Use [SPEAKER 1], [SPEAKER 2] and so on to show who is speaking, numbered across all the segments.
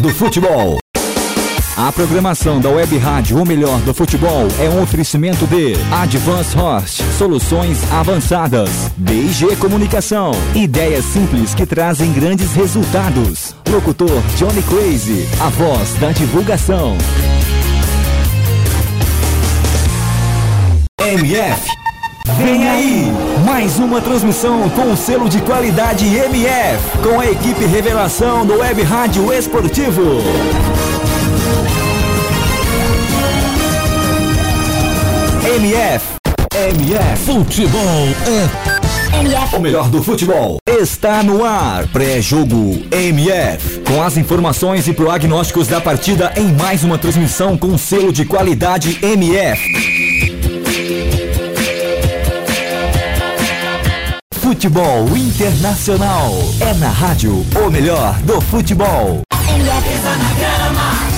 [SPEAKER 1] do futebol. A programação da Web Rádio O Melhor do Futebol é um oferecimento de Advance Host, soluções avançadas, DG Comunicação, ideias simples que trazem grandes resultados. Locutor Johnny Crazy, a voz da divulgação. MF. Vem aí! Mais uma transmissão com o selo de qualidade MF, com a equipe Revelação do Web Rádio Esportivo. MF. MF. Futebol é. MF. O melhor do futebol está no ar. Pré-jogo MF. Com as informações e prognósticos da partida em mais uma transmissão com selo de qualidade MF. Futebol Internacional. É na rádio o melhor do futebol. Na grama.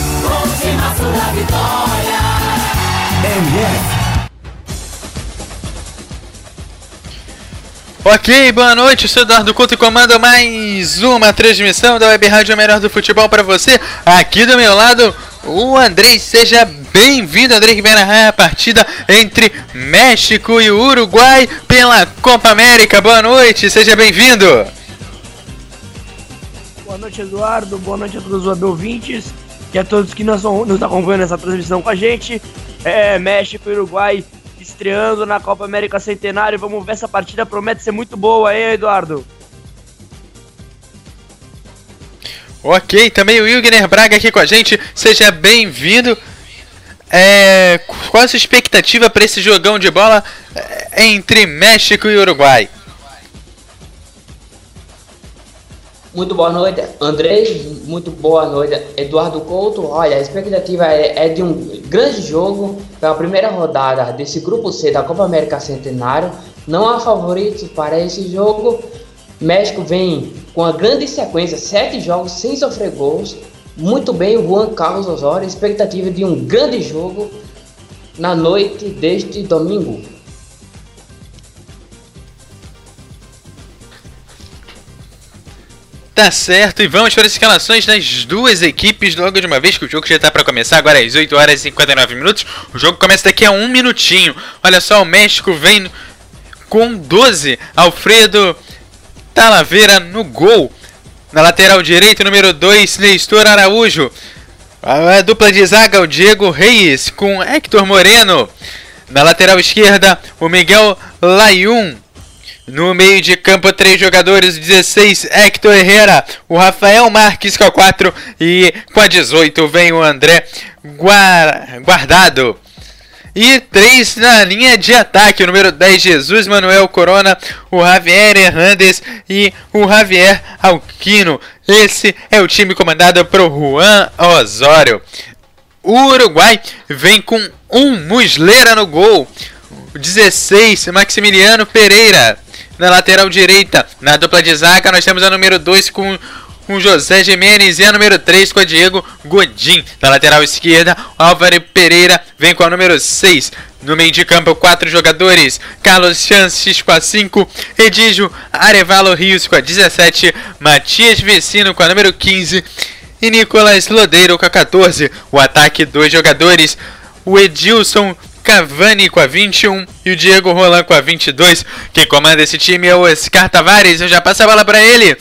[SPEAKER 2] Ok, boa noite, sou Eduardo Couto e comando mais uma transmissão da Web Rádio Melhor do Futebol para você. Aqui do meu lado, o Andrei. Seja bem-vindo, que vem narrar a partida entre México e Uruguai pela Copa América. Boa noite, seja bem-vindo.
[SPEAKER 3] Boa noite, Eduardo. Boa noite a todos os ouvintes e a todos que nos, nos acompanham nessa transmissão com a gente. É, México e Uruguai estreando na Copa América Centenário. Vamos ver essa partida, promete ser muito boa, hein, Eduardo?
[SPEAKER 2] Ok, também o Wilgner Braga aqui com a gente. Seja bem-vindo. É, qual a sua expectativa para esse jogão de bola é, entre México e Uruguai?
[SPEAKER 4] Muito boa noite, André. Muito boa noite, Eduardo Couto. Olha, a expectativa é, é, de um grande jogo pela primeira rodada desse grupo C da Copa América Centenário. Não há favoritos para esse jogo. México vem com a grande sequência, sete jogos sem sofrer gols. Muito bem, o Juan Carlos Osório. Expectativa de um grande jogo na noite deste domingo.
[SPEAKER 2] Tá certo, e vamos para as escalações das duas equipes logo de uma vez, que o jogo já está para começar agora às 8 horas e 59 minutos. O jogo começa daqui a um minutinho. Olha só, o México vem com 12. Alfredo Talavera no gol. Na lateral direita, número 2, Nestor Araújo. A dupla de zaga, o Diego Reis com Hector Moreno. Na lateral esquerda, o Miguel Layun. No meio de campo, três jogadores, 16, Hector Herrera, o Rafael Marques com a 4 e com a 18 vem o André Guardado. E três na linha de ataque, o número 10, Jesus Manuel Corona, o Javier Hernandes e o Javier Alquino. Esse é o time comandado por Juan Osório. O Uruguai vem com um Muslera no gol. 16, Maximiliano Pereira na lateral direita. Na dupla de zaga, nós temos a número 2 com o José Jimenez e a número 3 com a Diego Godin. Na lateral esquerda, Álvaro Pereira vem com a número 6. No meio de campo, quatro jogadores: Carlos Chances com a 5, Edígio Arevalo Rios com a 17, Matias Vecino com a número 15 e Nicolas Lodeiro com a 14. O ataque, dois jogadores: o Edilson Cavani com a 21 e o Diego Roland com a 22. Quem comanda esse time é o Oscar Tavares. Eu já passo a bola para ele.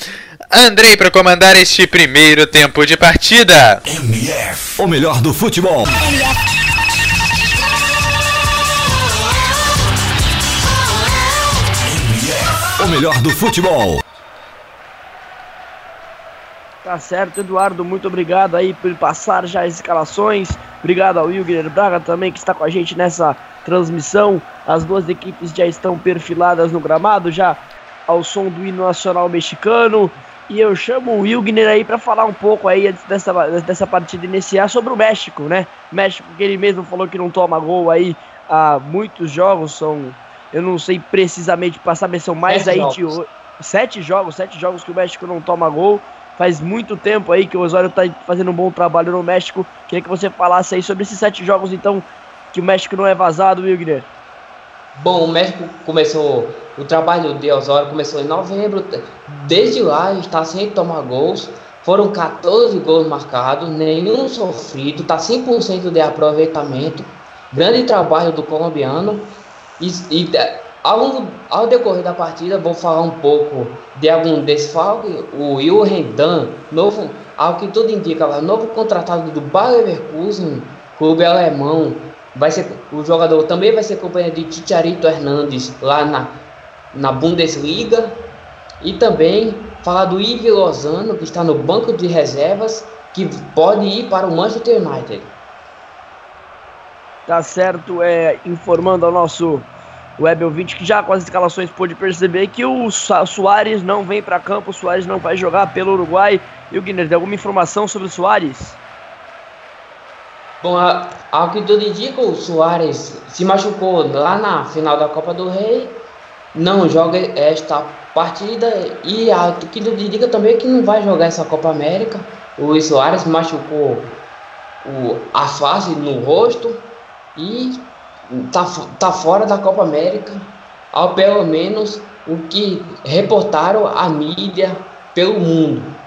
[SPEAKER 2] Andrei para comandar este primeiro tempo de partida.
[SPEAKER 1] MF, o melhor do futebol. o melhor do futebol.
[SPEAKER 3] Tá certo, Eduardo, muito obrigado aí por passar já as escalações. Obrigado ao Wilger Braga também que está com a gente nessa transmissão. As duas equipes já estão perfiladas no gramado, já ao som do hino nacional mexicano. E eu chamo o Wilgner aí para falar um pouco aí antes dessa, dessa partida iniciar sobre o México, né? México que ele mesmo falou que não toma gol aí há muitos jogos, são eu não sei precisamente para saber são mais sete aí jogos. de sete jogos, sete jogos que o México não toma gol. Faz muito tempo aí que o Osório tá fazendo um bom trabalho no México. Queria que você falasse aí sobre esses sete jogos, então, que o México não é vazado, Wilgner.
[SPEAKER 4] Bom, o México começou, o trabalho de Osório começou em novembro. Desde lá está sem tomar gols. Foram 14 gols marcados, nenhum sofrido, está 100% de aproveitamento. Grande trabalho do colombiano. E, e ao, ao, decorrer da partida, vou falar um pouco de algum desfalque. O Will Rendan, novo, ao que tudo indica, novo contratado do Bayer Leverkusen, clube alemão. Vai ser, o jogador também vai ser companheiro de Ticharito Hernandes lá na, na Bundesliga. E também falar do Ivi Lozano, que está no banco de reservas, que pode ir para o Manchester United.
[SPEAKER 3] Tá certo, é, informando ao nosso web ouvinte que já com as escalações pôde perceber que o Soares não vem para campo, o Soares não vai jogar pelo Uruguai. E o Guinness, tem alguma informação sobre o Soares?
[SPEAKER 4] Bom, ao que tudo indica, o Soares se machucou lá na final da Copa do Rei, não joga esta partida e a que tudo indica também que não vai jogar essa Copa América. O Soares machucou o, a face no rosto e tá, tá fora da Copa América, ao pelo menos o que reportaram a mídia pelo mundo.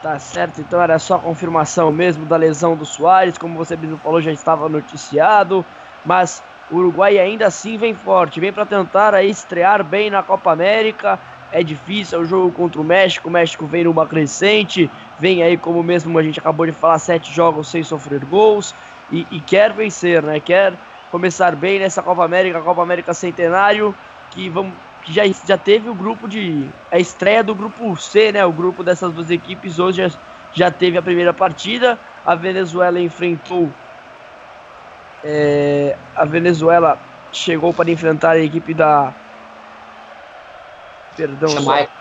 [SPEAKER 3] Tá certo, então era só confirmação mesmo da lesão do Soares, como você mesmo falou, já estava noticiado, mas o Uruguai ainda assim vem forte, vem para tentar aí estrear bem na Copa América. É difícil, é o jogo contra o México. O México vem numa crescente, vem aí, como mesmo a gente acabou de falar, sete jogos sem sofrer gols e, e, quer vencer, né? Quer começar bem nessa Copa América, Copa América Centenário, que vamos que já, já teve o grupo de a estreia do grupo C, né? O grupo dessas duas equipes hoje já, já teve a primeira partida. A Venezuela enfrentou é, a Venezuela chegou para enfrentar a equipe da perdão,
[SPEAKER 4] Jamaica.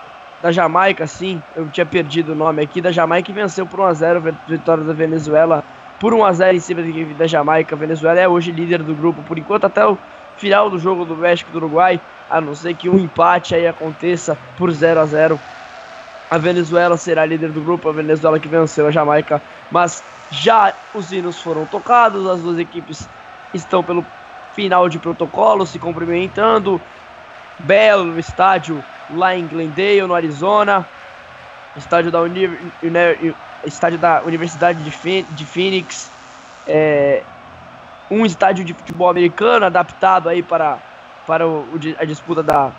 [SPEAKER 3] da Jamaica, sim. Eu tinha perdido o nome aqui da Jamaica e venceu por 1 a 0 vitória da Venezuela por 1 a 0 em cima da Jamaica. A Venezuela é hoje líder do grupo, por enquanto até o final do jogo do México do Uruguai, a não ser que um empate aí aconteça por 0 a 0. A Venezuela será líder do grupo, a Venezuela que venceu a Jamaica, mas já os hinos foram tocados, as duas equipes estão pelo final de protocolo, se cumprimentando. Belo estádio lá em Glendale, no Arizona. Estádio da Uni estádio da Universidade de, Phoenix, é, um estádio de futebol americano adaptado aí para, para o, a disputa da,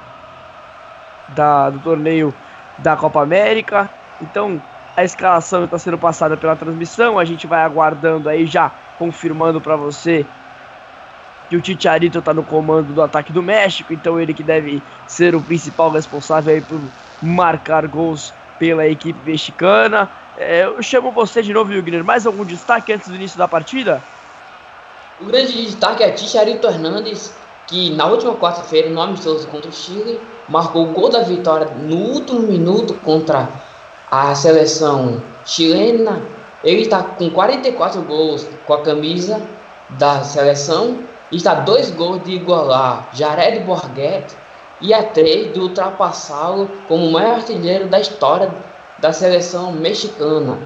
[SPEAKER 3] da, do torneio da Copa América. Então a escalação está sendo passada pela transmissão, a gente vai aguardando aí já confirmando para você que o Ticharito está no comando do ataque do México, então ele que deve ser o principal responsável aí por marcar gols pela equipe mexicana. É, eu chamo você de novo, Wigner. Mais algum destaque antes do início da partida?
[SPEAKER 4] O grande destaque é Ticharito Hernandes, que na última quarta-feira, no amistoso contra o Chile, marcou o gol da vitória no último minuto contra a seleção chilena. Ele está com 44 gols com a camisa da seleção e está dois gols de igualar Jared Borghetti e a três de ultrapassá-lo como o maior artilheiro da história da seleção mexicana.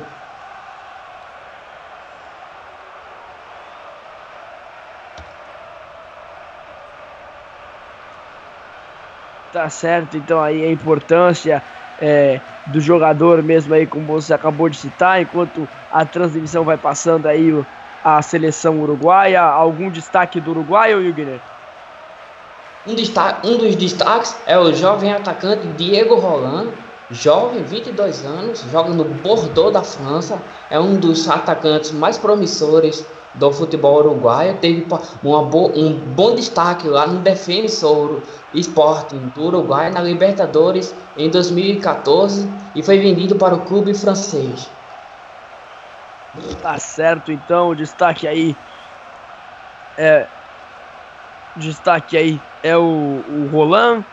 [SPEAKER 3] Tá certo, então aí a importância é, do jogador mesmo aí, como você acabou de citar, enquanto a transmissão vai passando aí a seleção uruguaia. Algum destaque do Uruguai, ou Guilherme?
[SPEAKER 4] Um, destaque, um dos destaques é o jovem atacante Diego Rolando, jovem, 22 anos, joga no Bordeaux da França, é um dos atacantes mais promissores do futebol uruguaio, teve uma bo um bom destaque lá no Defensor Sporting do Uruguai na Libertadores em 2014 e foi vendido para o clube francês.
[SPEAKER 3] Tá certo, então, o destaque aí é destaque aí é o, o Roland.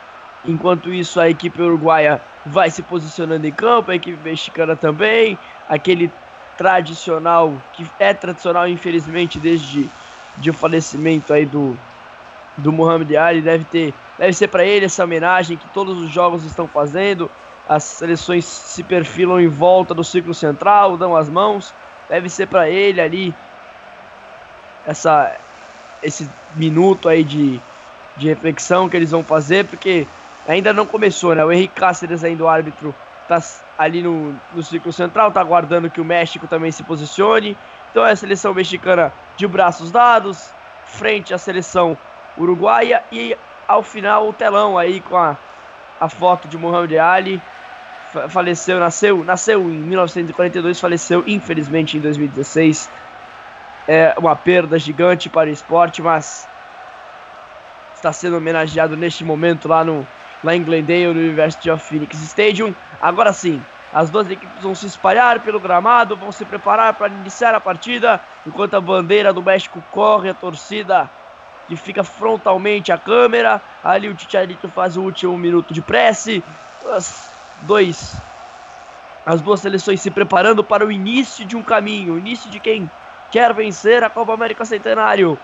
[SPEAKER 3] Enquanto isso, a equipe uruguaia vai se posicionando em campo, a equipe mexicana também. Aquele tradicional, que é tradicional, infelizmente, desde de o falecimento aí do, do Muhammad Ali. Deve, ter, deve ser para ele essa homenagem que todos os jogos estão fazendo. As seleções se perfilam em volta do ciclo central, dão as mãos. Deve ser para ele ali essa, esse minuto aí de, de reflexão que eles vão fazer, porque ainda não começou, né? O Henrique Cáceres ainda o árbitro tá ali no, no círculo central, tá aguardando que o México também se posicione. Então é a seleção mexicana de braços dados, frente à seleção uruguaia e ao final o telão aí com a, a foto de Muhammad Ali. Faleceu, nasceu, nasceu em 1942, faleceu infelizmente em 2016. É uma perda gigante para o esporte, mas está sendo homenageado neste momento lá no lá em Glendale, no University of Phoenix Stadium. Agora sim, as duas equipes vão se espalhar pelo gramado, vão se preparar para iniciar a partida, enquanto a bandeira do México corre, a torcida que fica frontalmente à câmera. Ali o Ticharito faz o último minuto de prece. As, dois, as duas seleções se preparando para o início de um caminho, o início de quem quer vencer a Copa América Centenário.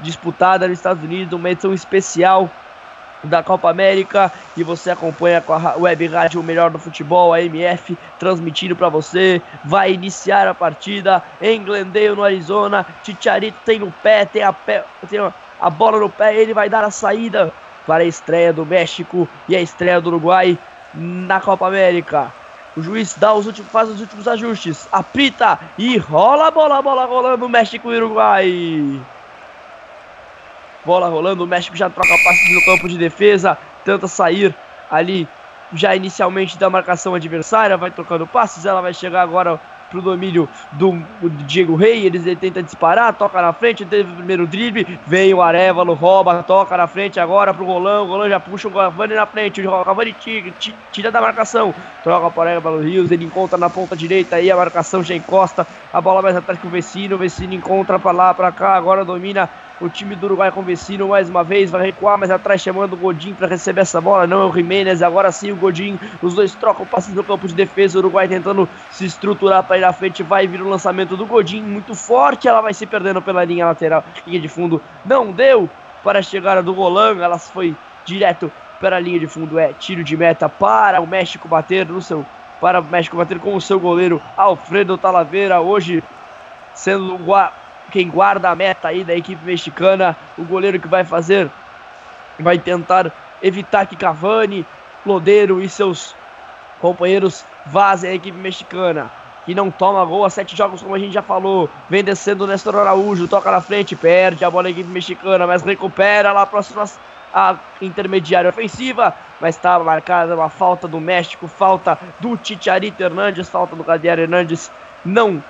[SPEAKER 3] Disputada nos Estados Unidos, uma edição especial da Copa América e você acompanha com a Web Rádio o melhor do futebol, a MF, transmitindo para você. Vai iniciar a partida em Glendale, no Arizona. Ticharito tem no pé, tem a, pé, tem a bola no pé, ele vai dar a saída para a estreia do México e a estreia do Uruguai na Copa América. O juiz dá os últimos, faz os últimos ajustes, apita e rola a bola, a bola rolando México e Uruguai. Bola rolando, o México já troca passes no campo de defesa, tenta sair ali já inicialmente da marcação adversária, vai trocando passes, ela vai chegar agora pro domínio do, Diego Rey, eles ele tenta disparar, toca na frente, teve o primeiro drible, vem o Arevalo, rouba, toca na frente agora pro Rolão, o Rolão já puxa o Cavani na frente, o Cavani tira, tira da marcação, troca para o Arevalo Rios, ele encontra na ponta direita aí, a marcação já encosta, a bola mais atrás que o Vecino, o Vecino encontra para lá, para cá, agora domina o time do Uruguai com o Vecino mais uma vez, vai recuar mais atrás, chamando o Godin para receber essa bola. Não é o Jimenez, agora sim o Godin. Os dois trocam passes no campo de defesa. O Uruguai tentando se estruturar para ir à frente. Vai vir o lançamento do Godin, muito forte. Ela vai se perdendo pela linha lateral, linha de fundo. Não deu para a chegada do Roland. Ela foi direto para a linha de fundo. É tiro de meta para o México bater no seu. Para o México bater com o seu goleiro Alfredo Talavera. Hoje sendo o quem guarda a meta aí da equipe mexicana, o goleiro que vai fazer, vai tentar evitar que Cavani, Lodeiro e seus companheiros vazem a equipe mexicana. Que não toma gol há sete jogos, como a gente já falou. Vem descendo o Nestor Araújo, toca na frente, perde a bola a equipe mexicana, mas recupera lá próxima a intermediária ofensiva, mas está marcada uma falta do México, falta do Ticharito Hernandes, falta do Gadier Hernandes, não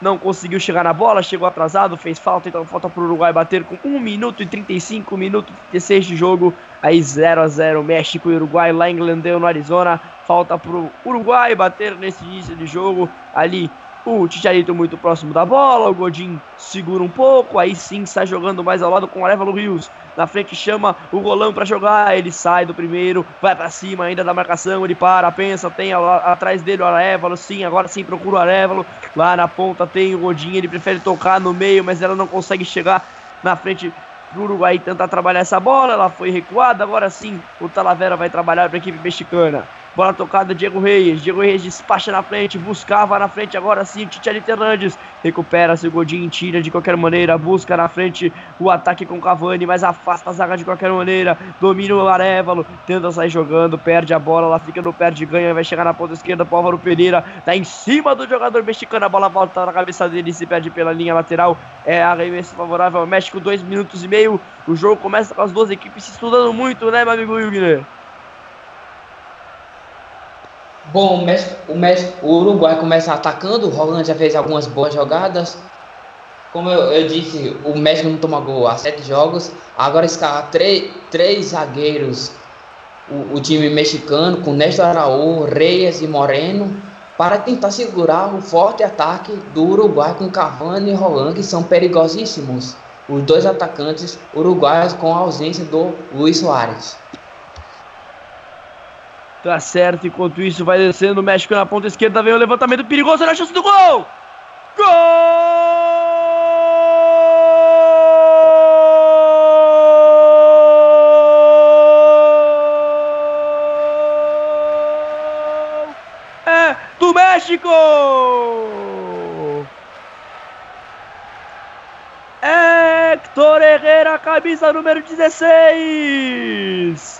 [SPEAKER 3] não conseguiu chegar na bola, chegou atrasado, fez falta, então falta para o Uruguai bater com 1 minuto e 35, minuto e 36 de jogo, aí 0 a 0 México e Uruguai lá em Glendale, no Arizona, falta para o Uruguai bater nesse início de jogo, ali o Ticharito muito próximo da bola, o Godin segura um pouco, aí sim sai jogando mais ao lado com o Arevalo Rios. Na frente chama o Rolão para jogar, ele sai do primeiro, vai para cima ainda da marcação, ele para, pensa, tem atrás dele o Arevalo, sim, agora sim procura o Arevalo. Lá na ponta tem o Godin, ele prefere tocar no meio, mas ela não consegue chegar na frente do Uruguai tentar trabalhar essa bola, ela foi recuada, agora sim o Talavera vai trabalhar para a equipe mexicana. Bola tocada, Diego Reis. Diego Reis despacha na frente, buscava na frente, agora sim, Titiarito Hernandes. Recupera-se Godinho, tira de qualquer maneira, busca na frente o ataque com Cavani, mas afasta a zaga de qualquer maneira. Domina o Arevalo, tenta sair jogando, perde a bola, ela fica no pé de ganha, vai chegar na ponta esquerda pro Álvaro Pereira. Tá em cima do jogador mexicano, a bola volta na cabeça dele se perde pela linha lateral. É arremesso favorável ao México, dois minutos e meio. O jogo começa com as duas equipes se estudando muito, né, meu amigo Wilgner?
[SPEAKER 4] Bom, o, México, o, México, o Uruguai começa atacando, o Roland já fez algumas boas jogadas. Como eu, eu disse, o México não toma gol há sete jogos. Agora escala três, três zagueiros, o, o, time mexicano, com Néstor Araújo, Reyes e Moreno, para tentar segurar o forte ataque do Uruguai com Cavani e Roland, que são perigosíssimos. Os dois atacantes uruguaios com a ausência do Luiz Soares.
[SPEAKER 3] Tá certo, enquanto isso vai descendo o México na ponta esquerda, vem o levantamento perigoso, olha a chance do gol! Gol! É do México! Hector Herrera, camisa número 16!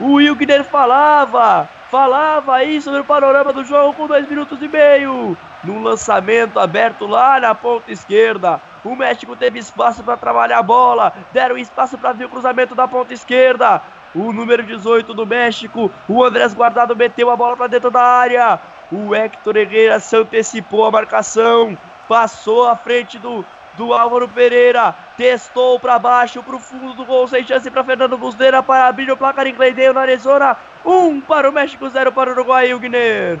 [SPEAKER 3] O Wilgner falava falava aí sobre o panorama do jogo com dois minutos e meio. Num lançamento aberto lá na ponta esquerda. O México teve espaço para trabalhar a bola. Deram espaço para ver o cruzamento da ponta esquerda. O número 18 do México, o Andrés Guardado meteu a bola para dentro da área. O Hector Herrera se antecipou a marcação, passou à frente do, do Álvaro Pereira, testou para baixo, para o fundo do gol, sem chance para Fernando Busdeira para abrir o placar em Glendeio na Arizona. Um para o México, zero para o Uruguai, Guiné.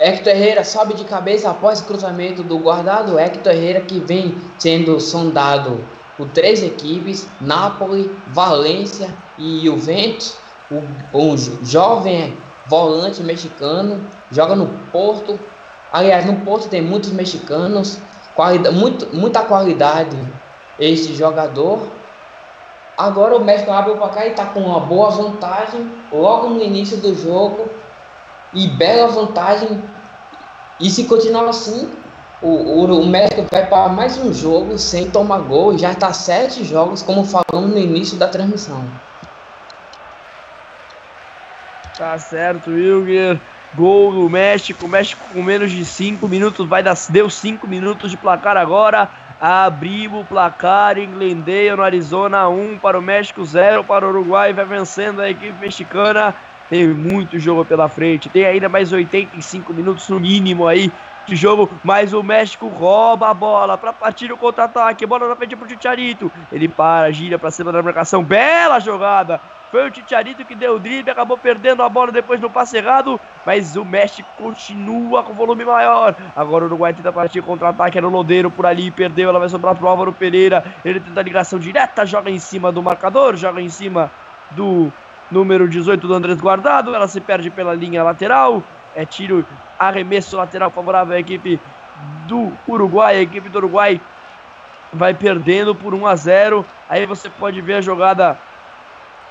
[SPEAKER 4] Hector Herrera sobe de cabeça após o cruzamento do guardado. Hector Herrera que vem sendo sondado por três equipes, Napoli, Valência e Juventus. O, o jovem volante mexicano joga no Porto. Aliás, no Porto tem muitos mexicanos, qualidade, muito, muita qualidade esse jogador. Agora o México abre o placar e está com uma boa vantagem logo no início do jogo e bela vantagem. E se continuar assim, o, o, o México vai para mais um jogo sem tomar gol e já está sete jogos, como falamos no início da transmissão.
[SPEAKER 3] Tá certo, Wilger. Gol do México. O México com menos de 5 minutos. Vai dar, deu 5 minutos de placar agora. Abriu o placar em Glendale, no Arizona. 1 um para o México, 0 para o Uruguai. Vai vencendo a equipe mexicana. Tem muito jogo pela frente. Tem ainda mais 85 minutos no mínimo aí de jogo, mas o México rouba a bola para partir o contra-ataque. Bola na frente pro Ticharito. Ele para, gira para cima da marcação. Bela jogada. Foi o Ticharito que deu o drible, acabou perdendo a bola depois no passe errado, mas o México continua com volume maior. Agora o Uruguai tenta partir contra-ataque, era o Lodeiro por ali, perdeu, ela vai sobrar pro Álvaro Pereira. Ele tenta ligação direta, joga em cima do marcador, joga em cima do número 18 do Andrés Guardado, ela se perde pela linha lateral, é tiro, arremesso lateral favorável à equipe do Uruguai, a equipe do Uruguai vai perdendo por 1 a 0. Aí você pode ver a jogada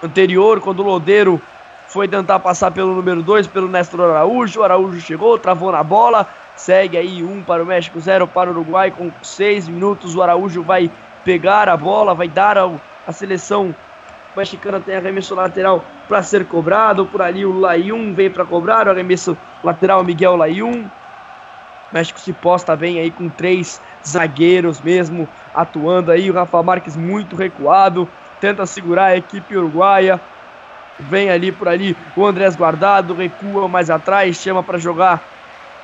[SPEAKER 3] anterior, quando o Lodeiro foi tentar passar pelo número 2, pelo Néstor Araújo. O Araújo chegou, travou na bola. Segue aí 1 um para o México, 0 para o Uruguai. Com 6 minutos, o Araújo vai pegar a bola, vai dar a, a seleção mexicana tem arremesso lateral para ser cobrado. Por ali o Laiun vem para cobrar. O arremesso lateral Miguel Laiun. México se posta bem aí com três zagueiros mesmo atuando aí. O Rafa Marques muito recuado tenta segurar a equipe uruguaia. Vem ali por ali o Andrés Guardado, recua mais atrás, chama para jogar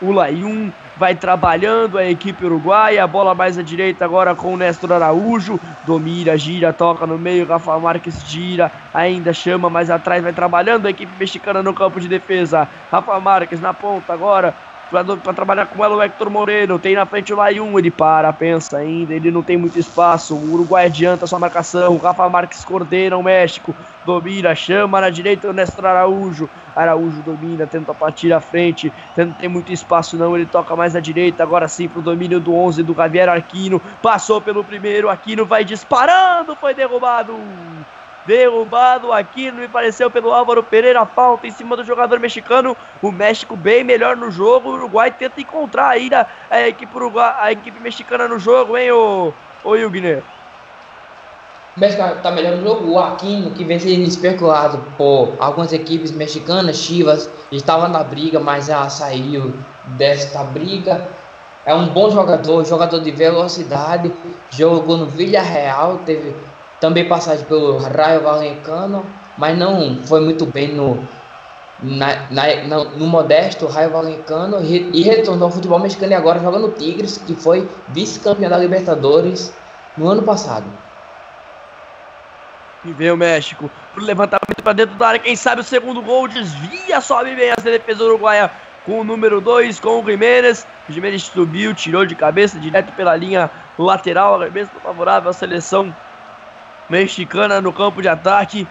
[SPEAKER 3] o Laiun. Vai trabalhando a equipe uruguaia, a bola mais à direita agora com o Néstor Araújo. Domira, gira, toca no meio, Rafa Marques gira, ainda chama mais atrás, vai trabalhando a equipe mexicana no campo de defesa. Rafa Marques na ponta agora, para trabalhar com ela o Hector Moreno. Tem na frente o Laiun, ele para, pensa ainda, ele não tem muito espaço. O Uruguai adianta sua marcação. O Rafa Marques coordena o México, domina, chama na direita o Néstor Araújo. Araújo domina, tenta partir à frente, não tem muito espaço não, ele toca mais à direita, agora sim pro domínio do 11 do Javier Aquino. Passou pelo primeiro, Aquino vai disparando, foi derrubado derrubado aqui, me pareceu pelo Álvaro Pereira, falta em cima do jogador mexicano, o México bem melhor no jogo, o Uruguai tenta encontrar ainda a equipe, Uruguai, a equipe mexicana no jogo, hein, ô, ô Hilgner?
[SPEAKER 4] O México está melhor no jogo, o Aquino, que vem sendo especulado por algumas equipes mexicanas, Chivas, estava na briga, mas já saiu desta briga, é um bom jogador, jogador de velocidade, jogou no Villarreal, teve também passagem pelo Raio Valencano, mas não foi muito bem no, na, na, no modesto Raio Valencano e, e retornou ao futebol mexicano e agora joga no Tigres, que foi vice-campeão da Libertadores no ano passado.
[SPEAKER 3] E vem o México pro levantamento para dentro da área. Quem sabe o segundo gol desvia, sobe bem a defesa uruguaia com o número 2, com o Jiménez. O Jiménez subiu, tirou de cabeça direto pela linha lateral. Arremesso favorável à seleção mexicana no campo de ataque.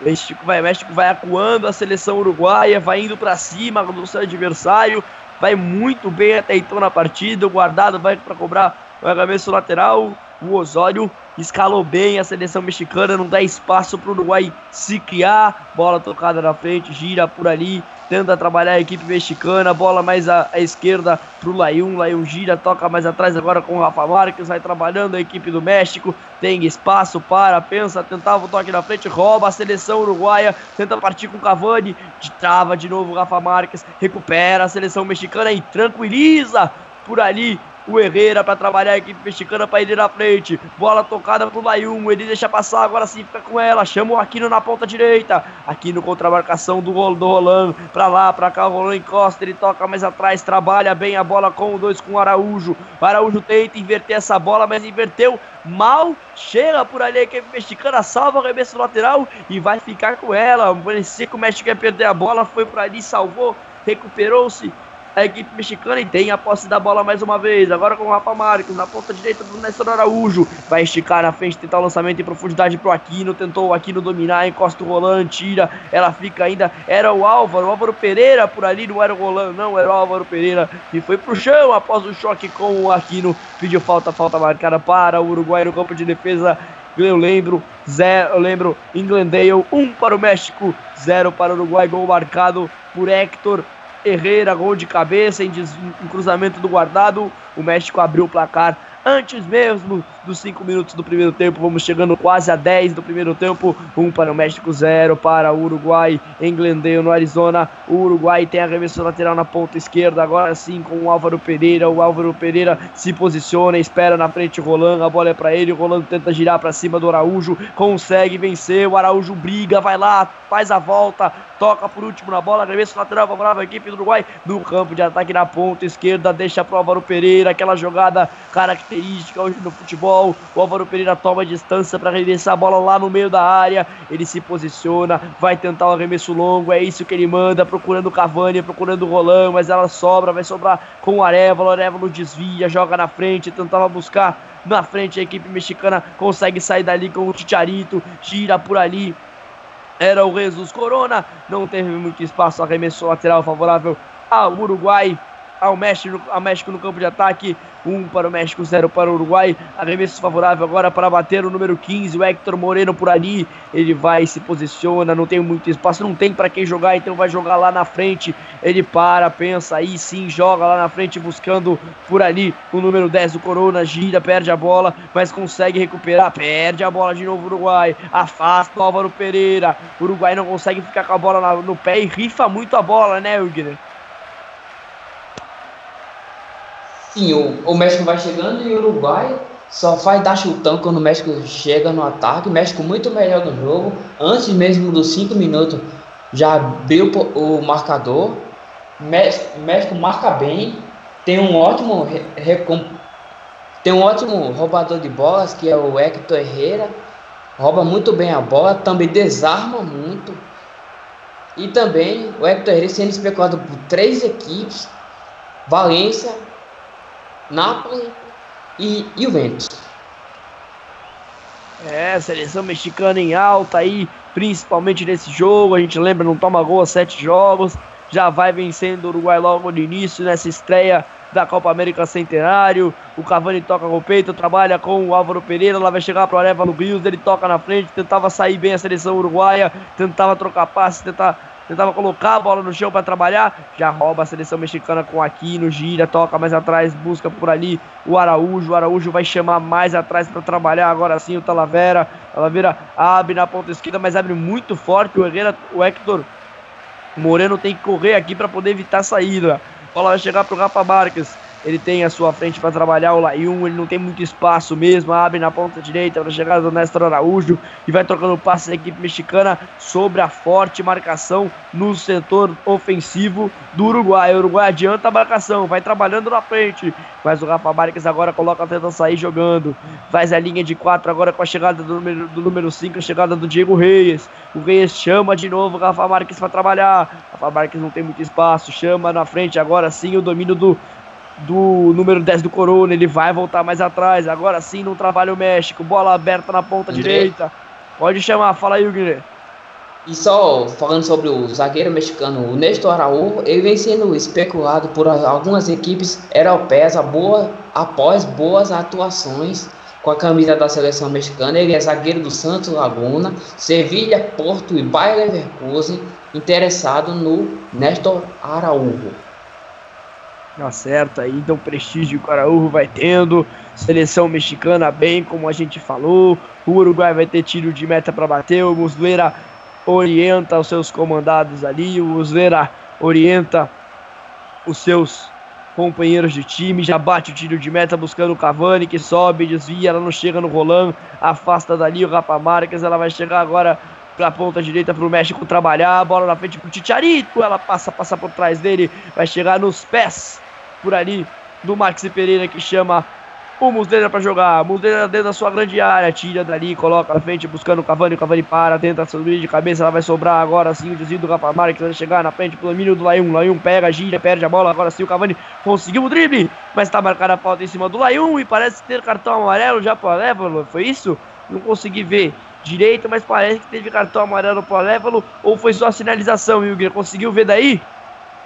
[SPEAKER 3] México vai, México vai acuando a seleção uruguaia, vai indo para cima do seu adversário, vai muito bem até então na partida. O guardado vai para cobrar o arremesso lateral. O Osório escalou bem a seleção mexicana, não dá espaço para o Uruguai se criar. Bola tocada na frente, gira por ali, tenta trabalhar a equipe mexicana. Bola mais à, à esquerda para o Layun. Layun gira, toca mais atrás agora com o Rafa Marques. Vai trabalhando a equipe do México. Tem espaço para, pensa, tentava o toque na frente, rouba a seleção uruguaia. Tenta partir com o Cavani, trava de novo o Rafa Marques. Recupera a seleção mexicana e tranquiliza por ali o Herrera para trabalhar a equipe mexicana para ir na frente. Bola tocada pro Layum, ele deixa passar, agora sim fica com ela. Chama o Aquino na ponta direita. Aquino contra a marcação do, do Roland. Para lá, para cá, o Roland encosta, ele toca mais atrás, trabalha bem a bola com o dois com o Araújo. O Araújo tenta inverter essa bola, mas inverteu mal. Chega por ali a equipe mexicana, salva o arremesso lateral e vai ficar com ela. Parecia que o México ia perder a bola, foi por ali, salvou, recuperou-se a equipe mexicana e tem a posse da bola mais uma vez. Agora com o Rafa Marques na ponta direita do Néstor Araújo. Vai esticar na frente, tentar o lançamento em profundidade pro Aquino. Tentou o Aquino dominar, encosta o Roland, tira. Ela fica ainda. Era o Álvaro, o Álvaro Pereira por ali, não era o Roland, não, era o Álvaro Pereira. E foi pro chão após o choque com o Aquino. Pediu falta, falta marcada para o Uruguai no campo de defesa. Eu lembro, zero, eu lembro, em Glendale, um para o México, zero para o Uruguai, gol marcado por Hector Herrera, gol de cabeça em, em cruzamento do guardado. O México abriu o placar antes mesmo dos 5 minutos do primeiro tempo. Vamos chegando quase a 10 do primeiro tempo. 1 um para o México, 0 para o Uruguai em Glendale, no Arizona. O Uruguai tem arremesso lateral na ponta esquerda. Agora sim com o Álvaro Pereira. O Álvaro Pereira se posiciona, espera na frente o Rolando. A bola é para ele. O Rolando tenta girar para cima do Araújo. Consegue vencer. O Araújo briga, vai lá, faz a volta. Toca por último na bola. Arremesso lateral favorável à equipe do Uruguai. No campo de ataque na ponta esquerda. Deixa para o Álvaro Pereira. Aquela jogada característica hoje no futebol. O Álvaro Pereira toma distância para arremessar a bola lá no meio da área. Ele se posiciona, vai tentar o arremesso longo. É isso que ele manda, procurando o Cavani, procurando o Roland, mas ela sobra, vai sobrar com o Arevalo. O Arevalo desvia, joga na frente, tentava buscar na frente. A equipe mexicana consegue sair dali com o Ticharito, gira por ali. Era o Jesus Corona, não teve muito espaço, arremesso lateral favorável ao Uruguai ao México, ao México no campo de ataque. 1 um para o México, 0 para o Uruguai. Arremesso favorável agora para bater o número 15, o Hector Moreno por ali. Ele vai, se posiciona, não tem muito espaço, não tem para quem jogar, então vai jogar lá na frente. Ele para, pensa, aí sim, joga lá na frente, buscando por ali o número 10 do Corona. Gira, perde a bola, mas consegue recuperar. Perde a bola de novo o Uruguai. Afasta o Álvaro Pereira. O Uruguai não consegue ficar com a bola no pé e rifa muito a bola, né, Wigner?
[SPEAKER 4] Sim, o, o México vai chegando e o Uruguai só faz dar chutão quando o México chega no ataque. O México muito melhor no jogo. Antes mesmo dos 5 minutos já abriu o marcador. O México marca bem. Tem um ótimo tem um ótimo roubador de bolas que é o Hector Herrera. Rouba muito bem a bola, também desarma muito. E também o Hector Herrera sendo especulado por três equipes: Valência, Napoli e Juventus.
[SPEAKER 3] É, seleção mexicana em alta aí, principalmente nesse jogo. A gente lembra, não toma gol a sete jogos. Já vai vencendo o Uruguai logo no início, nessa estreia da Copa América Centenário. O Cavani toca com o peito, trabalha com o Álvaro Pereira. Lá vai chegar para o Areva no Rios. Ele toca na frente, tentava sair bem a seleção uruguaia, tentava trocar passe, tentar tentava colocar a bola no chão para trabalhar, já rouba a seleção mexicana com Aquino, gira, toca mais atrás, busca por ali o Araújo, o Araújo vai chamar mais atrás para trabalhar, agora sim o Talavera, Talavera abre na ponta esquerda, mas abre muito forte, o Herrera, o Hector Moreno tem que correr aqui para poder evitar a saída, a bola vai chegar pro Rafa Marques, ele tem a sua frente para trabalhar o Layun, ele não tem muito espaço mesmo, abre na ponta direita para chegada do Néstor Araújo e vai trocando passes da equipe mexicana sobre a forte marcação no setor ofensivo do Uruguai. O Uruguai adianta a marcação, vai trabalhando na frente, mas o Rafa Marques agora coloca tenta sair jogando, faz a linha de quatro agora com a chegada do número, do número 5, a chegada do Diego Reis. O Reis chama de novo o Rafa Marques para trabalhar. Rafa Marques não tem muito espaço, chama na frente agora sim o domínio do do número 10 do Corona, ele vai voltar mais atrás. Agora sim, não trabalha o México. Bola aberta na ponta André. direita. Pode chamar, fala aí, Guilherme.
[SPEAKER 4] E só falando sobre o zagueiro mexicano, o Néstor Araújo, ele vem sendo especulado por algumas equipes europeias boa, após boas atuações com a camisa da seleção mexicana. Ele é zagueiro do Santos Laguna, Sevilha, Porto e Bayer Leverkusen, interessado no Néstor Araújo.
[SPEAKER 3] Certo aí, então prestígio que o Araújo vai tendo. Seleção mexicana bem, como a gente falou. O Uruguai vai ter tiro de meta para bater. O Muslera orienta os seus comandados ali. O Muslera orienta os seus companheiros de time, já bate o tiro de meta buscando o Cavani, que sobe, desvia, ela não chega no Roland, afasta dali o Rafa Marques, ela vai chegar agora pra ponta direita pro México trabalhar, bola na frente pro Ticharito, ela passa, passa por trás dele, vai chegar nos pés por ali do Maxi Pereira que chama o Muslera para jogar. Muslera dentro da sua grande área, tira dali, coloca na frente, buscando o Cavani. O Cavani para, tenta subir de cabeça. Ela vai sobrar agora sim. O desvio do Rafa Marques vai chegar na frente pelo domínio do Layun. Layun pega, gira, perde a bola. Agora sim o Cavani conseguiu o drible, mas está marcada a falta em cima do Layun e parece ter cartão amarelo já para o Alévalo. Foi isso? Não consegui ver direito, mas parece que teve cartão amarelo para o Alévalo ou foi só a sinalização, Wilger? Conseguiu ver daí?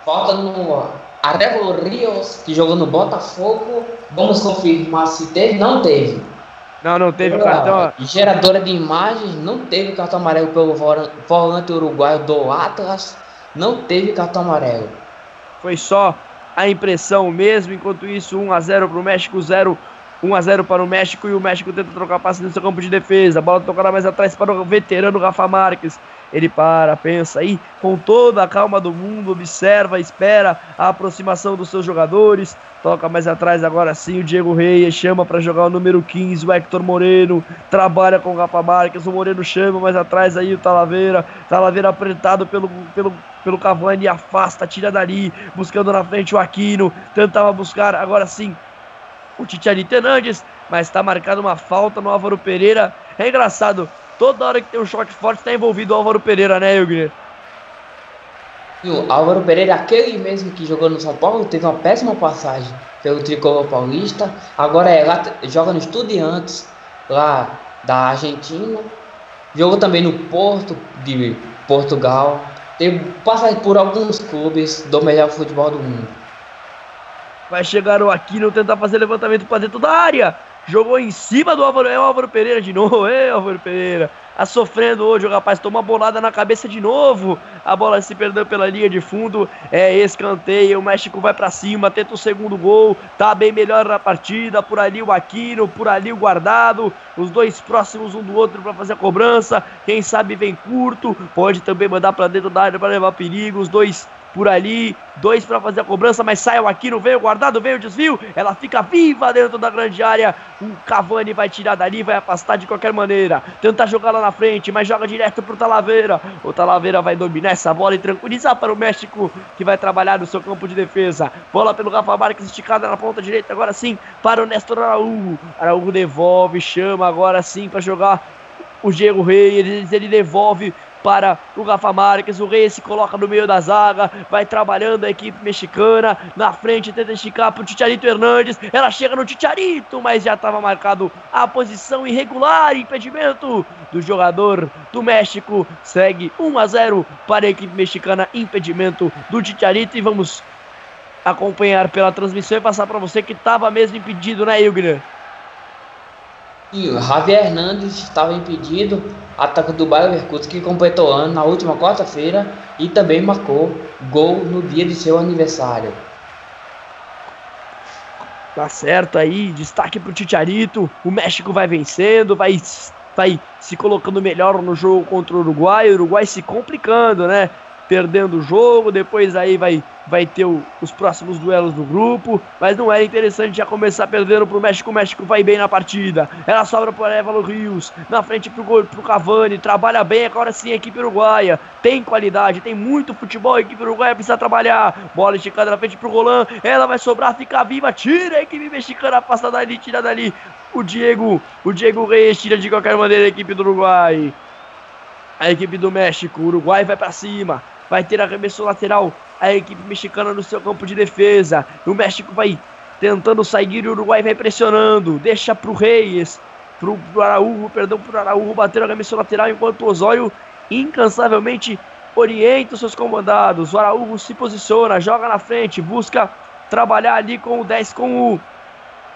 [SPEAKER 4] Falta no Arevalo Rios, que jogou no Botafogo. Vamos confirmar se teve. Não teve.
[SPEAKER 3] Não, não teve cartão.
[SPEAKER 4] Geradora de imagens, não teve cartão amarelo pelo volante uruguaio do Atlas. Não teve cartão amarelo.
[SPEAKER 3] Foi só a impressão mesmo. Enquanto isso, 1 a 0 para o México, 0 1 a 0 para o México e o México tenta trocar passe no seu campo de defesa. A bola tocada mais atrás para o veterano Rafa Marques. Ele para, pensa aí, com toda a calma do mundo, observa, espera a aproximação dos seus jogadores. Toca mais atrás agora sim o Diego Reis, chama para jogar o número 15, o Hector Moreno. Trabalha com o Rafa Marques, o Moreno chama mais atrás aí o Talaveira. Talaveira apertado pelo, pelo, pelo Cavani, afasta, tira dali, buscando na frente o Aquino. Tentava buscar agora sim o Titiarito Hernandes, mas está marcada uma falta no Álvaro Pereira. É engraçado, toda hora que tem um choque forte está envolvido o Álvaro Pereira, né, Hilgner?
[SPEAKER 4] E o Álvaro Pereira, aquele mesmo que jogou no São Paulo, teve uma péssima passagem pelo tricolor paulista. Agora é lá, joga no Estudiantes, lá da Argentina. Jogou também no Porto de Portugal. Teve passagem por alguns clubes do melhor futebol do mundo.
[SPEAKER 3] Vai chegar o Aquino tentar fazer levantamento para dentro da área. Jogou em cima do Álvaro. É o Álvaro Pereira de novo. É Álvaro Pereira. Tá sofrendo hoje o rapaz. Tomou uma bolada na cabeça de novo. A bola se perdeu pela linha de fundo. É escanteio. O México vai para cima. Tenta o segundo gol. Tá bem melhor na partida. Por ali o Aquino. Por ali o guardado. Os dois próximos um do outro para fazer a cobrança. Quem sabe vem curto. Pode também mandar para dentro da área para levar perigo. Os dois por ali, dois para fazer a cobrança, mas sai o Aquino, veio guardado, veio o desvio, ela fica viva dentro da grande área, o Cavani vai tirar dali, vai afastar de qualquer maneira, tenta jogar lá na frente, mas joga direto pro Talaveira, o Talaveira vai dominar essa bola e tranquilizar para o México, que vai trabalhar no seu campo de defesa, bola pelo Rafa Marques esticada na ponta direita, agora sim, para o Néstor Araújo, Araújo devolve, chama agora sim para jogar o Diego Reis, ele devolve para o Rafa Marques. O Reis se coloca no meio da zaga, vai trabalhando a equipe mexicana. Na frente tenta esticar para o Ticharito Hernandes. Ela chega no Ticharito, mas já estava marcado a posição irregular, impedimento do jogador do México. Segue 1 a 0 para a equipe mexicana, impedimento do Ticharito. E vamos acompanhar pela transmissão e passar para você que estava mesmo impedido, né, Ilgner?
[SPEAKER 4] E o Javier Hernandes estava impedido, ataque do Bayer Leverkusen que completou ano na última quarta-feira e também marcou gol no dia de seu aniversário.
[SPEAKER 3] Tá certo aí, destaque pro Ticharito. O México vai vencendo, vai, vai se colocando melhor no jogo contra o Uruguai. O Uruguai se complicando, né? Perdendo o jogo, depois aí vai, vai ter o, os próximos duelos do grupo, mas não era interessante já começar perdendo pro México, o México vai bem na partida, ela sobra pro Évalo Rios, na frente pro, gol, pro Cavani, trabalha bem, agora sim a equipe uruguaia, tem qualidade, tem muito futebol, a equipe uruguaia precisa trabalhar, bola esticada na frente pro Roland, ela vai sobrar, fica viva, tira a equipe mexicana, passa dali, tira dali, o Diego, o Diego Reis tira de qualquer maneira a equipe do Uruguai, a equipe do México, o Uruguai vai para cima, vai ter arremesso lateral a equipe mexicana no seu campo de defesa. O México vai tentando sair o Uruguai vai pressionando. Deixa pro Reis, pro, pro Araújo, perdão, pro Araújo bater o arremesso lateral enquanto o Osório incansavelmente orienta os seus comandados. O Araújo se posiciona, joga na frente, busca trabalhar ali com o 10 com o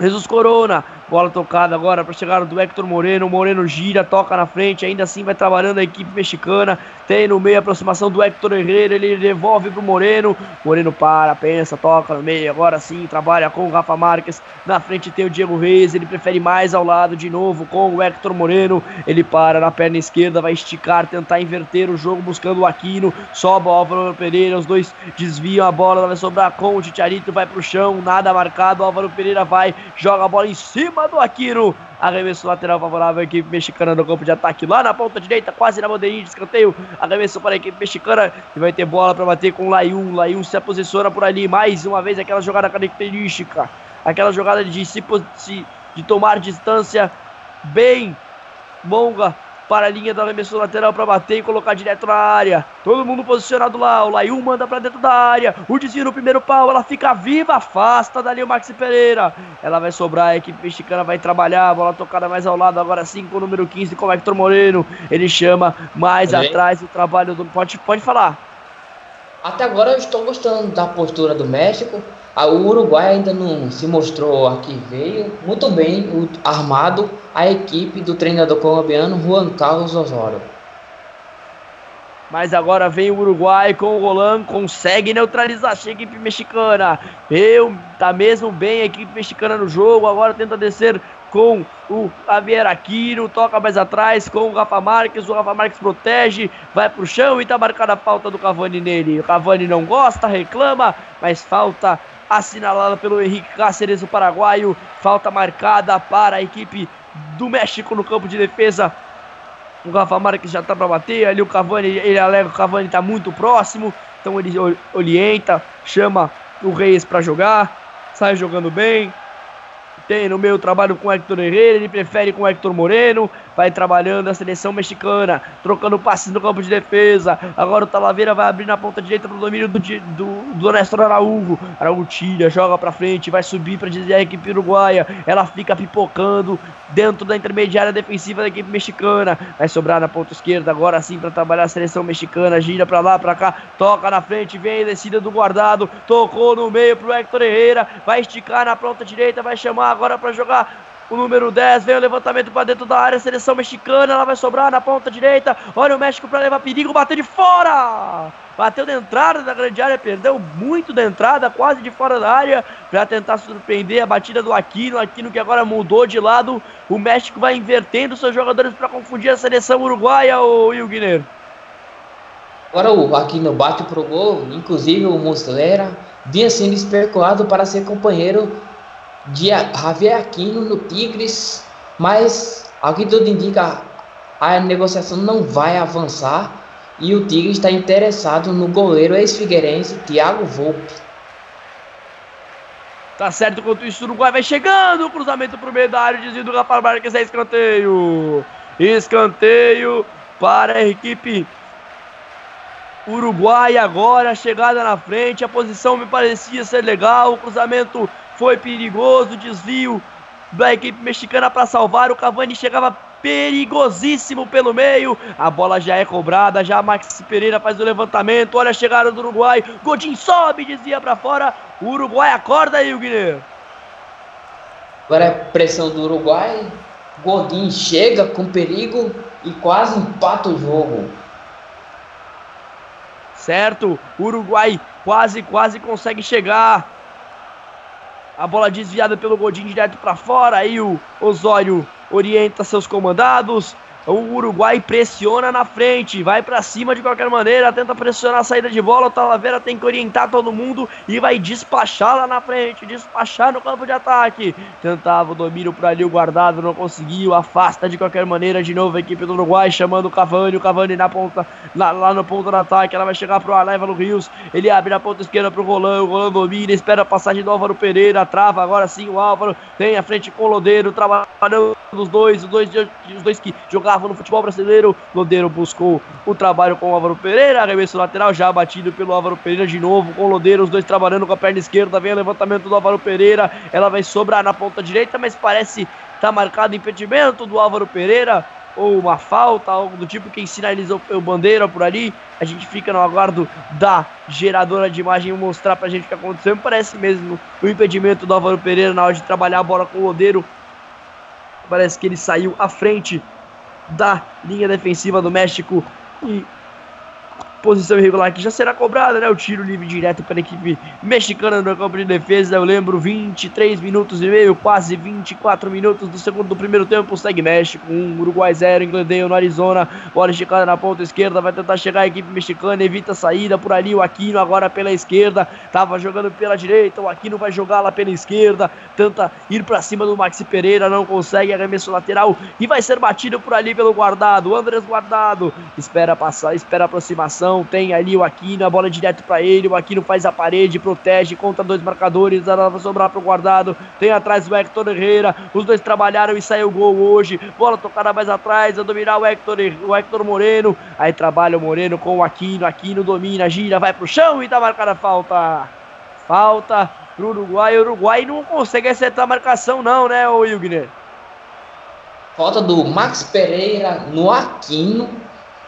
[SPEAKER 3] Jesus Corona. Bola tocada agora para chegar do Hector Moreno. Moreno gira, toca na frente. Ainda assim vai trabalhando a equipe mexicana. Tem no meio a aproximação do Hector Herrera. Ele devolve pro Moreno. Moreno para, pensa, toca no meio. Agora sim trabalha com o Rafa Marques. Na frente tem o Diego Reis. Ele prefere mais ao lado de novo com o Hector Moreno. Ele para na perna esquerda, vai esticar, tentar inverter o jogo buscando o Aquino. Sobe o Álvaro Pereira. Os dois desviam a bola. Vai sobrar com o Titiarito. Vai pro chão, nada marcado. Álvaro Pereira vai, joga a bola em cima do Aquino. Arremesso lateral favorável à equipe mexicana no campo de ataque lá na ponta direita, quase na bandeirinha de escanteio. Arremesso para a equipe mexicana e vai ter bola para bater com o Layun. Layun se posiciona por ali. Mais uma vez aquela jogada característica. Aquela jogada de, se, de tomar distância bem longa para a linha do arremesso lateral para bater e colocar direto na área. Todo mundo posicionado lá. O Layu manda para dentro da área. O desvio no primeiro pau. Ela fica viva, afasta dali o Maxi Pereira. Ela vai sobrar. A equipe mexicana vai trabalhar. Bola tocada mais ao lado. Agora sim com o número 15 com o Hector Moreno. Ele chama mais atrás o trabalho do. Pode, pode falar.
[SPEAKER 4] Até agora eu estou gostando da postura do México. O Uruguai ainda não se mostrou aqui, veio muito bem armado a equipe do treinador colombiano Juan Carlos Osório.
[SPEAKER 3] Mas agora vem o Uruguai com o Roland, consegue neutralizar a equipe mexicana. Eu, tá mesmo bem a equipe mexicana no jogo, agora tenta descer com o Javier Aquino, toca mais atrás com o Rafa Marques, o Rafa Marques protege, vai pro chão e tá marcada a falta do Cavani nele. O Cavani não gosta, reclama, mas falta assinalada pelo Henrique Cáceres, o paraguaio. Falta marcada para a equipe do México no campo de defesa. O Rafa Marques já tá para bater. Ali o Cavani, ele alega que o Cavani tá muito próximo. Então ele orienta, chama o Reis para jogar. Sai jogando bem. Tem no meio trabalho com o Hector Herrera, ele prefere com o Hector Moreno vai trabalhando a seleção mexicana, trocando passes no campo de defesa. Agora o Talaveira vai abrir na ponta direita para o domínio do, do, do Araújo. Araújo tira, joga para frente, vai subir para dizer a equipe uruguaia. Ela fica pipocando dentro da intermediária defensiva da equipe mexicana. Vai sobrar na ponta esquerda agora sim para trabalhar a seleção mexicana. Gira para lá, para cá, toca na frente, vem descida do guardado, tocou no meio pro Hector Herrera, vai esticar na ponta direita, vai chamar agora para jogar o número 10 vem o levantamento para dentro da área, seleção mexicana, ela vai sobrar na ponta direita. Olha o México para levar perigo, bateu de fora! Bateu de entrada da grande área, perdeu muito da entrada, quase de fora da área, para tentar surpreender a batida do Aquino. Aquino que agora mudou de lado. O México vai invertendo seus jogadores para confundir a seleção uruguaia, o Guineiro.
[SPEAKER 4] Agora o Aquino bate pro gol, inclusive o Muslera vinha sendo especulado para ser companheiro de Javier Aquino no Tigres, mas ao que tudo indica, a negociação não vai avançar e o Tigres está interessado no goleiro ex-figueirense Thiago Volpe.
[SPEAKER 3] Tá certo, enquanto isso o Uruguai vai chegando, o cruzamento pro meio da área, desvio do Rafael Marques, é escanteio. Escanteio para a equipe Uruguai agora, chegada na frente, a posição me parecia ser legal, o cruzamento foi perigoso, desvio da equipe mexicana para salvar. O Cavani chegava perigosíssimo pelo meio. A bola já é cobrada, já Max Pereira faz o levantamento. Olha a chegada do Uruguai. Godin sobe, desvia para fora. O Uruguai acorda aí, o Guilherme.
[SPEAKER 4] Agora é pressão do Uruguai. Godin chega com perigo e quase empata o jogo.
[SPEAKER 3] Certo, o Uruguai quase, quase consegue chegar. A bola desviada pelo Godinho direto para fora. Aí o Osório orienta seus comandados. O Uruguai pressiona na frente, vai para cima de qualquer maneira, tenta pressionar a saída de bola. O Talavera tem que orientar todo mundo e vai despachar lá na frente, despachar no campo de ataque. Tentava o domínio por ali, o guardado não conseguiu, afasta de qualquer maneira de novo a equipe do Uruguai, chamando o Cavani. O Cavani na ponta, lá, lá no ponto do ataque, ela vai chegar pro no Rios. Ele abre na ponta esquerda pro Rolando, o Rolando domina, espera a passagem do Álvaro Pereira, trava agora sim o Álvaro, tem a frente com o Lodeiro, trabalhando os dois, os dois, os dois que jogavam no futebol brasileiro. Lodeiro buscou o trabalho com o Álvaro Pereira, arremesso lateral já batido pelo Álvaro Pereira de novo com o Lodeiro, os dois trabalhando com a perna esquerda. Vem o levantamento do Álvaro Pereira, ela vai sobrar na ponta direita, mas parece tá marcado impedimento do Álvaro Pereira. Ou uma falta, algo do tipo, quem sinalizou o bandeira por ali, a gente fica no aguardo da geradora de imagem mostrar pra gente o que aconteceu, parece mesmo o impedimento do Álvaro Pereira na hora de trabalhar a bola com o Lodeiro, Parece que ele saiu à frente da linha defensiva do México. E posição irregular que já será cobrada, né? O tiro livre direto para a equipe mexicana no campo de defesa. Eu lembro 23 minutos e meio, quase 24 minutos do segundo do primeiro tempo. Segue México, 1, um, Uruguai 0, Englandeio no Arizona. Bola esticada na ponta esquerda, vai tentar chegar a equipe mexicana, evita a saída por ali. O Aquino agora pela esquerda, tava jogando pela direita. O Aquino vai jogar lá pela esquerda, tenta ir para cima do Maxi Pereira, não consegue, arremesso lateral e vai ser batido por ali pelo guardado. Andrés Guardado espera passar, espera aproximação tem ali o Aquino, a bola é direto para ele, o Aquino faz a parede, protege contra dois marcadores, ela vai sobrar pro guardado, tem atrás o Hector Herrera, os dois trabalharam e saiu o gol hoje, bola tocada mais atrás, a dominar o Hector, o Hector Moreno, aí trabalha o Moreno com o Aquino, Aquino domina, gira, vai pro chão e tá marcada a falta, falta pro Uruguai, o Uruguai não consegue acertar a marcação não, né, o Wilgner?
[SPEAKER 4] Falta do Max Pereira no Aquino,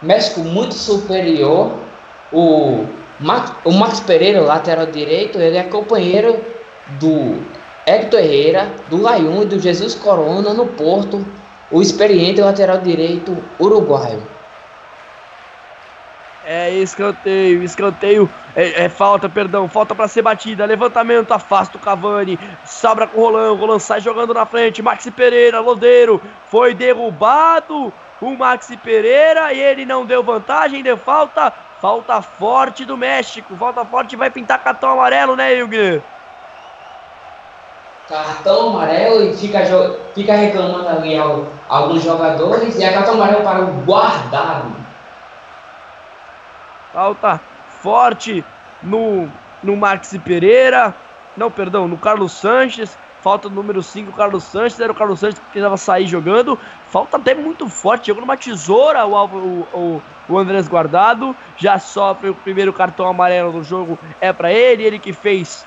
[SPEAKER 4] México muito superior. O Max, o Max Pereira, lateral direito, ele é companheiro do Hector Herrera, do Layun e do Jesus Corona no Porto, o experiente lateral direito uruguaio.
[SPEAKER 3] É escanteio, escanteio, é, é falta, perdão, falta para ser batida, levantamento, afasta o Cavani, sobra com o Roland, Roland sai jogando na frente, Maxi Pereira, Lodeiro, foi derrubado, o Maxi Pereira e ele não deu vantagem, deu falta. Falta forte do México. Falta forte vai pintar cartão amarelo, né, Hilger?
[SPEAKER 4] Cartão amarelo e fica, fica reclamando ali alguns jogadores e é cartão amarelo para o guardado.
[SPEAKER 3] Falta forte no, no Maxi Pereira. Não, perdão, no Carlos Sanches. Falta o número 5, Carlos Sanches. Era o Carlos Sanches que precisava sair jogando. Falta até muito forte. Jogou numa tesoura o, o, o, o Andrés Guardado. Já sofre o primeiro cartão amarelo do jogo. É para ele. Ele que fez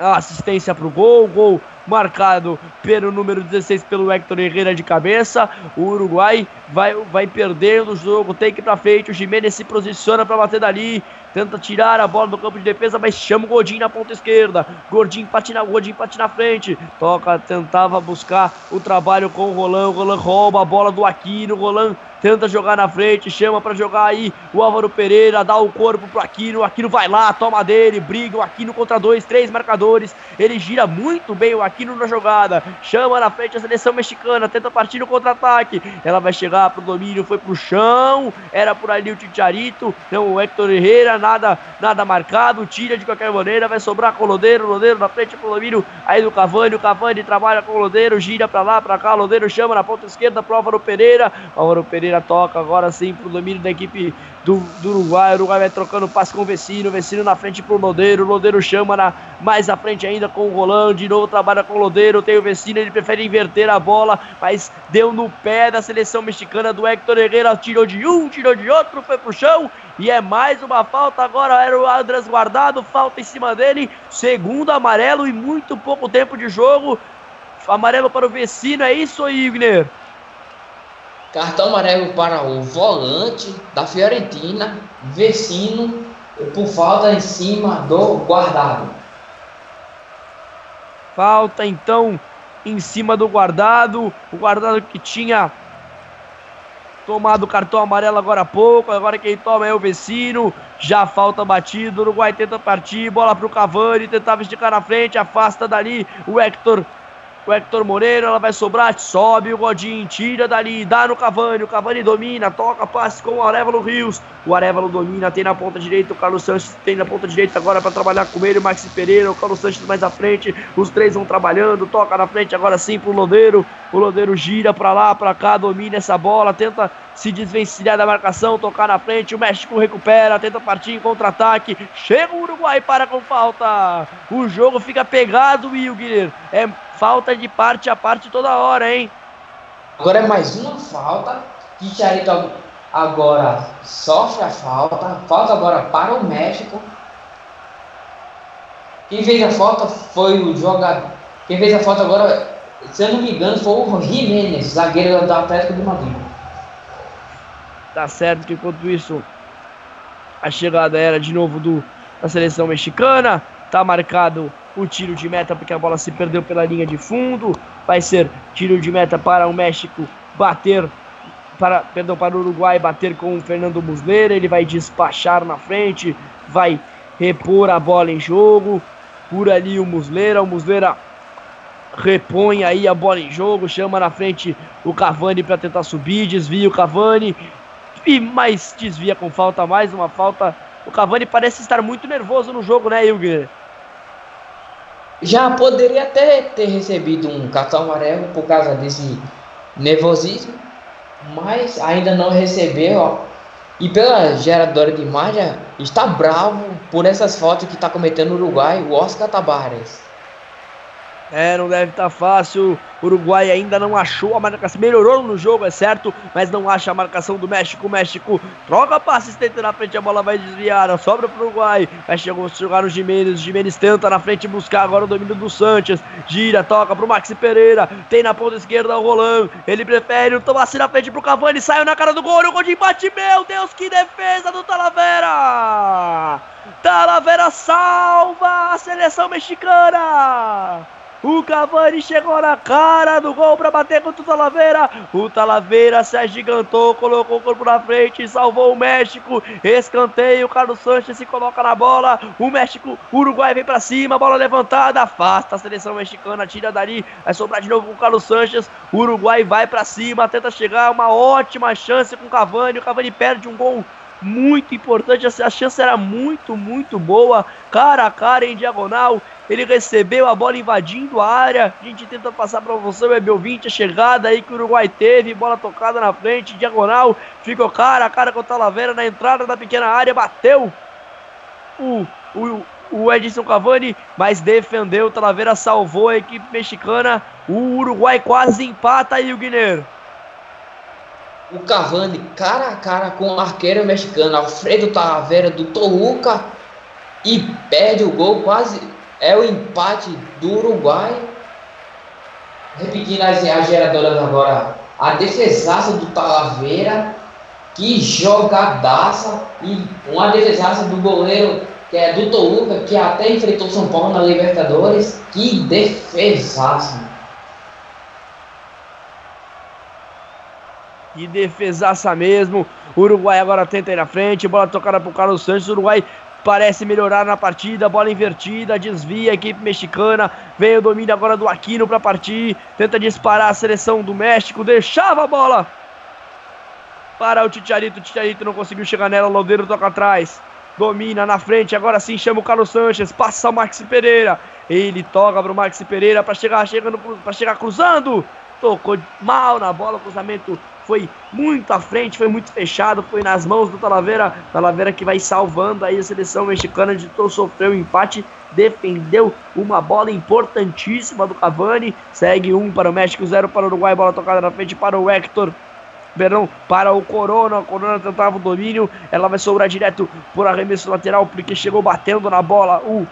[SPEAKER 3] a assistência para o gol. Gol marcado pelo número 16 pelo Hector Herrera de cabeça. O Uruguai vai, vai perdendo o jogo, tem que ir para frente. O Jimenez se posiciona para bater dali tenta tirar a bola do campo de defesa, mas chama o Godinho na ponta esquerda. Gordinho patina, Godinho patina na frente. Toca, tentava buscar o trabalho com o Roland. O Roland rouba a bola do Aquino. O Roland tenta jogar na frente, chama para jogar aí o Álvaro Pereira, dá o corpo pro Aquino. O Aquino vai lá, toma dele, briga. O Aquino contra dois, três marcadores. Ele gira muito bem o Aquino na jogada. Chama na frente a seleção mexicana, tenta partir no contra-ataque. Ela vai chegar pro domínio, foi pro chão. Era por ali o Ticharito, então o Hector Herrera nada, nada marcado, tira de qualquer maneira, vai sobrar com o Lodeiro, Lodeiro na frente pro domínio aí do Cavani, o Cavani trabalha com o Lodeiro, gira pra lá, pra cá, o Lodeiro chama na ponta esquerda pro Álvaro Pereira, o Álvaro Pereira toca agora sim pro domínio da equipe do, do Uruguai, o Uruguai vai trocando passe com o Vecino, o Vecino na frente pro Lodeiro, o Lodeiro chama na, mais à frente ainda com o Rolando, de novo trabalha com o Lodeiro, tem o Vecino, ele prefere inverter a bola, mas deu no pé da seleção mexicana do Hector Herrera, tirou de um, tirou de outro, foi pro chão, e é mais uma falta agora. Era o Andrés guardado, falta em cima dele. Segundo amarelo e muito pouco tempo de jogo. Amarelo para o Vecino, é isso, Igner?
[SPEAKER 4] Cartão amarelo para o volante da Fiorentina, Vecino, por falta em cima do guardado.
[SPEAKER 3] Falta então em cima do guardado. O guardado que tinha tomado cartão amarelo agora há pouco. Agora quem toma é o Vecino. Já falta batido. O Uruguai tenta partir. Bola para o Cavani. Tentava esticar na frente. Afasta dali o Hector o Hector Moreira, ela vai sobrar, sobe o Godinho, tira dali, dá no Cavani, o Cavani domina, toca, passe com o Arevalo Rios, o Arevalo domina, tem na ponta direita, o Carlos Sanches tem na ponta direita agora para trabalhar com ele, o Maxi Pereira, o Carlos Sanches mais à frente, os três vão trabalhando, toca na frente agora sim pro Lodeiro, o Lodeiro gira para lá, para cá, domina essa bola, tenta se desvencilhar da marcação, tocar na frente, o México recupera, tenta partir em contra-ataque, chega o Uruguai para com falta, o jogo fica pegado, Wilguer, é falta de parte a parte toda hora, hein?
[SPEAKER 4] Agora é mais uma falta, Chicharito agora sofre a falta, falta agora para o México, quem fez a falta foi o jogador, quem fez a falta agora, se eu não me engano, foi o Jiménez, zagueiro do Atlético de Madrid.
[SPEAKER 3] Tá certo que enquanto isso a chegada era de novo do, da seleção mexicana. Tá marcado o tiro de meta porque a bola se perdeu pela linha de fundo. Vai ser tiro de meta para o México bater para, perdão, para o Uruguai bater com o Fernando Muslera. Ele vai despachar na frente, vai repor a bola em jogo. Por ali o Muslera, o Muslera repõe aí a bola em jogo, chama na frente o Cavani para tentar subir, desvia o Cavani e mais desvia com falta, mais uma falta. O Cavani parece estar muito nervoso no jogo, né, Ilger?
[SPEAKER 4] Já poderia até ter recebido um cartão amarelo por causa desse nervosismo, mas ainda não recebeu. Ó. E pela geradora de imagem, está bravo por essas fotos que está cometendo o Uruguai, o Oscar Tabares.
[SPEAKER 3] É, não deve estar tá fácil. O Uruguai ainda não achou a marcação. Melhorou no jogo, é certo, mas não acha a marcação do México. O México troca para assistente na frente, a bola vai desviar. Sobra para o Uruguai. Vai chegar no Jimenez. Jimenez tenta na frente buscar agora o domínio do Sanches. Gira, toca para o Maxi Pereira. Tem na ponta esquerda o Roland. Ele prefere tomar assim na frente para o Cavani. Saiu na cara do gol. O gol de empate. Meu Deus, que defesa do Talavera! Talavera salva a seleção mexicana! O Cavani chegou na cara do gol para bater contra o Talavera. O Talavera se agigantou, colocou o corpo na frente, salvou o México. Escanteio, Carlos Sanches se coloca na bola. O México, o Uruguai vem para cima, bola levantada, afasta a seleção mexicana, tira dali, vai sobrar de novo com o Carlos Sanches. O Uruguai vai para cima, tenta chegar, uma ótima chance com o Cavani. O Cavani perde um gol muito importante, a chance era muito, muito boa, cara a cara em diagonal, ele recebeu a bola invadindo a área. A gente tenta passar para você, web ouvinte, a chegada aí que o Uruguai teve. Bola tocada na frente, diagonal. Ficou cara a cara com o Talavera na entrada da pequena área. Bateu o, o, o Edson Cavani, mas defendeu. O Talavera salvou a equipe mexicana. O Uruguai quase empata aí o Guineiro.
[SPEAKER 4] O Cavani cara a cara com o arqueiro mexicano Alfredo Talavera do Toluca e perde o gol quase é o empate do Uruguai. Repetindo as, as geradoras agora, a defesaça do Talavera, que jogadaça, e uma defesaça do goleiro que é do Toluca, que até enfrentou São Paulo na Libertadores. Que defesaça!
[SPEAKER 3] Que defesaça mesmo. Uruguai agora tenta ir na frente. Bola tocada para o Carlos Santos. Uruguai parece melhorar na partida, bola invertida, desvia a equipe mexicana, vem o domínio agora do Aquino para partir, tenta disparar a seleção do México, deixava a bola para o Titiarito, o Titiarito não conseguiu chegar nela, o Lodeiro toca atrás, domina na frente, agora sim chama o Carlos Sanches, passa o Maxi Pereira, ele toca para o Maxi Pereira para chegar, para chegar cruzando, tocou mal na bola, cruzamento foi muito à frente, foi muito fechado, foi nas mãos do Talavera, Talavera que vai salvando aí a seleção mexicana de sofreu um empate, defendeu uma bola importantíssima do Cavani, segue um para o México, zero para o Uruguai, bola tocada na frente para o Hector, perdão, para o Corona. O Corona tentava o domínio. Ela vai sobrar direto por arremesso lateral, porque chegou batendo na bola o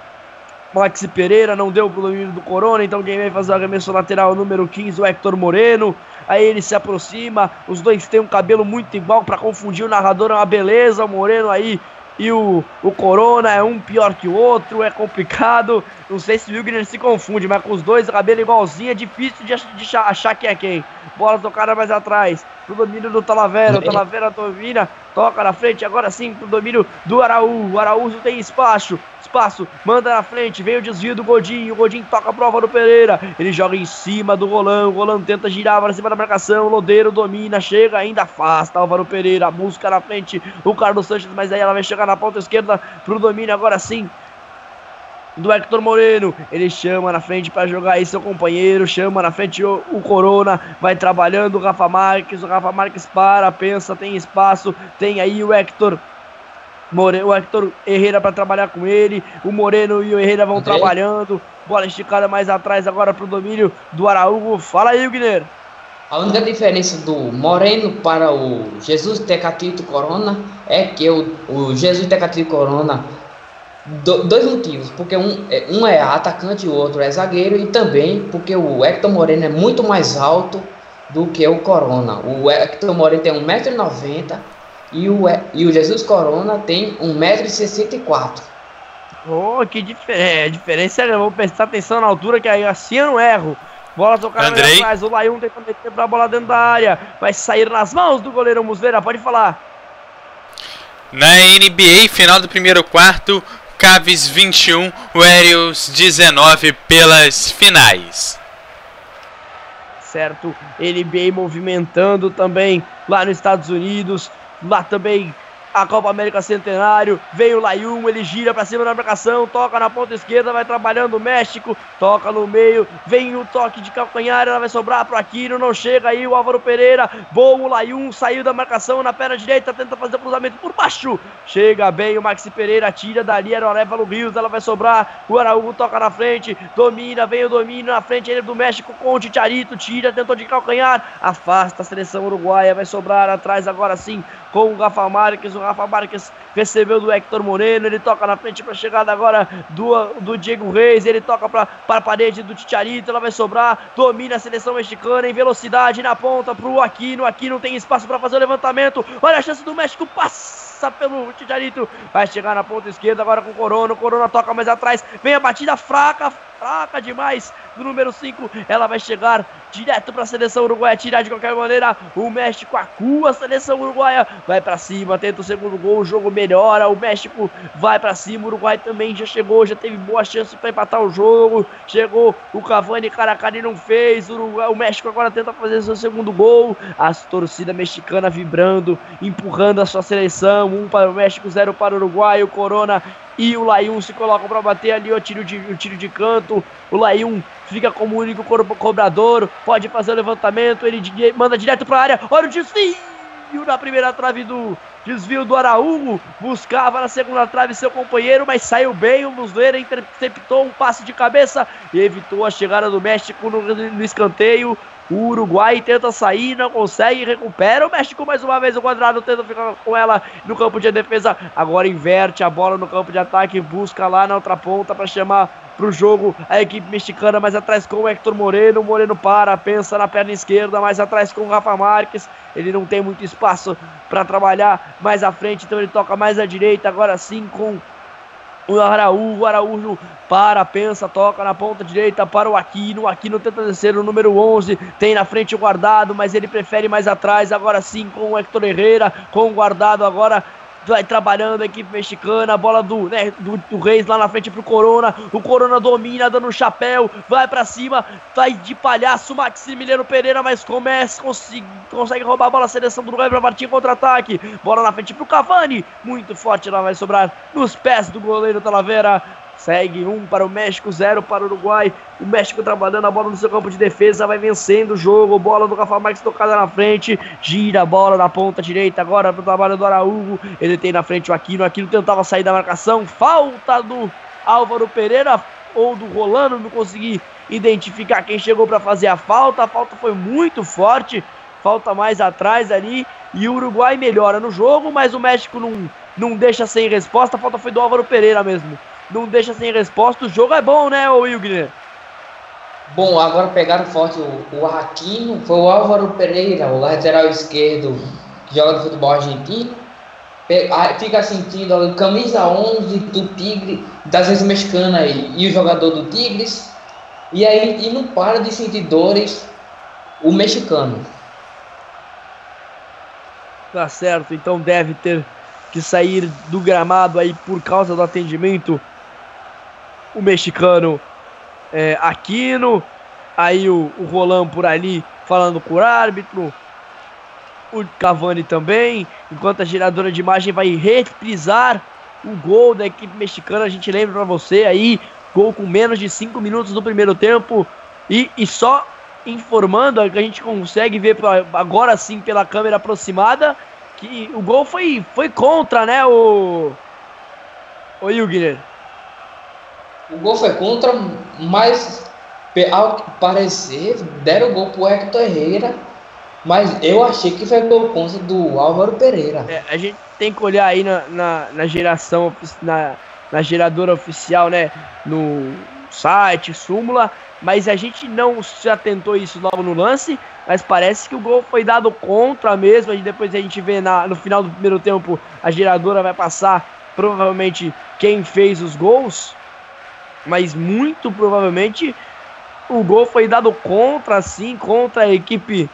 [SPEAKER 3] Maxi Pereira. Não deu pro domínio do Corona. Então quem vai fazer o arremesso lateral número 15, o Hector Moreno. Aí ele se aproxima, os dois têm um cabelo muito igual para confundir o narrador, é uma beleza. O Moreno aí e o, o Corona é um pior que o outro, é complicado. Não sei se o Wilgner se confunde, mas com os dois cabelo igualzinho é difícil de, de achar quem é quem. Bola tocada mais atrás, pro domínio do Talavera. O Talavera domina, toca na frente, agora sim pro domínio do Araújo. O Araújo tem espaço, espaço, manda na frente, vem o desvio do Godinho, o Godinho toca a prova do Pereira, ele joga em cima do Roland, o Roland tenta girar para cima da marcação, o Lodeiro domina, chega, ainda afasta Álvaro Pereira, busca na frente o Carlos Sanches, mas aí ela vai chegar na ponta esquerda pro domínio, agora sim, do Hector Moreno. Ele chama na frente para jogar aí seu companheiro, chama na frente o, o, Corona, vai trabalhando o Rafa Marques, o Rafa Marques para, pensa, tem espaço, tem aí o Hector Moreno, o Hector Herrera para trabalhar com ele. O Moreno e o Herrera vão Andrei. trabalhando. Bola esticada mais atrás agora para o domínio do Araújo. Fala aí, Guilherme.
[SPEAKER 4] A única diferença do Moreno para o Jesus Tecatito Corona é que o, o Jesus Tecatito Corona do, dois motivos, porque um, é, um é atacante e o outro é zagueiro, e também porque o Hector Moreno é muito mais alto do que o Corona. O Hector Moreno tem 1,90m e o, e o Jesus Corona tem 1,64m.
[SPEAKER 3] Oh, que diferença. É, diferença, eu vou prestar atenção na altura, que aí assim eu não erro. Bola tocada
[SPEAKER 2] Andrei.
[SPEAKER 3] atrás, o Laiun tenta meter pra bola dentro da área. Vai sair nas mãos do goleiro Muslera, pode falar.
[SPEAKER 2] Na NBA, final do primeiro quarto, Caves 21, Warriors 19 pelas finais.
[SPEAKER 3] Certo, NBA movimentando também lá nos Estados Unidos. Lá também a Copa América Centenário. Vem o Layum, ele gira para cima da marcação, toca na ponta esquerda, vai trabalhando o México, toca no meio, vem o toque de calcanhar, ela vai sobrar pro Aquino, não chega aí o Álvaro Pereira. Bom, o Layum saiu da marcação na perna direita, tenta fazer o cruzamento por baixo. Chega bem o Maxi Pereira, tira dali, era o Arevalo Rios, ela vai sobrar. O Araújo toca na frente, domina, vem o domínio na frente ele do México com o Ticharito, tira, tentou de calcanhar, afasta a seleção uruguaia, vai sobrar atrás agora sim com o Rafa Marques. O Rafa Marques recebeu do Hector Moreno. Ele toca na frente para a chegada agora do, do Diego Reis. Ele toca para a parede do Ticharito. Ela vai sobrar. Domina a seleção mexicana em velocidade na ponta para o Aquino. Aqui não tem espaço para fazer o levantamento. Olha a chance do México passa pelo Ticharito. Vai chegar na ponta esquerda agora com o Corona. O Corona toca mais atrás. Vem a batida fraca, fraca demais do número 5. Ela vai chegar direto para a seleção uruguaia, tirar de qualquer maneira. O México acua a seleção uruguaia, vai para cima, tenta o segundo gol, o jogo melhora. O México vai para cima, o Uruguai também já chegou, já teve boa chance para empatar o jogo. Chegou o Cavani, cara a cara e não fez. O, Uruguai, o México agora tenta fazer seu segundo gol. A torcida mexicana vibrando, empurrando a sua seleção. Um para o México, zero para o Uruguai. O Corona e o Layun se colocam para bater ali o tiro de, o tiro de canto. O Layun fica como único cobrador, pode fazer o levantamento, ele manda direto para a área. Olha o desvio na primeira trave do desvio do Araújo, buscava na segunda trave seu companheiro, mas saiu bem. O Muslera interceptou um passe de cabeça e evitou a chegada do México no, no escanteio. O Uruguai tenta sair, não consegue, recupera. O México mais uma vez o quadrado tenta ficar com ela no campo de defesa. Agora inverte a bola no campo de ataque, busca lá na outra ponta para chamar para o jogo a equipe mexicana. Mais atrás com o Hector Moreno. O Moreno para, pensa na perna esquerda. Mais atrás com o Rafa Marques. Ele não tem muito espaço para trabalhar mais à frente, então ele toca mais à direita. Agora sim com o Araújo, o Araújo para, pensa, toca na ponta direita para o Aquino. Aquino tenta descer o número 11. Tem na frente o guardado, mas ele prefere mais atrás. Agora sim com o Hector Herrera, com o guardado agora vai trabalhando a equipe mexicana, a bola do, né, do, do, Reis lá na frente pro Corona, o Corona domina, dando um chapéu, vai para cima, vai de palhaço Maximiliano Pereira, mas começa, consegue, consegue roubar a bola, a seleção do Uruguai para partir contra-ataque, bola na frente pro Cavani, muito forte, ela vai sobrar nos pés do goleiro Talavera, Segue um para o México, zero para o Uruguai. O México trabalhando a bola no seu campo de defesa, vai vencendo o jogo. Bola do Rafa Marques tocada na frente. Gira a bola na ponta direita agora para o trabalho do Araújo. Ele tem na frente o Aquino. Aquino tentava sair da marcação. Falta do Álvaro Pereira ou do Rolando. Não consegui identificar quem chegou para fazer a falta. A falta foi muito forte. Falta mais atrás ali. E o Uruguai melhora no jogo, mas o México não, não deixa sem resposta. A falta foi do Álvaro Pereira mesmo não deixa sem resposta. O jogo é bom, né, Wilgner?
[SPEAKER 4] Bom, agora pegaram forte o, o Aquino, foi o Álvaro Pereira, o lateral esquerdo que joga no futebol argentino. Fica sentindo a camisa 11 do Tigre, das vezes mexicana aí, e o jogador do Tigres. E aí e não para de sentir dores o mexicano.
[SPEAKER 3] Tá certo, então deve ter que sair do gramado aí por causa do atendimento o mexicano é, Aquino, aí o, o Roland por ali falando com o árbitro, o Cavani também, enquanto a geradora de imagem vai reprisar o gol da equipe mexicana, a gente lembra para você aí, gol com menos de 5 minutos no primeiro tempo, e, e só informando a gente consegue ver agora sim pela câmera aproximada que o gol foi, foi contra, né, o, o Hilgner?
[SPEAKER 4] O gol foi contra, mas ao parecer deram o gol pro Hector Herrera. Mas eu achei que foi gol contra do Álvaro Pereira.
[SPEAKER 3] É, a gente tem que olhar aí na, na, na geração, na, na geradora oficial, né? No site, súmula, mas a gente não se atentou isso logo no lance, mas parece que o gol foi dado contra mesmo, e depois a gente vê na, no final do primeiro tempo a geradora vai passar provavelmente quem fez os gols, mas muito provavelmente o gol foi dado contra, sim, contra a equipe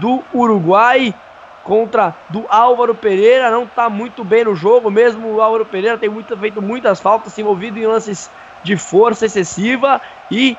[SPEAKER 3] do Uruguai, contra do Álvaro Pereira. Não está muito bem no jogo, mesmo o Álvaro Pereira tem muito, feito muitas faltas, se envolvido em lances de força excessiva e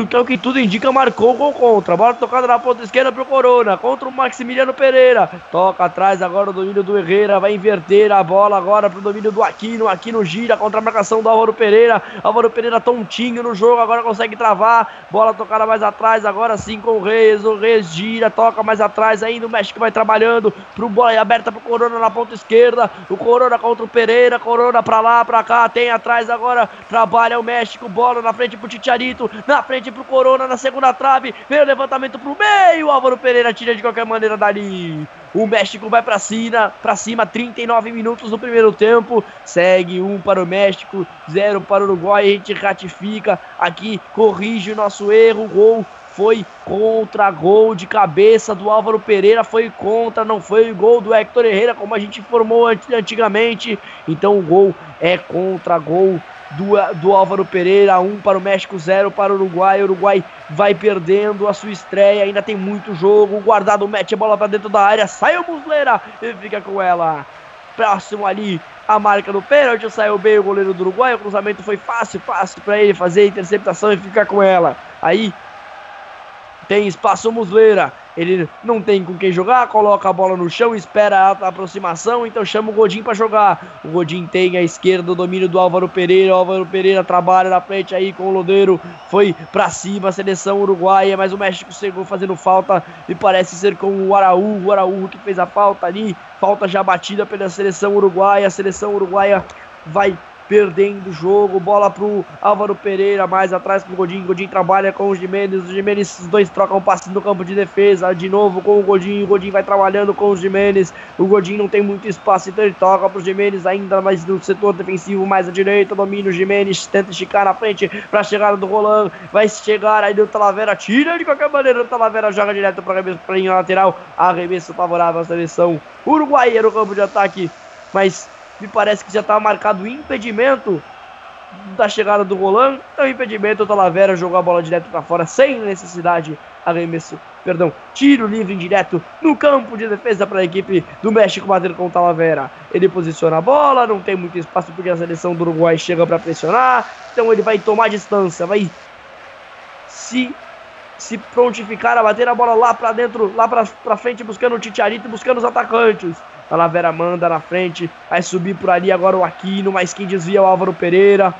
[SPEAKER 3] então que tudo indica, marcou o gol contra. Bola tocada na ponta esquerda pro Corona. Contra o Maximiliano Pereira. Toca atrás agora o domínio do Herrera. Vai inverter a bola agora pro domínio do Aquino. Aquino gira contra a marcação do Álvaro Pereira. Álvaro Pereira tontinho no jogo. Agora consegue travar. Bola tocada mais atrás. Agora sim com o Reis. O Reis gira, toca mais atrás ainda. O México vai trabalhando. Pro bola aberta pro Corona na ponta esquerda. O Corona contra o Pereira. Corona pra lá, pra cá. Tem atrás agora. Trabalha o México. Bola na frente pro Titiarito na frente pro Corona, na segunda trave, veio o levantamento pro meio, Álvaro Pereira tira de qualquer maneira dali. O México vai para cima, para cima, 39 minutos no primeiro tempo. Segue um para o México, zero para o Uruguai. A gente ratifica aqui, corrige o nosso erro. Gol foi contra, gol de cabeça do Álvaro Pereira, foi contra, não foi gol do Hector Herrera, como a gente informou antigamente. Então o gol é contra, gol do, do Álvaro Pereira, 1 um para o México, 0 para o Uruguai. O Uruguai vai perdendo a sua estreia, ainda tem muito jogo. O guardado mete a bola para dentro da área, sai o Muslera e fica com ela. Próximo ali, a marca do pênalti, saiu bem o goleiro do Uruguai. O cruzamento foi fácil, fácil para ele fazer a interceptação e ficar com ela. Aí tem espaço Muslera. Ele não tem com quem jogar, coloca a bola no chão, espera a aproximação, então chama o Godin para jogar. O Godin tem a esquerda, o domínio do Álvaro Pereira. O Álvaro Pereira trabalha na frente aí com o Lodeiro. Foi para cima a seleção uruguaia, mas o México chegou fazendo falta e parece ser com o Araújo. O Araújo que fez a falta ali. Falta já batida pela seleção uruguaia. A seleção uruguaia vai perdendo o jogo. Bola pro Álvaro Pereira, mais atrás pro Godinho. Godinho trabalha com o Jimenez. Os Jimenez, os dois trocam passe no campo de defesa. De novo com o Godinho. O Godinho vai trabalhando com os Jimenez. O Godinho não tem muito espaço, então ele toca pro Jimenez, ainda mais no setor defensivo, mais à direita. Domina o Jimenez, tenta esticar na frente pra chegada do Roland. Vai chegar aí do Talavera, tira de qualquer maneira. O Talavera joga direto para a linha lateral. Arremesso favorável à seleção uruguaia no campo de ataque. Mas me parece que já estava marcado o impedimento da chegada do Roland. Então, o impedimento, o Talavera jogou a bola direto para fora, sem necessidade, arremesso, perdão, tiro livre indireto no campo de defesa para a equipe do México bater com o Talavera. Ele posiciona a bola, não tem muito espaço porque a seleção do Uruguai chega para pressionar, então ele vai tomar distância, vai se se prontificar a bater a bola lá para dentro, lá para frente, buscando o Titiarito, buscando os atacantes. Talavera manda na frente. Vai subir por ali agora o Aquino. Mas quem desvia é o Álvaro Pereira.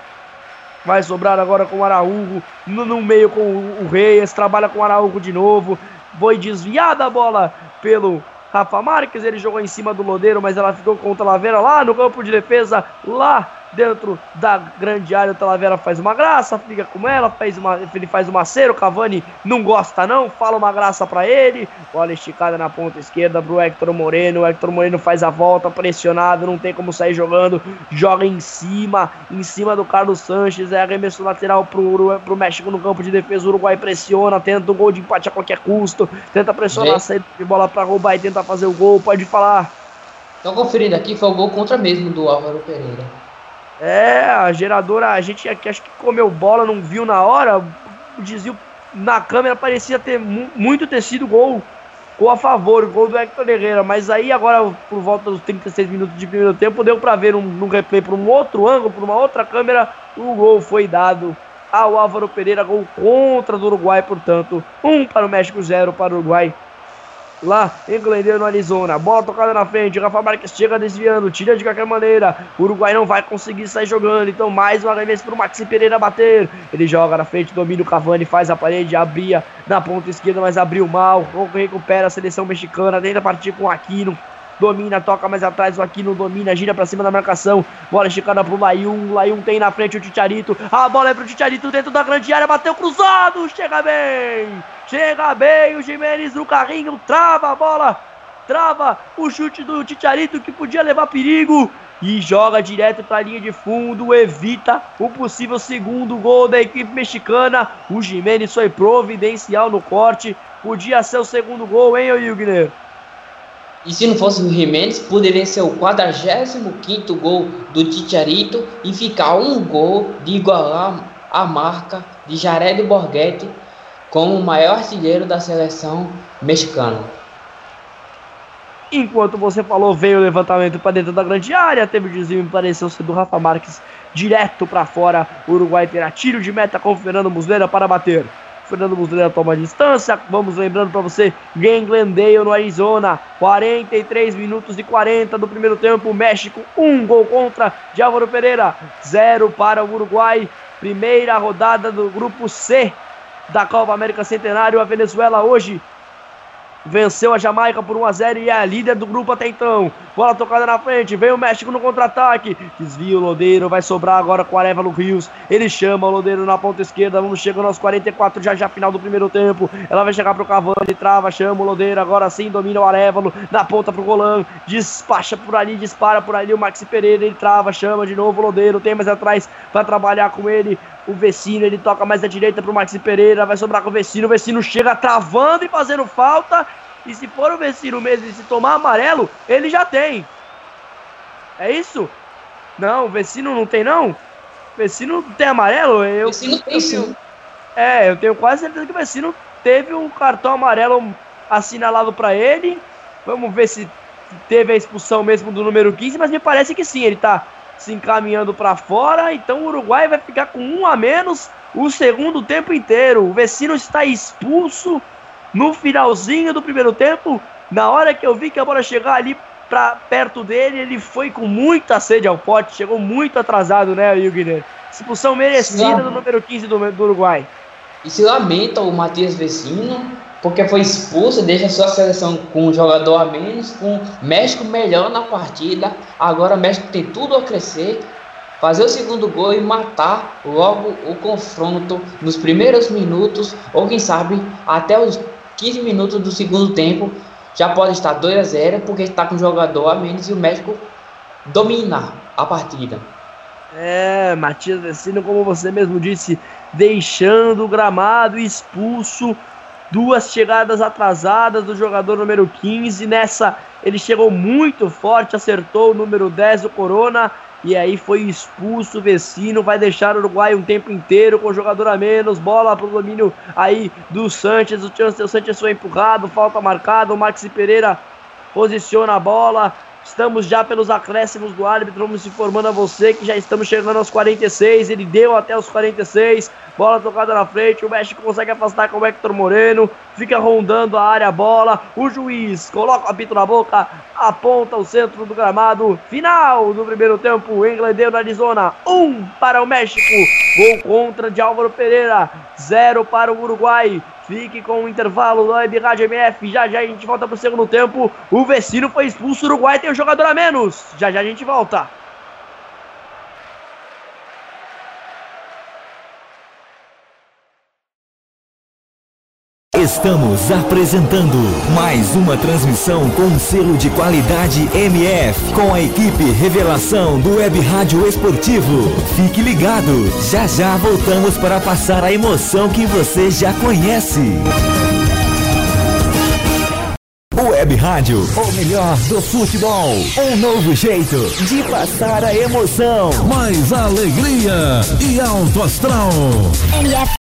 [SPEAKER 3] Vai sobrar agora com o Araújo. No, no meio com o, o Reis. Trabalha com o Araújo de novo. Foi desviada a bola pelo Rafa Marques. Ele jogou em cima do Lodeiro, mas ela ficou com o Talavera lá no campo de defesa. Lá dentro da grande área. O Talavera faz uma graça, fica com ela, faz uma, ele faz uma cera. O Cavani não gosta, não, fala uma graça para ele. Bola esticada na ponta esquerda pro Hector Moreno. O Hector Moreno faz a volta, pressionado, não tem como sair jogando. Joga em cima, em cima do Carlos Sanches. É arremesso lateral pro, pro México no campo de defesa. O Uruguai pressiona, tenta o gol de empate a qualquer custo. Tenta pressionar a saída de bola para roubar e tenta fazer o gol. Pode falar.
[SPEAKER 4] Tô conferindo aqui, foi o gol contra mesmo do Álvaro Pereira.
[SPEAKER 3] É, a geradora, a gente aqui acho que comeu bola, não viu na hora. O desvio na câmera parecia ter mu muito ter sido gol, gol a favor, gol do Hector Herrera. Mas aí agora, por volta dos 36 minutos de primeiro tempo, deu para ver no replay por um outro ângulo, por uma outra câmera, o gol foi dado ao Álvaro Pereira, gol contra do Uruguai, portanto, um para o México, zero para o Uruguai lá em Glendale, no Arizona. Bola tocada na frente, Rafa Marques chega desviando, tira de qualquer maneira. O Uruguai não vai conseguir sair jogando, então mais uma vez para o Maxi Pereira bater. Ele joga na frente, domina o Cavani, faz a parede, abria na ponta esquerda, mas abriu mal. Recupera a seleção mexicana, tenta partir com o Aquino. Domina, toca mais atrás, o Aquino domina, gira pra cima da marcação. Bola esticada pro Laiun. Laiun tem na frente o Ticharito. A bola é pro Ticharito dentro da grande área. Bateu cruzado. Chega bem. Chega bem o Jimenez no carrinho. Trava a bola. Trava o chute do Ticharito que podia levar perigo. E joga direto para a linha de fundo, evita o possível segundo gol da equipe mexicana. O Jimenez foi providencial no corte. Podia ser o segundo gol, hein, Wilgner?
[SPEAKER 4] E se não fosse o Jimenez, poderia ser o 45 gol do Ticharito e ficar um gol de igualar a marca de Jared Borghetti como o maior artilheiro da seleção mexicana.
[SPEAKER 3] Enquanto você falou, veio o levantamento para dentro da grande área, teve o desvio, me pareceu ser do Rafa Marques direto para fora. O Uruguai terá tiro de meta com o Fernando Muslera para bater. Fernando Muslera toma distância. Vamos lembrando para você, Game Glendale no Arizona. 43 minutos e 40 do primeiro tempo. México, um gol contra de Álvaro Pereira. Zero para o Uruguai. Primeira rodada do grupo C da Copa América Centenário. A Venezuela hoje venceu a Jamaica por 1 a 0 e é a líder do grupo até então. Bola tocada na frente, vem o México no contra-ataque. Desvia o Lodeiro, vai sobrar agora com o Arevalo Rios. Ele chama o Lodeiro na ponta esquerda. Vamos chegando aos 44, já já final do primeiro tempo. Ela vai chegar pro Cavani, trava, chama o Lodeiro. Agora sim domina o Arevalo na ponta pro Golan. Despacha por ali, dispara por ali o Maxi Pereira. Ele trava, chama de novo o Lodeiro. Tem mais atrás para trabalhar com ele. O Vecino, ele toca mais à direita pro Maxi Pereira, vai sobrar com o Vecino. O Vecino chega travando e fazendo falta. E se for o Vecino mesmo e se tomar amarelo, ele já tem. É isso? Não, o Vecino não tem não? O Vecino tem amarelo? Eu,
[SPEAKER 4] Vecino tem sim.
[SPEAKER 3] É, eu tenho quase certeza que o Vecino teve um cartão amarelo assinalado para ele. Vamos ver se teve a expulsão mesmo do número 15, mas me parece que sim, ele tá se encaminhando para fora, então o Uruguai vai ficar com um a menos o segundo tempo inteiro. O Vecino está expulso no finalzinho do primeiro tempo. Na hora que eu vi que a bola chegar ali para perto dele, ele foi com muita sede ao pote, chegou muito atrasado, né, Wilguiner? Expulsão merecida do número 15 do, do Uruguai.
[SPEAKER 4] E se lamenta o Matias Vecino, porque foi expulso, deixa sua seleção com um jogador a menos, com México melhor na partida. Agora o México tem tudo a crescer, fazer o segundo gol e matar logo o confronto nos primeiros minutos, ou quem sabe até os 15 minutos do segundo tempo. Já pode estar 2 a 0 porque está com um jogador a menos e o México domina a partida.
[SPEAKER 3] É, Matias Vecino, como você mesmo disse, deixando o gramado expulso duas chegadas atrasadas do jogador número 15. Nessa, ele chegou muito forte, acertou o número 10, o Corona, e aí foi expulso o Vecino. Vai deixar o Uruguai um tempo inteiro com o jogador a menos. Bola para o domínio aí do Sanches. O Chancellor Sanches foi empurrado, falta marcada. O Maxi Pereira posiciona a bola. Estamos já pelos acréscimos do árbitro. Vamos informando a você que já estamos chegando aos 46. Ele deu até os 46. Bola tocada na frente. O México consegue afastar com o Hector Moreno. Fica rondando a área a bola. O juiz coloca o apito na boca. Aponta o centro do gramado. Final do primeiro tempo. Englandeu na Arizona. Um para o México. Gol contra de Álvaro Pereira. Zero para o Uruguai. Fique com o intervalo da Web Rádio MF. Já já a gente volta pro segundo tempo. O Vecino foi expulso. O Uruguai tem um jogador a menos. Já já a gente volta.
[SPEAKER 1] Estamos apresentando mais uma transmissão com selo de qualidade MF, com a equipe Revelação do Web Rádio Esportivo. Fique ligado, já já voltamos para passar a emoção que você já conhece. Web Rádio, o melhor do futebol. Um novo jeito de passar a emoção.
[SPEAKER 5] Mais alegria e alto astral.
[SPEAKER 1] MF.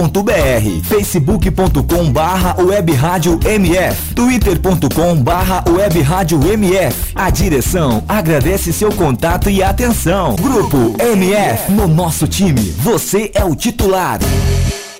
[SPEAKER 1] radiomf.com.br facebook.com barra web rádio MF, twitter.com barra web rádio MF. A direção agradece seu contato e atenção. Grupo MF, no nosso time, você é o titular.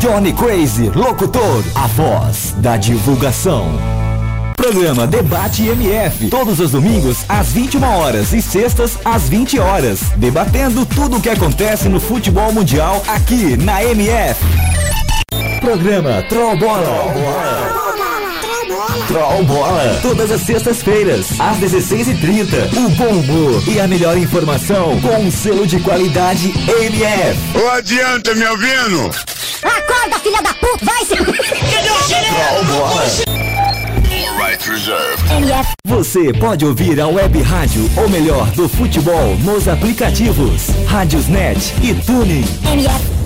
[SPEAKER 1] Johnny Crazy Locutor, a voz da divulgação. Programa Debate MF, todos os domingos às 21 horas. E sextas às 20 horas, debatendo tudo o que acontece no futebol mundial aqui na MF. Programa Troll Bola. Troll Bola. Todas as sextas-feiras, às 16h30. O bom humor e a melhor informação com um selo de qualidade MF.
[SPEAKER 6] Ô, adianta, me ouvindo?
[SPEAKER 7] Acorda, filha da puta, vai se...
[SPEAKER 1] Troll Bola. Você pode ouvir a web rádio, ou melhor, do futebol, nos aplicativos Rádiosnet e Tuning.
[SPEAKER 7] MF.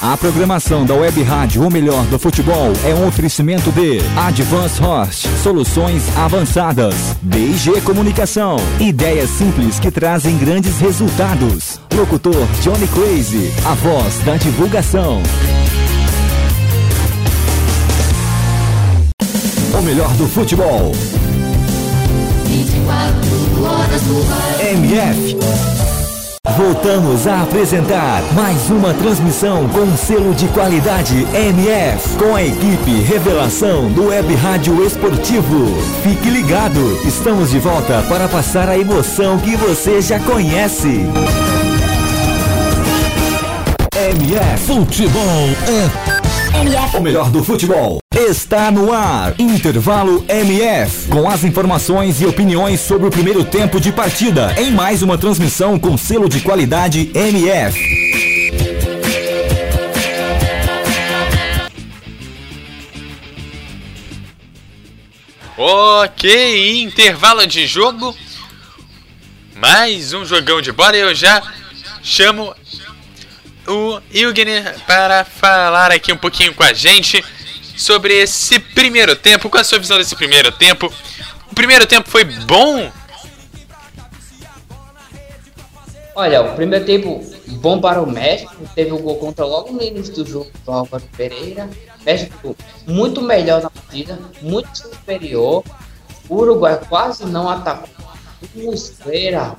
[SPEAKER 1] A programação da Web Rádio, ou melhor, do futebol, é um oferecimento de Advance Host, soluções avançadas, DG Comunicação, ideias simples que trazem grandes resultados. Locutor Johnny Crazy, a voz da divulgação. O melhor do futebol. MF. Voltamos a apresentar mais uma transmissão com selo de qualidade MF, com a equipe Revelação do Web Rádio Esportivo. Fique ligado, estamos de volta para passar a emoção que você já conhece. MF
[SPEAKER 5] Futebol é
[SPEAKER 7] MF.
[SPEAKER 1] o melhor do futebol está no ar. Intervalo MF. Com as informações e opiniões sobre o primeiro tempo de partida. Em mais uma transmissão com selo de qualidade MF.
[SPEAKER 2] Ok, intervalo de jogo. Mais um jogão de bola eu já chamo o Ilgner para falar aqui um pouquinho com a gente sobre esse primeiro tempo. Qual a sua visão desse primeiro tempo? O primeiro tempo foi bom?
[SPEAKER 4] Olha, o primeiro tempo bom para o México. Teve o gol contra logo no início do jogo do Álvaro Pereira. México muito melhor na partida, muito superior. O Uruguai quase não atacou. O Muslera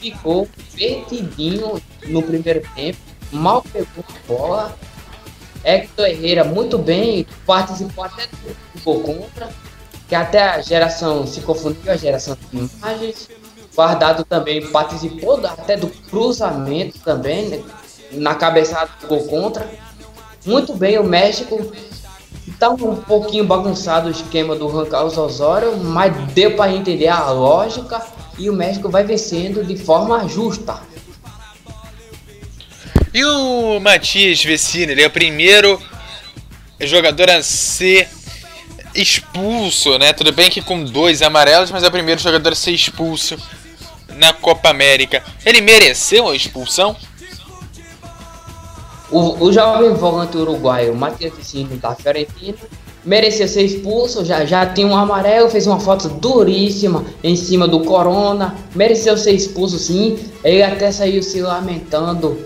[SPEAKER 4] ficou perdidinho no primeiro tempo. Mal pegou a bola. Hector Herrera muito bem, participou até do gol contra. Que até a geração se confundiu, a geração de imagens. Guardado também participou até do cruzamento também, né? na cabeçada do gol contra. Muito bem o México. Tá um pouquinho bagunçado o esquema do Juan Carlos Osório, mas deu para entender a lógica e o México vai vencendo de forma justa.
[SPEAKER 2] E o Matias Vecina, ele é o primeiro jogador a ser expulso, né? Tudo bem que com dois amarelos, mas é o primeiro jogador a ser expulso na Copa América. Ele mereceu a expulsão?
[SPEAKER 4] O, o jovem volante uruguaio Matias Vicino da Fiorentina merecia ser expulso, já, já tinha um amarelo, fez uma foto duríssima em cima do Corona, mereceu ser expulso sim, ele até saiu se lamentando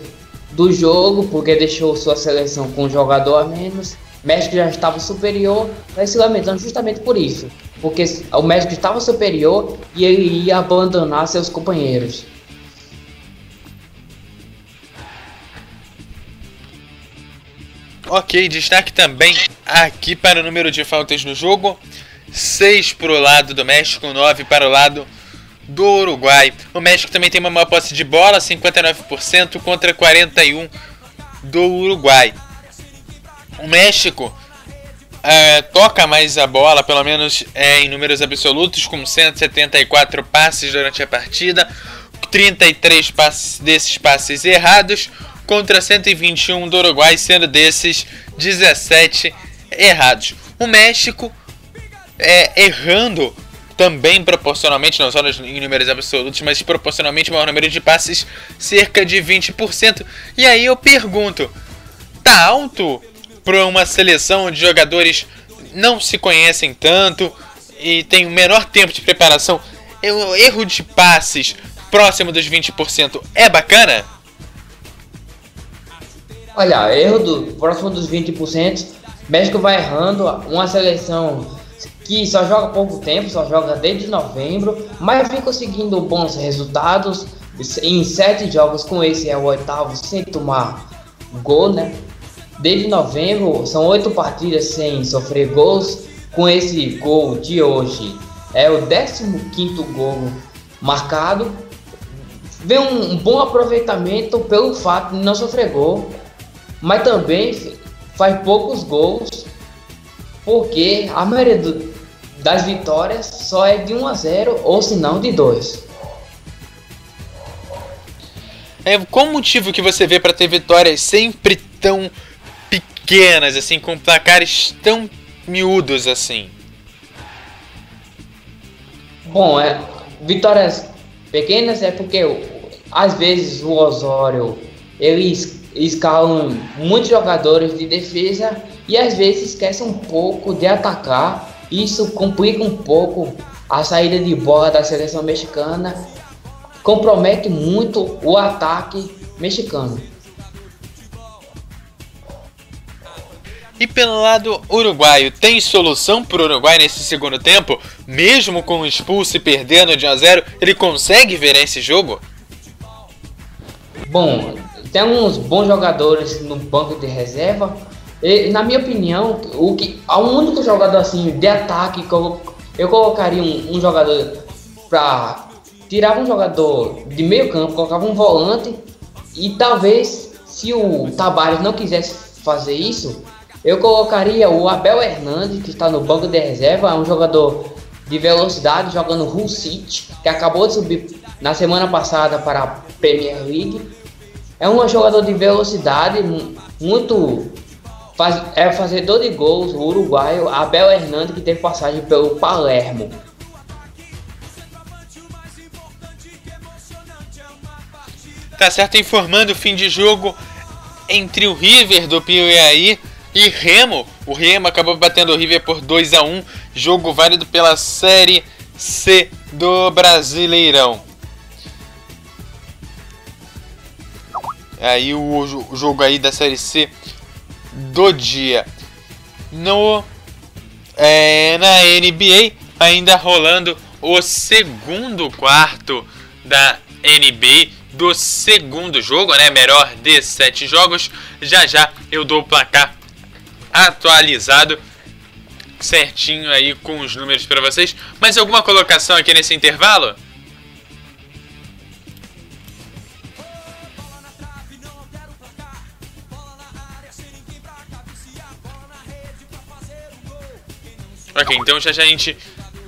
[SPEAKER 4] do jogo, porque deixou sua seleção com um jogador a menos, México já estava superior, vai se lamentando justamente por isso, porque o México estava superior e ele ia abandonar seus companheiros.
[SPEAKER 2] Ok, destaque também aqui para o número de faltas no jogo: 6 para o lado do México, 9 para o lado do Uruguai. O México também tem uma maior posse de bola, 59% contra 41% do Uruguai. O México eh, toca mais a bola, pelo menos eh, em números absolutos, com 174 passes durante a partida, 33 passes, desses passes errados contra 121 do Uruguai, sendo desses 17 errados. O México é, errando também proporcionalmente, não só em números absolutos, mas proporcionalmente maior número de passes, cerca de 20%. E aí eu pergunto, tá alto para uma seleção de jogadores não se conhecem tanto e tem o menor tempo de preparação? O erro de passes próximo dos 20% é bacana?
[SPEAKER 4] Olha, erro do próximo dos 20%, México vai errando, uma seleção que só joga pouco tempo, só joga desde novembro, mas vem conseguindo bons resultados em sete jogos com esse é o oitavo sem tomar gol, né? Desde novembro são oito partidas sem sofrer gols, com esse gol de hoje é o 15 quinto gol marcado. Vem um, bom aproveitamento pelo fato de não sofrer gol, mas também faz poucos gols porque a maioria do, das vitórias só é de 1 a 0 ou se não de 2.
[SPEAKER 2] É, qual o motivo que você vê para ter vitórias sempre tão pequenas, assim, com placares tão miúdos assim?
[SPEAKER 4] Bom, é, vitórias pequenas é porque às vezes o Osório eles escalam muitos jogadores de defesa e às vezes esquece um pouco de atacar isso complica um pouco a saída de bola da seleção mexicana, compromete muito o ataque mexicano.
[SPEAKER 2] E pelo lado uruguaio, tem solução para o Uruguai nesse segundo tempo? Mesmo com o expulso e perdendo de 1 a 0, ele consegue ver esse jogo?
[SPEAKER 4] Bom, tem uns bons jogadores no banco de reserva, e, na minha opinião, o que, o único jogador assim de ataque que eu, eu colocaria um, um jogador para tirar um jogador de meio campo, colocava um volante e talvez se o Tabares não quisesse fazer isso, eu colocaria o Abel Hernandes, que está no banco de reserva, é um jogador de velocidade, jogando Hull City, que acabou de subir na semana passada para a Premier League. É um jogador de velocidade, muito Faz, é fazedor de gols, o uruguaio Abel Hernandes, que teve passagem pelo Palermo.
[SPEAKER 2] Tá certo, informando o fim de jogo entre o River do Piauí e Remo. O Remo acabou batendo o River por 2 a 1 jogo válido pela Série C do Brasileirão. Aí o, o jogo aí da Série C do dia. No é, na NBA ainda rolando o segundo quarto da NBA do segundo jogo, né? Melhor de sete jogos. Já já eu dou o placar atualizado certinho aí com os números para vocês. Mais alguma colocação aqui nesse intervalo? Ok, então já, já a gente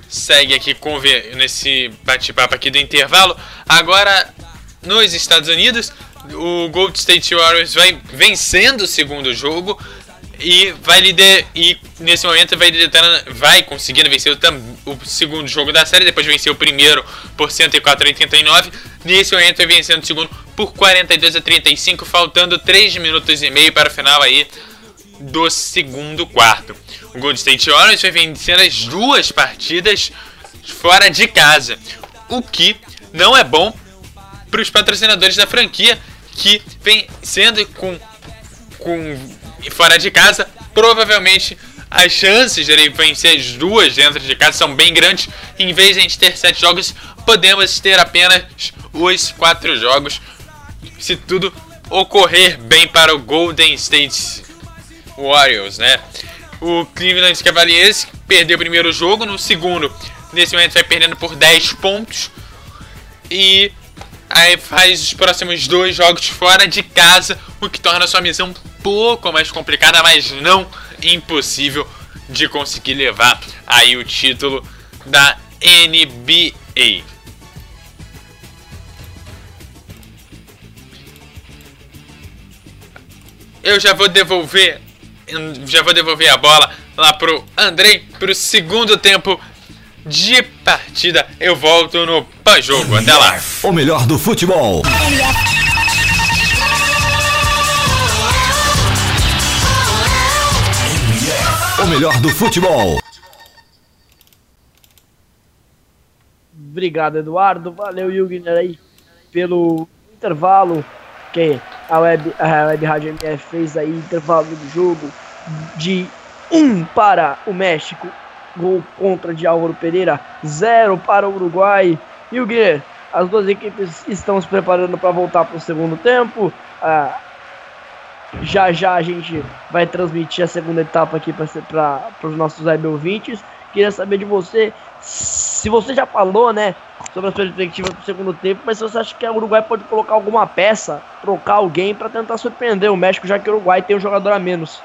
[SPEAKER 2] segue aqui com nesse bate-papo aqui do intervalo. Agora, nos Estados Unidos, o Gold State Warriors vai vencendo o segundo jogo e vai lider e nesse momento vai vai conseguindo vencer o, o, segundo jogo da série, depois de vencer o primeiro por 104 a 89. Nesse momento vai vencendo o segundo por 42 a 35, faltando 3 minutos e meio para o final aí do segundo quarto. O Golden State Warriors vai vencendo as duas partidas fora de casa, o que não é bom para os patrocinadores da franquia que vem sendo com, com fora de casa, provavelmente as chances de ele vencer as duas dentro de casa são bem grandes. Em vez de a gente ter sete jogos, podemos ter apenas os quatro jogos, se tudo ocorrer bem para o Golden State Warriors, né? o Cleveland Cavaliers perdeu o primeiro jogo, no segundo, nesse momento, vai perdendo por 10 pontos. E aí faz os próximos dois jogos fora de casa, o que torna sua missão um pouco mais complicada, mas não impossível de conseguir levar aí o título da NBA. Eu já vou devolver já vou devolver a bola lá pro Andrei pro segundo tempo de partida. Eu volto no pós-jogo. Até lá.
[SPEAKER 1] O melhor do futebol. O melhor do futebol.
[SPEAKER 3] Obrigado, Eduardo. Valeu, Yugner, aí, pelo intervalo que a Web, a Web Rádio MF fez aí, intervalo do jogo de 1 um para o México, gol contra de Álvaro Pereira, 0 para o Uruguai. E o Guilherme, as duas equipes estão se preparando para voltar para o segundo tempo. Ah, já já a gente vai transmitir a segunda etapa aqui para os nossos web ouvintes. Queria saber de você se você já falou, né, sobre as perspectivas do segundo tempo, mas se você acha que o Uruguai pode colocar alguma peça, trocar alguém para tentar surpreender o México, já que o Uruguai tem um jogador a menos.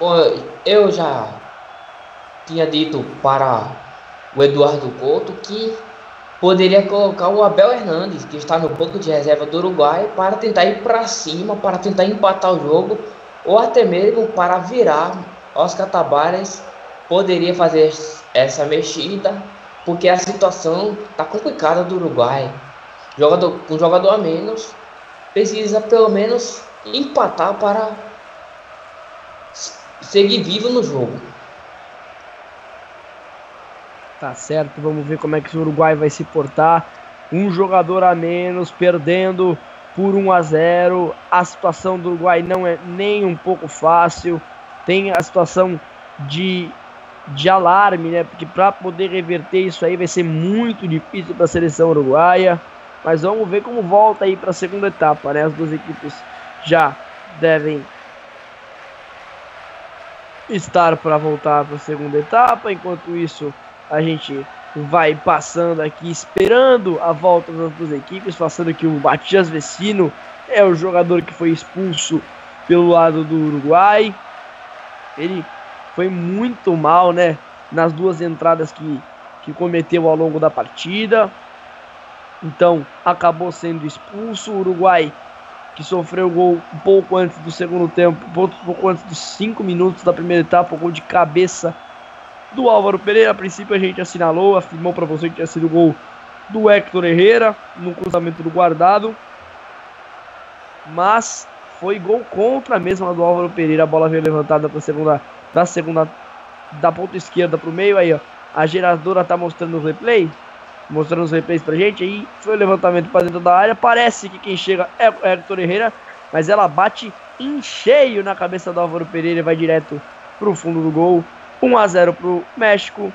[SPEAKER 4] Bom, eu já tinha dito para o Eduardo Couto que poderia colocar o Abel Hernandes, que está no banco de reserva do Uruguai, para tentar ir para cima, para tentar empatar o jogo, ou até mesmo para virar. Oscar Tabares poderia fazer essa mexida, porque a situação está complicada do Uruguai. Jogador, um jogador a menos precisa pelo menos empatar para seguir vivo no jogo.
[SPEAKER 3] Tá certo, vamos ver como é que o Uruguai vai se portar. Um jogador a menos, perdendo por 1 a 0. A situação do Uruguai não é nem um pouco fácil. Tem a situação de, de alarme, né? Porque para poder reverter isso aí vai ser muito difícil para a seleção uruguaia. Mas vamos ver como volta aí para a segunda etapa, né? As duas equipes já devem estar para voltar para a segunda etapa. Enquanto isso, a gente vai passando aqui, esperando a volta das duas equipes, passando que o Matias Vecino é o jogador que foi expulso pelo lado do Uruguai. Ele foi muito mal, né, nas duas entradas que, que cometeu ao longo da partida. Então, acabou sendo expulso. O Uruguai, que sofreu o gol um pouco antes do segundo tempo, um pouco antes dos cinco minutos da primeira etapa, o gol de cabeça do Álvaro Pereira. A princípio a gente assinalou, afirmou para você que tinha sido o gol do Hector Herrera no cruzamento do guardado. Mas foi gol contra a do Álvaro Pereira. A bola veio levantada para segunda, da segunda da ponta esquerda para o meio. Aí, ó, a geradora tá mostrando o replay, mostrando os replays pra gente. Aí foi o levantamento para dentro da área. Parece que quem chega é o Hector Herrera, mas ela bate em cheio na cabeça do Álvaro Pereira e vai direto pro fundo do gol. 1 a 0 para o México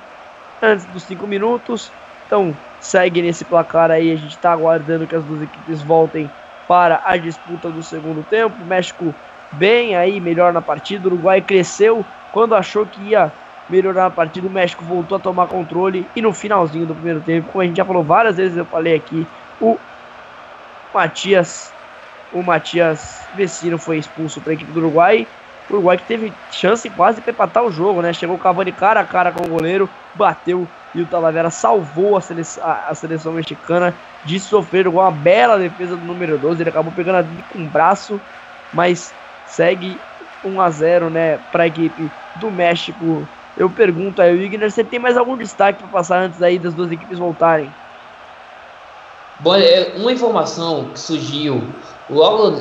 [SPEAKER 3] antes dos 5 minutos. Então segue nesse placar aí. A gente está aguardando que as duas equipes voltem para a disputa do segundo tempo. O México bem aí, melhor na partida. O Uruguai cresceu quando achou que ia melhorar a partida. O México voltou a tomar controle e no finalzinho do primeiro tempo, como a gente já falou várias vezes, eu falei aqui, o Matias, o Matias Vecino foi expulso para a equipe do Uruguai. O Uruguai que teve chance quase para empatar o jogo, né? Chegou o Cavani cara a cara com o goleiro, bateu e o Talavera salvou a seleção, a seleção mexicana de sofrer uma bela defesa do número 12. Ele acabou pegando ali com o braço, mas segue 1 a 0 né, para a equipe do México. Eu pergunto aí, Igner, você tem mais algum destaque para passar antes aí das duas equipes voltarem?
[SPEAKER 4] Bom, é, uma informação que surgiu logo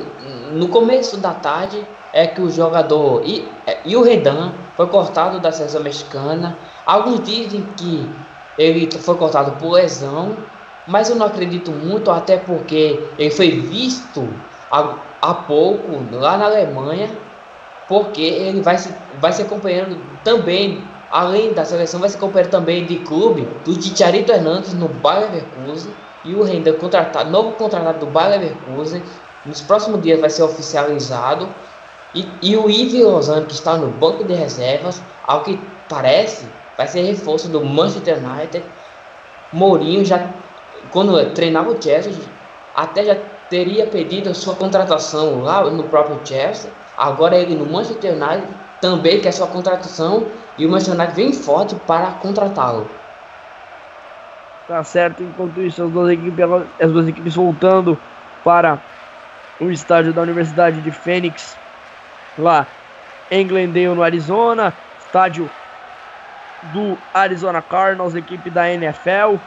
[SPEAKER 4] no começo da tarde é que o jogador e, o Redan foi cortado da seleção mexicana. Alguns dizem que ele foi cortado por lesão, mas eu não acredito muito, até porque ele foi visto há pouco lá na Alemanha, porque ele vai se, vai ser companheiro também, além da seleção, vai ser companheiro também de clube do Chicharito Hernandes no Bayer Leverkusen e o Redan contratado, novo contratado do Bayer Leverkusen. Nos próximos dias vai ser oficializado e, e o Yves Lozano, que está no banco de reservas, ao que parece, vai ser reforço do Manchester United. Mourinho já, quando treinava o Chelsea, até já teria pedido sua contratação lá no próprio Chelsea. Agora ele no Manchester United também quer sua contratação e o Manchester United vem forte para contratá-lo.
[SPEAKER 3] Tá certo, enquanto isso as duas equipes, as duas equipes voltando para o estádio da Universidade de Fênix lá em Glendale, no Arizona, estádio do Arizona Cardinals, equipe da NFL,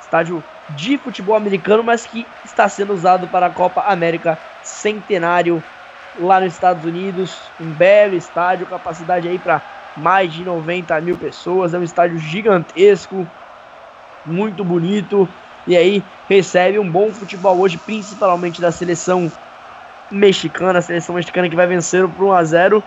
[SPEAKER 3] estádio de futebol americano, mas que está sendo usado para a Copa América Centenário lá nos Estados Unidos. Um belo estádio, capacidade aí para mais de 90 mil pessoas. É um estádio gigantesco, muito bonito. E aí recebe um bom futebol hoje, principalmente da seleção mexicana, a seleção mexicana que vai vencer por 1 a 0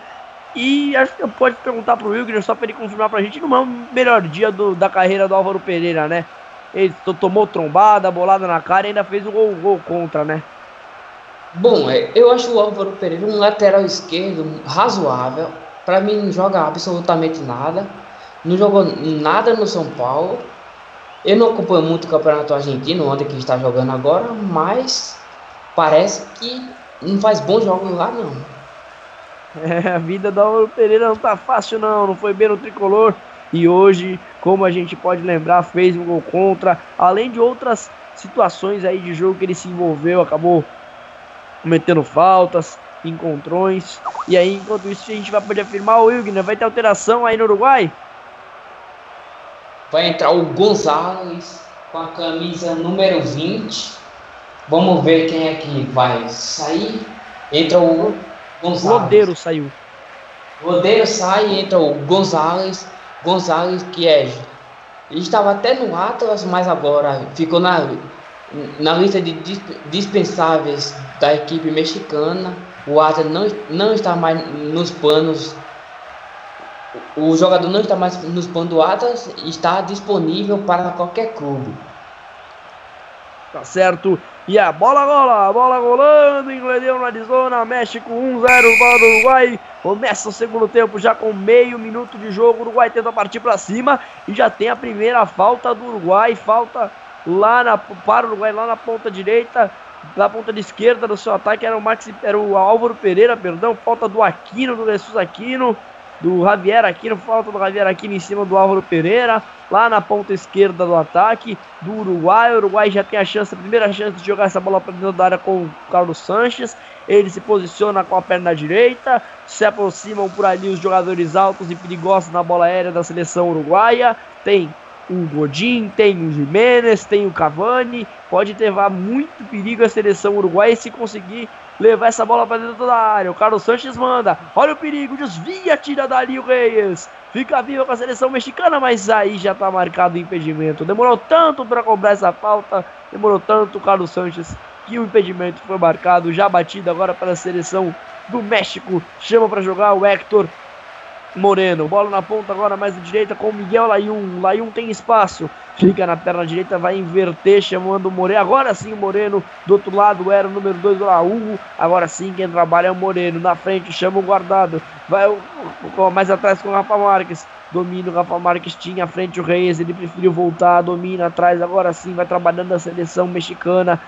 [SPEAKER 3] e acho que pode perguntar pro Wilker só para ele confirmar pra gente, não é o melhor dia do, da carreira do Álvaro Pereira, né? Ele tomou trombada, bolada na cara e ainda fez um gol, gol contra, né?
[SPEAKER 4] Bom, é, eu acho o Álvaro Pereira um lateral esquerdo razoável. Para mim não joga absolutamente nada. Não jogou nada no São Paulo. Eu não acompanho muito o campeonato argentino, onde que está jogando agora, mas parece que não faz bons jogos lá não.
[SPEAKER 3] É, a vida do Álvaro Pereira não tá fácil não, não foi bem no tricolor. E hoje, como a gente pode lembrar, fez um gol contra, além de outras situações aí de jogo que ele se envolveu, acabou cometendo faltas, encontrões. E aí, enquanto isso, a gente vai poder afirmar o Wilgner, vai ter alteração aí no Uruguai?
[SPEAKER 4] Vai entrar o Gonzalez com a camisa número 20. Vamos ver quem é que vai sair. Entra o Gonzalez.
[SPEAKER 3] Lodeiro saiu.
[SPEAKER 4] Lodeiro sai, entra o Gonzalez. Gonzalez que é. Ele estava até no Atlas, mas agora ficou na, na lista de dispensáveis da equipe mexicana. O Atlas não, não está mais nos planos. O jogador não está mais nos planos do Atlas, está disponível para qualquer clube.
[SPEAKER 3] Tá certo. E a bola gola, a bola rolando, Inglaterra no Arizona, México 1-0, bola do Uruguai. Começa o segundo tempo já com meio minuto de jogo. O Uruguai tenta partir para cima e já tem a primeira falta do Uruguai. Falta lá na, para o Uruguai, lá na ponta direita, na ponta de esquerda do seu ataque. Era o, Maxi, era o Álvaro Pereira, perdão. Falta do Aquino, do Jesus Aquino do Javier Aquino, falta do Javier Aquino em cima do Álvaro Pereira, lá na ponta esquerda do ataque do Uruguai. O Uruguai já tem a chance, a primeira chance de jogar essa bola para dentro da área com o Carlos Sanches. Ele se posiciona com a perna direita, se aproximam por ali os jogadores altos e perigosos na bola aérea da seleção uruguaia. Tem o Godin, tem o Jimenez, tem o Cavani. Pode levar muito perigo a seleção uruguaia se conseguir levar essa bola para dentro da área. O Carlos Sanches manda. Olha o perigo, desvia, tira dali o Reyes. Fica viva com a seleção mexicana, mas aí já está marcado o impedimento. Demorou tanto para cobrar essa falta, demorou tanto o Carlos Sanches que o impedimento foi marcado, já batido agora para a seleção do México. Chama para jogar o Hector Moreno. Bola na ponta agora mais à direita com Miguel Layun. Layun tem espaço. Fica na perna direita, vai inverter, chamando o Moreno. Agora sim o Moreno. Do outro lado era o número 2 do Laú. Agora sim quem trabalha é o Moreno. Na frente chama o guardado. Vai mais atrás com o Rafa Marques. Domina o Rafa Marques, tinha à frente o Reis. Ele preferiu voltar, domina atrás. Agora sim vai trabalhando a seleção mexicana.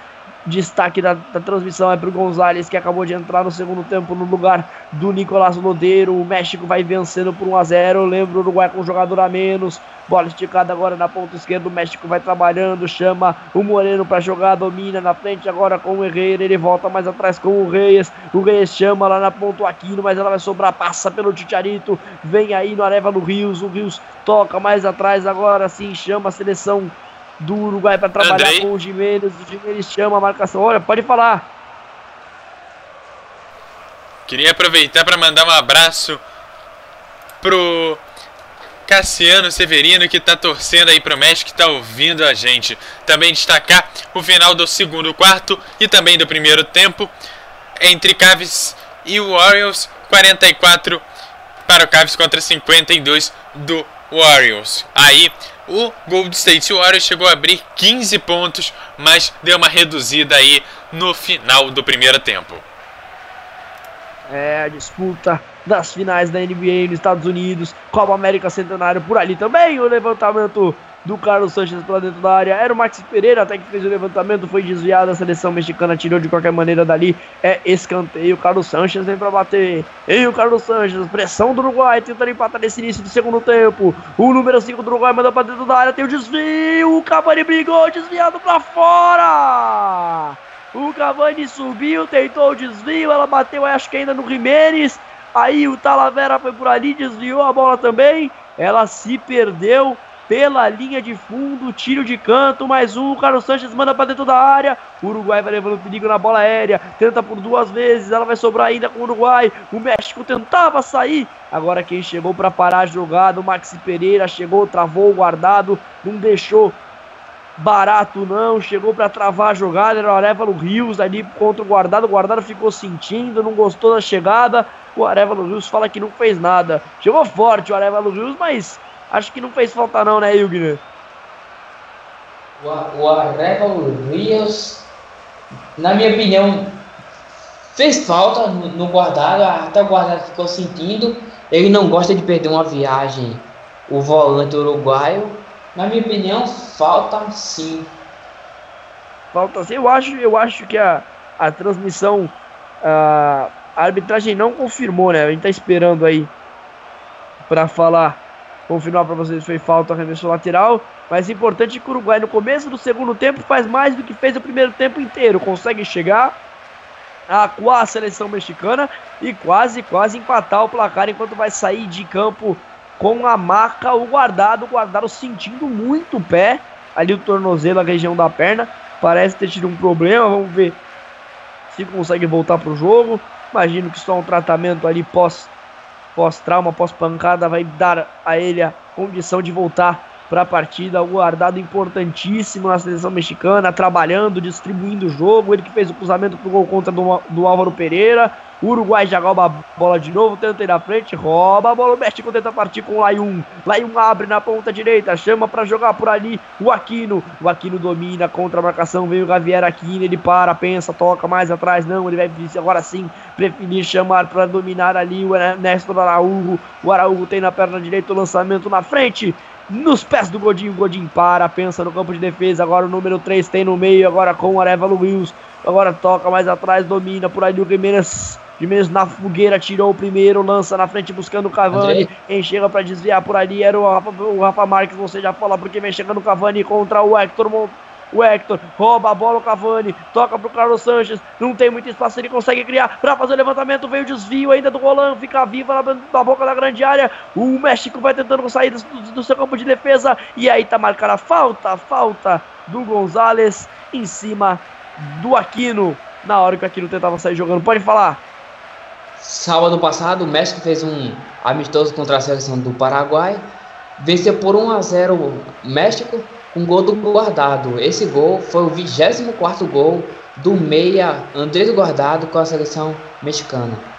[SPEAKER 3] Destaque da, da transmissão é para o Gonzalez, que acabou de entrar no segundo tempo no lugar do Nicolás Lodeiro. O México vai vencendo por 1 a 0 Lembro o Uruguai com jogador a menos. Bola esticada agora na ponta esquerda. O México vai trabalhando, chama o Moreno para jogar, domina na frente agora com o Herrera. Ele volta mais atrás com o Reyes. O Reyes chama lá na ponta o Aquino, mas ela vai sobrar, passa pelo Ticharito. Vem aí no Areva no Rios. O Rios toca mais atrás agora sim, chama a seleção do Uruguai para trabalhar Andrei. com o Jimenez. O Jimenez chama a marcação. Olha, pode falar.
[SPEAKER 2] Queria aproveitar para mandar um abraço pro Cassiano Severino que está torcendo aí pro México, que está ouvindo a gente. Também destacar o final do segundo quarto e também do primeiro tempo entre Caves e Orioles, 44 para o Caves contra 52 do Warriors. Aí o Gold State Warriors chegou a abrir 15 pontos, mas deu uma reduzida aí no final do primeiro tempo.
[SPEAKER 3] É a disputa das finais da NBA nos Estados Unidos, Copa América Centenário por ali também, o levantamento do Carlos Sanches para dentro da área. Era o Max Pereira até que fez o levantamento, foi desviado. A seleção mexicana tirou de qualquer maneira dali. É escanteio. Carlos Sanches vem para bater. E o Carlos Sanches, pressão do Uruguai, tentando empatar nesse início do segundo tempo. O número 5 do Uruguai manda para dentro da área. Tem o desvio. O Cavani brigou, desviado para fora. O Cavani subiu, tentou o desvio. Ela bateu, acho que ainda no Jimenez. Aí o Talavera foi por ali, desviou a bola também. Ela se perdeu pela linha de fundo, tiro de canto, mais um, o Carlos Sanches manda para dentro da área, o Uruguai vai levando perigo na bola aérea, tenta por duas vezes, ela vai sobrar ainda com o Uruguai, o México tentava sair, agora quem chegou para parar a jogada, o Maxi Pereira chegou, travou guardado, não deixou barato não, chegou para travar a jogada, era o Arevalo Rios ali contra o guardado, o guardado ficou sentindo, não gostou da chegada, o Arevalo Rios fala que não fez nada, chegou forte o Arevalo Rios, mas Acho que não fez falta não, né, Hilgner?
[SPEAKER 4] O, o Arevalo Rios, na minha opinião, fez falta no, no guardado, até o guardado ficou sentindo. Ele não gosta de perder uma viagem, o volante uruguaio. Na minha opinião, falta sim.
[SPEAKER 3] Falta sim. Eu acho, eu acho que a, a transmissão, a, a arbitragem não confirmou, né? A gente tá esperando aí para falar confirmar para vocês foi falta arremesso lateral, mas importante que o Uruguai no começo do segundo tempo faz mais do que fez o primeiro tempo inteiro, consegue chegar a, a seleção mexicana e quase, quase empatar o placar enquanto vai sair de campo com a marca o guardado, o guardado sentindo muito o pé, ali o tornozelo, a região da perna, parece ter tido um problema, vamos ver se consegue voltar para o jogo, imagino que só um tratamento ali pós pós-trauma, pós-pancada, vai dar a ele a condição de voltar para a partida. O guardado importantíssimo na seleção mexicana, trabalhando, distribuindo o jogo. Ele que fez o cruzamento pro gol contra do, do Álvaro Pereira. O Uruguai já rouba a bola de novo, tenta ir na frente, rouba a bola. O México tenta partir com o Layun. Layun abre na ponta direita, chama para jogar por ali o Aquino. O Aquino domina contra a marcação. Vem o Javier Aquino, ele para, pensa, toca mais atrás. Não, ele vai agora sim preferir chamar para dominar ali o Ernesto Araújo. O Araújo tem na perna direita o lançamento na frente nos pés do Godinho. O Godinho para, pensa no campo de defesa. Agora o número 3 tem no meio, agora com o Arevalo Wills. Agora toca mais atrás, domina por aí o Jimenez Jimenez na fogueira, tirou o primeiro, lança na frente buscando o Cavani. Quem chega para desviar por ali era o Rafa, o Rafa Marques, você já fala, porque vem chegando o Cavani contra o Hector O Hector rouba a bola, o Cavani toca pro Carlos Sanches, não tem muito espaço, ele consegue criar para fazer o levantamento. Veio o desvio ainda do Roland, fica viva na, na, boca da grande área. O México vai tentando sair do, do seu campo de defesa e aí tá marcada a falta, falta do Gonzalez em cima do Aquino. Na hora que o Aquino tentava sair jogando, pode falar.
[SPEAKER 4] Sábado passado, o México fez um amistoso contra a seleção do Paraguai. Venceu por 1 a 0 o México com gol do Guardado. Esse gol foi o 24 gol do meia Andrés Guardado com a seleção mexicana.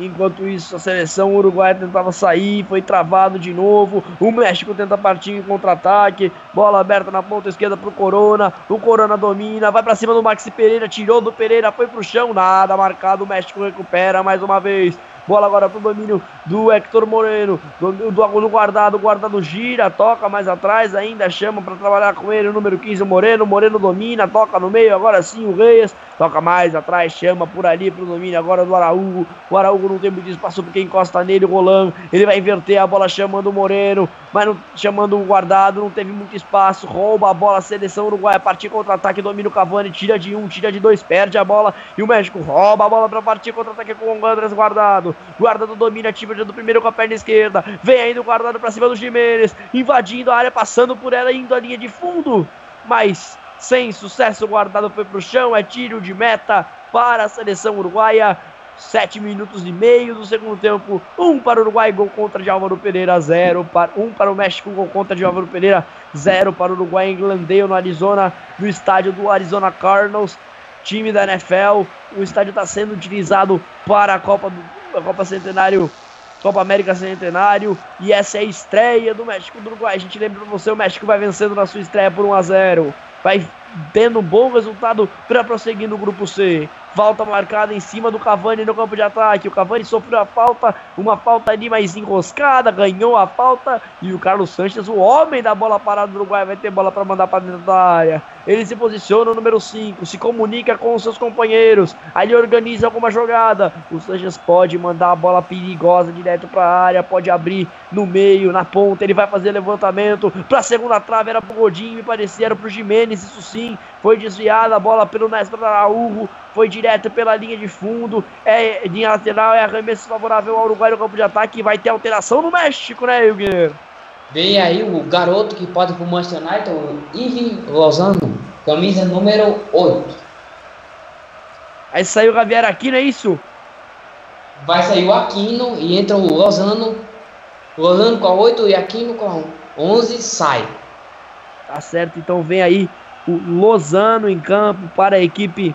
[SPEAKER 3] Enquanto isso, a seleção uruguaia tentava sair, foi travado de novo. O México tenta partir em contra-ataque. Bola aberta na ponta esquerda pro Corona. O Corona domina, vai para cima do Maxi Pereira, tirou do Pereira, foi pro chão, nada marcado. O México recupera mais uma vez. Bola agora pro domínio do Hector Moreno. Do, do, do guardado, guardado gira, toca mais atrás, ainda chama para trabalhar com ele. O número 15, o Moreno. Moreno domina, toca no meio. Agora sim o Reis. Toca mais atrás, chama por ali pro domínio agora do Araújo. O Araújo não tem muito espaço porque encosta nele o Rolando. Ele vai inverter a bola chamando o Moreno, mas não, chamando o guardado. Não teve muito espaço. Rouba a bola, seleção uruguaia. Partir contra-ataque, domina o Cavani. Tira de um, tira de dois, perde a bola. E o México rouba a bola para partir contra-ataque com o Andrés guardado. Guardado domina, time do primeiro com a perna esquerda. Vem ainda o guardado para cima do Jimenez, invadindo a área, passando por ela, indo a linha de fundo. Mas sem sucesso, o guardado foi para o chão. É tiro de meta para a seleção uruguaia. Sete minutos e meio do segundo tempo. Um para o Uruguai, gol contra de Álvaro Pereira, zero. Para, um para o México, gol contra de Álvaro Pereira, zero para o Uruguai em Glendale, no Arizona, no estádio do Arizona Cardinals time da NFL. O estádio está sendo utilizado para a Copa, do, a Copa Centenário, Copa América Centenário. E essa é a estreia do México do Uruguai. A gente lembra para você: o México vai vencendo na sua estreia por 1 a 0 Vai tendo um bom resultado para prosseguir no grupo C. Falta marcada em cima do Cavani no campo de ataque. O Cavani sofreu a falta, uma falta ali mais enroscada, ganhou a falta. E o Carlos Sanches, o homem da bola parada do Uruguai, vai ter bola para mandar para dentro da área. Ele se posiciona no número 5, se comunica com os seus companheiros. Ali organiza alguma jogada. O Sanches pode mandar a bola perigosa direto para a área, pode abrir no meio, na ponta. Ele vai fazer levantamento para a segunda trave. Era pro Godinho, me parecia, era pro Jimenez. Isso sim foi desviada a bola pelo Néstor Araújo, foi direto pela linha de fundo, é linha lateral, é arremesso favorável ao Uruguai no campo de ataque, vai ter alteração no México, né, Hilguer?
[SPEAKER 4] Vem aí o garoto que pode pro Manchester United, o Ivi Lozano, camisa número 8.
[SPEAKER 3] Aí saiu o Javier Aquino, é isso?
[SPEAKER 4] Vai sair o Aquino e entra o Lozano. Lozano com a 8 e Aquino com a 11 sai.
[SPEAKER 3] Tá certo, então vem aí o Lozano em campo para a equipe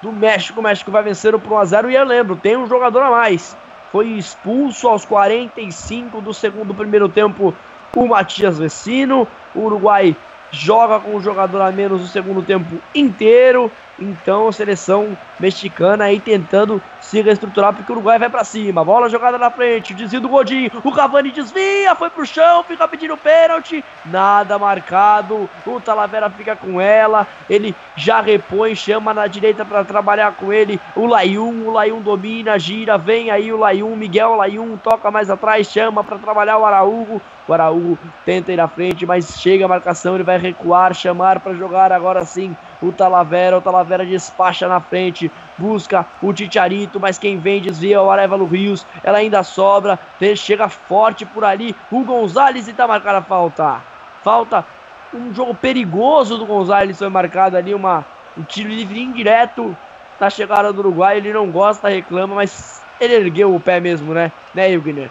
[SPEAKER 3] do México. O México vai vencer por 1x0 e eu lembro, tem um jogador a mais. Foi expulso aos 45 do segundo primeiro tempo o Matias Vecino. O Uruguai joga com um jogador a menos o segundo tempo inteiro. Então a seleção mexicana aí tentando se reestruturar porque o Uruguai vai para cima. Bola jogada na frente, desvio do Godinho. O Cavani desvia, foi pro chão, fica pedindo pênalti. Nada marcado. O Talavera fica com ela. Ele já repõe, chama na direita para trabalhar com ele. O Layun, o Layun domina, gira, vem aí o Layun, Miguel Layun toca mais atrás, chama para trabalhar o Araújo. O Araújo tenta ir na frente, mas chega a marcação, ele vai recuar, chamar para jogar agora sim o Talavera. O Talavera despacha na frente, busca o Ticharito, mas quem vem desvia o Arevalo Rios. Ela ainda sobra, chega forte por ali. O Gonzalez e tá marcada a falta. Falta um jogo perigoso do Gonzalez foi marcado ali, uma, um tiro livre indireto na chegada do Uruguai. Ele não gosta, reclama, mas ele ergueu o pé mesmo, né? Né, Hilgner?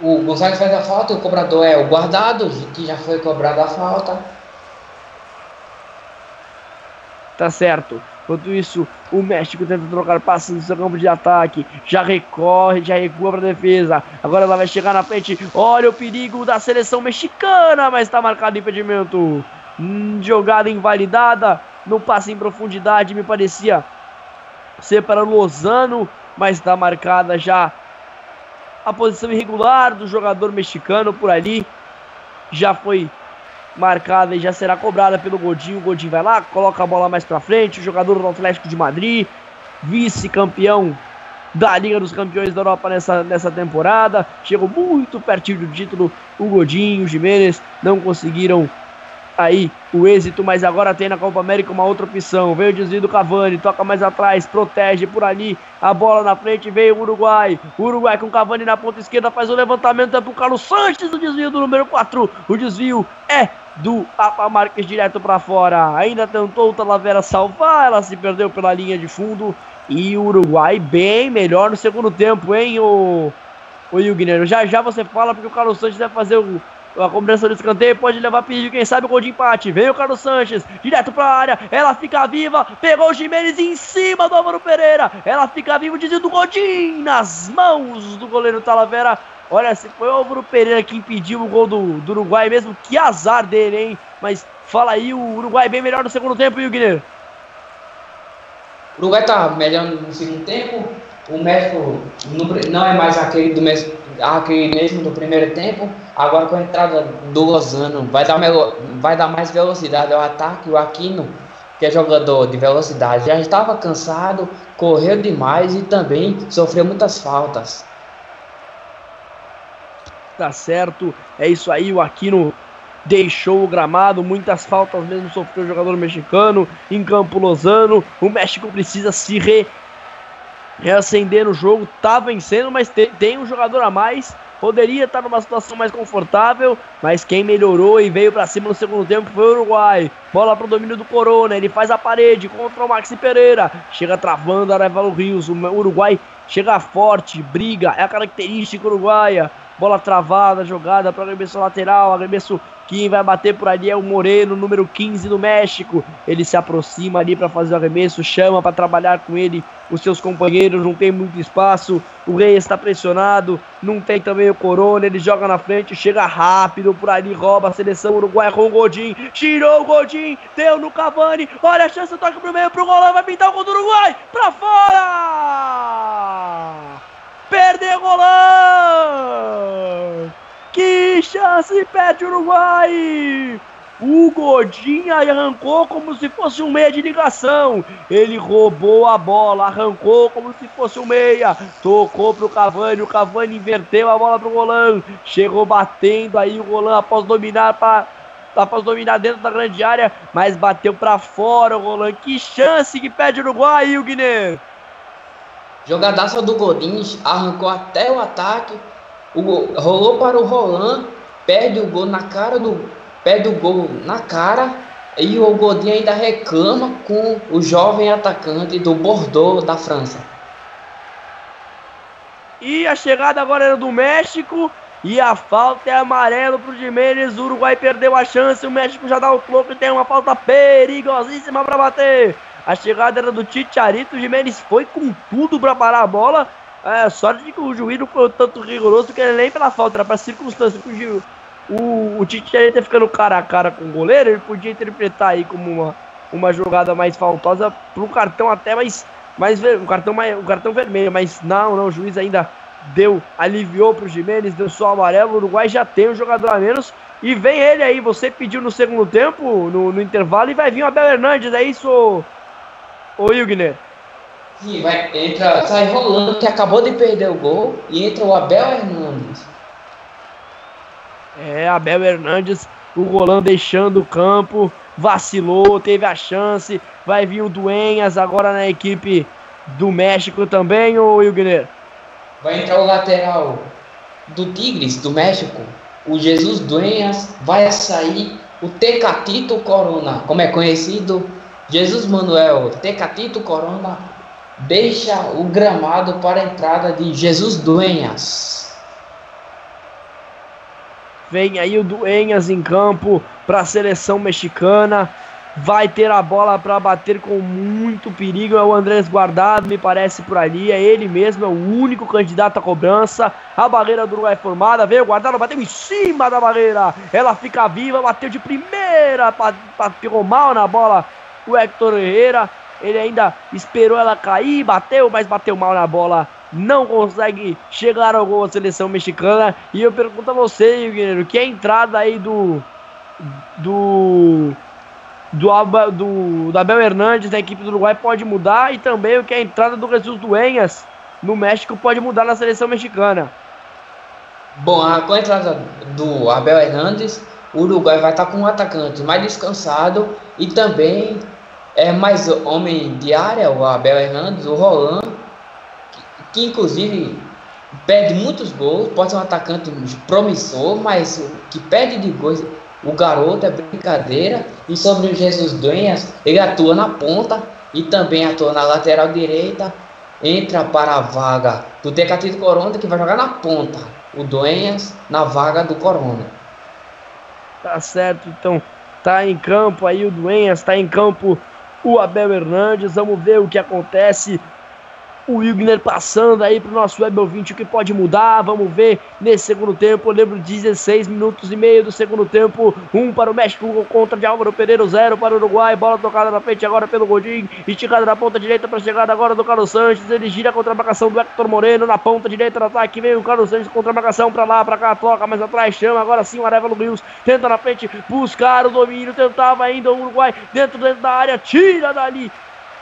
[SPEAKER 4] O Gonzalez faz a falta, o cobrador é o guardado, que já foi cobrado a falta.
[SPEAKER 3] Tá certo. Enquanto isso, o México tenta trocar passes no seu campo de ataque. Já recorre, já recua para defesa. Agora ela vai chegar na frente. Olha o perigo da seleção mexicana, mas está marcado impedimento. Hum, jogada invalidada. No passe em profundidade, me parecia ser para Lozano, mas está marcada já a posição irregular do jogador mexicano por ali. Já foi marcada e já será cobrada pelo Godinho. O Godinho vai lá, coloca a bola mais para frente. O jogador do Atlético de Madrid, vice-campeão da Liga dos Campeões da Europa nessa, nessa temporada. Chegou muito pertinho do título. O Godinho, o Jimenez não conseguiram aí o êxito, mas agora tem na Copa América uma outra opção. Veio o desvio do Cavani, toca mais atrás, protege por ali, a bola na frente, veio o Uruguai. Uruguai com o Cavani na ponta esquerda faz o levantamento, é pro Carlos Sanches, o desvio do número 4. O desvio é do Apa Marques direto para fora. Ainda tentou o Talavera salvar, ela se perdeu pela linha de fundo. E o Uruguai bem melhor no segundo tempo, hein, o, o Hilgner? Já já você fala porque o Carlos Sanches vai fazer o, a combinação do escanteio pode levar perigo, quem sabe o gol de empate. Vem o Carlos Sanches, direto pra área. Ela fica viva, pegou o Jimenez em cima do Álvaro Pereira. Ela fica viva, dizendo do Godin nas mãos do goleiro Talavera. Olha, se foi o Álvaro Pereira que impediu o gol do, do Uruguai mesmo, que azar dele, hein? Mas fala aí, o Uruguai bem melhor no segundo tempo, e o Guilherme?
[SPEAKER 4] O Uruguai tá melhor no segundo tempo. O México não é mais aquele do mesmo, aquele mesmo do primeiro tempo. Agora com a entrada do Lozano, vai dar, vai dar mais velocidade ao ataque. O Aquino, que é jogador de velocidade, já estava cansado, correu demais e também sofreu muitas faltas.
[SPEAKER 3] Tá certo, é isso aí. O Aquino deixou o gramado, muitas faltas mesmo sofreu o jogador mexicano em campo Lozano. O México precisa se re reacender no jogo, tá vencendo, mas tem, tem um jogador a mais. Poderia estar numa situação mais confortável, mas quem melhorou e veio para cima no segundo tempo foi o Uruguai. Bola pro domínio do Corona, ele faz a parede contra o Maxi Pereira. Chega travando a Arevalo Rios. O Uruguai chega forte, briga, é a característica uruguaia. Bola travada, jogada para arremesso lateral, arremesso quem vai bater por ali é o Moreno, número 15 do México. Ele se aproxima ali para fazer o arremesso, chama para trabalhar com ele os seus companheiros, não tem muito espaço. O Rei está pressionado, não tem também o Corona, ele joga na frente, chega rápido por ali, rouba a seleção uruguaia com o Godin. Tirou o Godin, deu no Cavani. Olha a chance, toca pro meio pro Golão, vai pintar o gol do Uruguai para fora! Perdeu o Golão! Que chance perde o Uruguai! O Godinho arrancou como se fosse um meia de ligação. Ele roubou a bola, arrancou como se fosse um meia. Tocou pro Cavani, o Cavani inverteu a bola pro Golan. Chegou batendo aí o Golan após dominar para após dominar dentro da grande área, mas bateu para fora o Roland. Que chance que pede o Uruguai, Guiné.
[SPEAKER 4] Jogadaça do Godins, arrancou até o ataque, o gol, rolou para o Roland, perde o gol na cara do. Perde o gol na cara e o Godin ainda reclama com o jovem atacante do Bordeaux da França.
[SPEAKER 3] E a chegada agora era do México. E a falta é amarelo pro Jimenez. O Uruguai perdeu a chance. O México já dá o troco e tem uma falta perigosíssima para bater. A chegada era do Chicharito. O Jimenez foi com tudo para parar a bola. É, sorte de que o juiz não foi tanto rigoroso que ele nem pela falta, era para circunstância que o, o, o Chicharito ficando cara a cara com o goleiro. Ele podia interpretar aí como uma, uma jogada mais faltosa pro cartão até mais. mais um cartão mais um cartão vermelho, mas não, não, o juiz ainda deu, aliviou pro Jimenez, deu só amarelo. O Uruguai já tem um jogador a menos. E vem ele aí, você pediu no segundo tempo, no, no intervalo, e vai vir o Abel Hernandes, é isso, ô Hilgner?
[SPEAKER 4] Sim, vai, entra, sai rolando que acabou de perder o gol e entra o Abel Hernandes.
[SPEAKER 3] É, Abel Hernandes, o Roland deixando o campo, vacilou, teve a chance, vai vir o Duenhas agora na equipe do México também, ô Hilgner?
[SPEAKER 4] Vai entrar o lateral do Tigres, do México, o Jesus Duenas, vai sair o Tecatito Corona, como é conhecido, Jesus Manuel Tecatito Corona deixa o gramado para a entrada de Jesus Duenas.
[SPEAKER 3] Vem aí o Duenas em campo para a seleção mexicana vai ter a bola para bater com muito perigo. É o Andrés Guardado, me parece por ali. É ele mesmo, é o único candidato à cobrança. A barreira do Uruguai formada. Veio o Guardado, bateu em cima da barreira. Ela fica viva, bateu de primeira. Pegou mal na bola o Hector Herrera. Ele ainda esperou ela cair, bateu, mas bateu mal na bola. Não consegue chegar ao gol a seleção mexicana. E eu pergunto a você, Guilherme, que é a entrada aí do. Do do, do, do Abel Hernandes da equipe do Uruguai pode mudar e também o que é a entrada do Jesus Dueñas no México pode mudar na seleção mexicana.
[SPEAKER 4] Bom, com a entrada do Abel Hernandes, o Uruguai vai estar com um atacante mais descansado e também é mais homem de área, o Abel Hernandes, o Roland, que, que inclusive perde muitos gols, pode ser um atacante promissor, mas que perde de gols o garoto é brincadeira. E sobre o Jesus Duenas, ele atua na ponta e também atua na lateral direita. Entra para a vaga do Decatito Corona, que vai jogar na ponta. O Duenas na vaga do Corona.
[SPEAKER 3] Tá certo, então tá em campo aí o Duenas, tá em campo o Abel Hernandes. Vamos ver o que acontece o Wigner passando aí pro nosso web ouvinte o que pode mudar. Vamos ver nesse segundo tempo. Eu lembro 16 minutos e meio do segundo tempo. Um para o México contra de Álvaro Pereira, zero para o Uruguai. Bola tocada na frente agora pelo Godin. Esticada na ponta direita para chegada agora do Carlos Sanches. Ele gira contra a marcação do Hector Moreno na ponta direita do ataque. Vem o Carlos Sanches contra a marcação para lá, para cá. Toca mais atrás, chama. Agora sim o Arevalo Rios tenta na frente buscar o domínio. Tentava ainda o Uruguai dentro, dentro da área. Tira dali.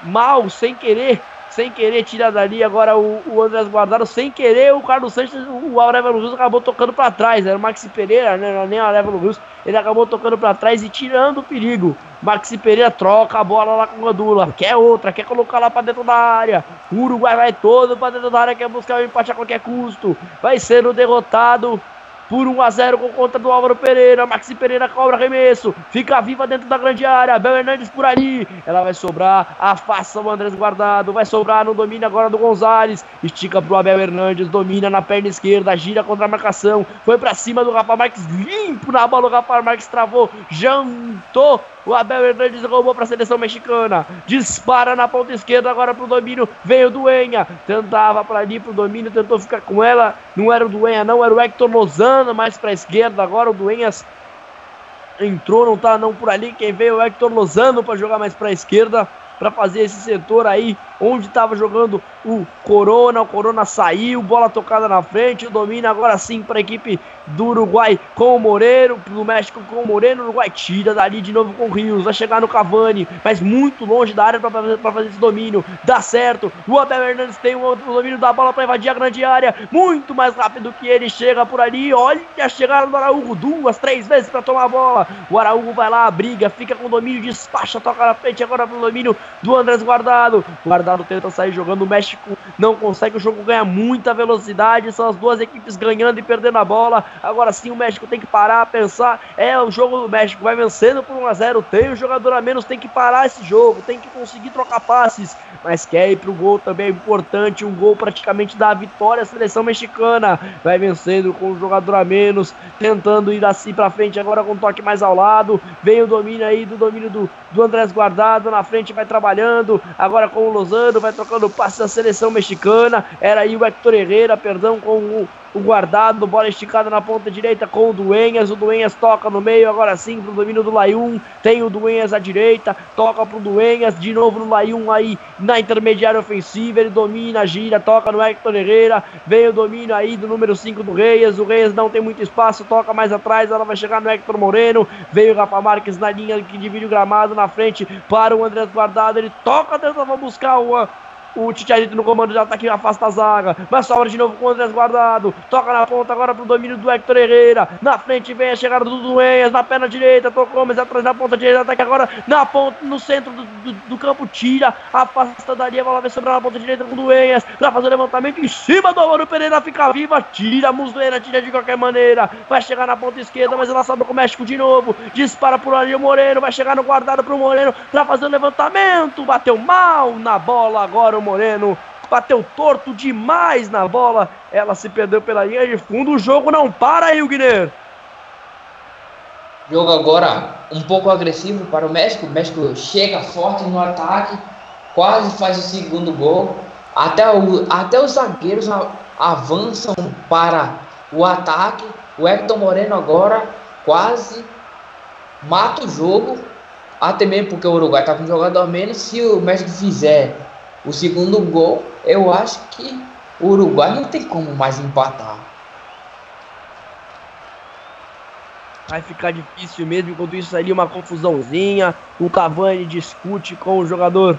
[SPEAKER 3] Mal, sem querer sem querer tirar dali agora o, o Andrés Guardado, sem querer o Carlos Sanches, o Aurélio Luz acabou tocando para trás, era o Maxi Pereira, né, nem o Aurélio Luz, ele acabou tocando para trás e tirando o perigo. Maxi Pereira troca a bola lá com o Gandula, quer outra, quer colocar lá para dentro da área. O Uruguai vai todo para dentro da área, quer buscar o empate a qualquer custo. Vai sendo derrotado por 1 a 0 com conta do Álvaro Pereira. Maxi Pereira cobra arremesso. Fica viva dentro da grande área. Bel Hernandes por ali. Ela vai sobrar. Afasta o Andrés guardado. Vai sobrar no domínio agora do Gonzalez. Estica pro Abel Hernandes. Domina na perna esquerda. Gira contra a marcação. Foi para cima do Rafa Marques. Limpo na bola. O Rafa Marques travou. Jantou o Abel Hernandes roubou para a seleção mexicana. Dispara na ponta esquerda agora para o domínio. Veio o Duenha. Tentava para ali para o domínio. Tentou ficar com ela. Não era o Duenha, não. Era o Hector Lozano. Mais para a esquerda. Agora o Duenhas entrou. Não tá não por ali. Quem veio é o Hector Lozano para jogar mais para a esquerda. Para fazer esse setor aí onde estava jogando o Corona, o Corona saiu, bola tocada na frente, o domínio agora sim para a equipe do Uruguai com o Moreno, do México com o Moreno, o Uruguai tira dali de novo com o Rios, vai chegar no Cavani, mas muito longe da área para fazer, fazer esse domínio, dá certo, o Abel Hernandes tem o, o domínio da bola para invadir a grande área, muito mais rápido que ele, chega por ali, olha a chegada do Araújo, duas, três vezes para tomar a bola, o Araújo vai lá, briga, fica com o domínio, despacha, toca na frente agora pro domínio do Andrés Guardado, Guardado tenta sair jogando, o México não consegue, o jogo ganha muita velocidade, são as duas equipes ganhando e perdendo a bola, Agora sim o México tem que parar, pensar. É o jogo do México, vai vencendo por 1 a 0 Tem um jogador a menos, tem que parar esse jogo, tem que conseguir trocar passes. Mas quer ir pro gol também é importante. Um gol praticamente da vitória à seleção mexicana. Vai vencendo com um jogador a menos, tentando ir assim pra frente agora com um toque mais ao lado. Vem o domínio aí do domínio do, do Andrés Guardado na frente, vai trabalhando. Agora com o Lozano, vai trocando passes da seleção mexicana. Era aí o Hector Herrera, perdão, com o o guardado, bola esticada na ponta direita com o Duenhas, o Duenhas toca no meio, agora sim pro domínio do Layun, tem o Duenhas à direita, toca pro Duenhas, de novo no Layun aí na intermediária ofensiva, ele domina, gira, toca no Hector Herrera, vem o domínio aí do número 5 do Reis, o Reis não tem muito espaço, toca mais atrás, ela vai chegar no Hector Moreno, veio o Rafa Marques na linha que divide o gramado na frente para o André Guardado, ele toca, tentava buscar o o Titiarito no comando de ataque afasta a zaga. Mas sobra de novo com o Andrés guardado. Toca na ponta agora pro domínio do Hector Herrera. Na frente vem a chegada do Duenhas. Na perna direita. Tocou, mas atrás na ponta direita. Ataque agora na ponta, no centro do, do, do campo. Tira. Afasta da linha. Bola vai sobrar na ponta direita com o Duenhas. Pra fazer o levantamento em cima do Álvaro Pereira. Fica viva. Tira. Muslera. Tira de qualquer maneira. Vai chegar na ponta esquerda. Mas ela sobe com o México de novo. Dispara por ali o Moreno. Vai chegar no guardado pro Moreno. Pra fazer o levantamento. Bateu mal na bola agora o Moreno bateu torto demais na bola, ela se perdeu pela linha de fundo, o jogo não para aí, Guilherme.
[SPEAKER 4] Jogo agora um pouco agressivo para o México, o México chega forte no ataque, quase faz o segundo gol, até, o, até os zagueiros avançam para o ataque, o Hector Moreno agora quase mata o jogo, até mesmo porque o Uruguai está com um jogador a menos, se o México fizer o segundo gol, eu acho que o Uruguai não tem como mais empatar.
[SPEAKER 3] Vai ficar difícil mesmo, enquanto isso ali uma confusãozinha. O Cavani discute com o jogador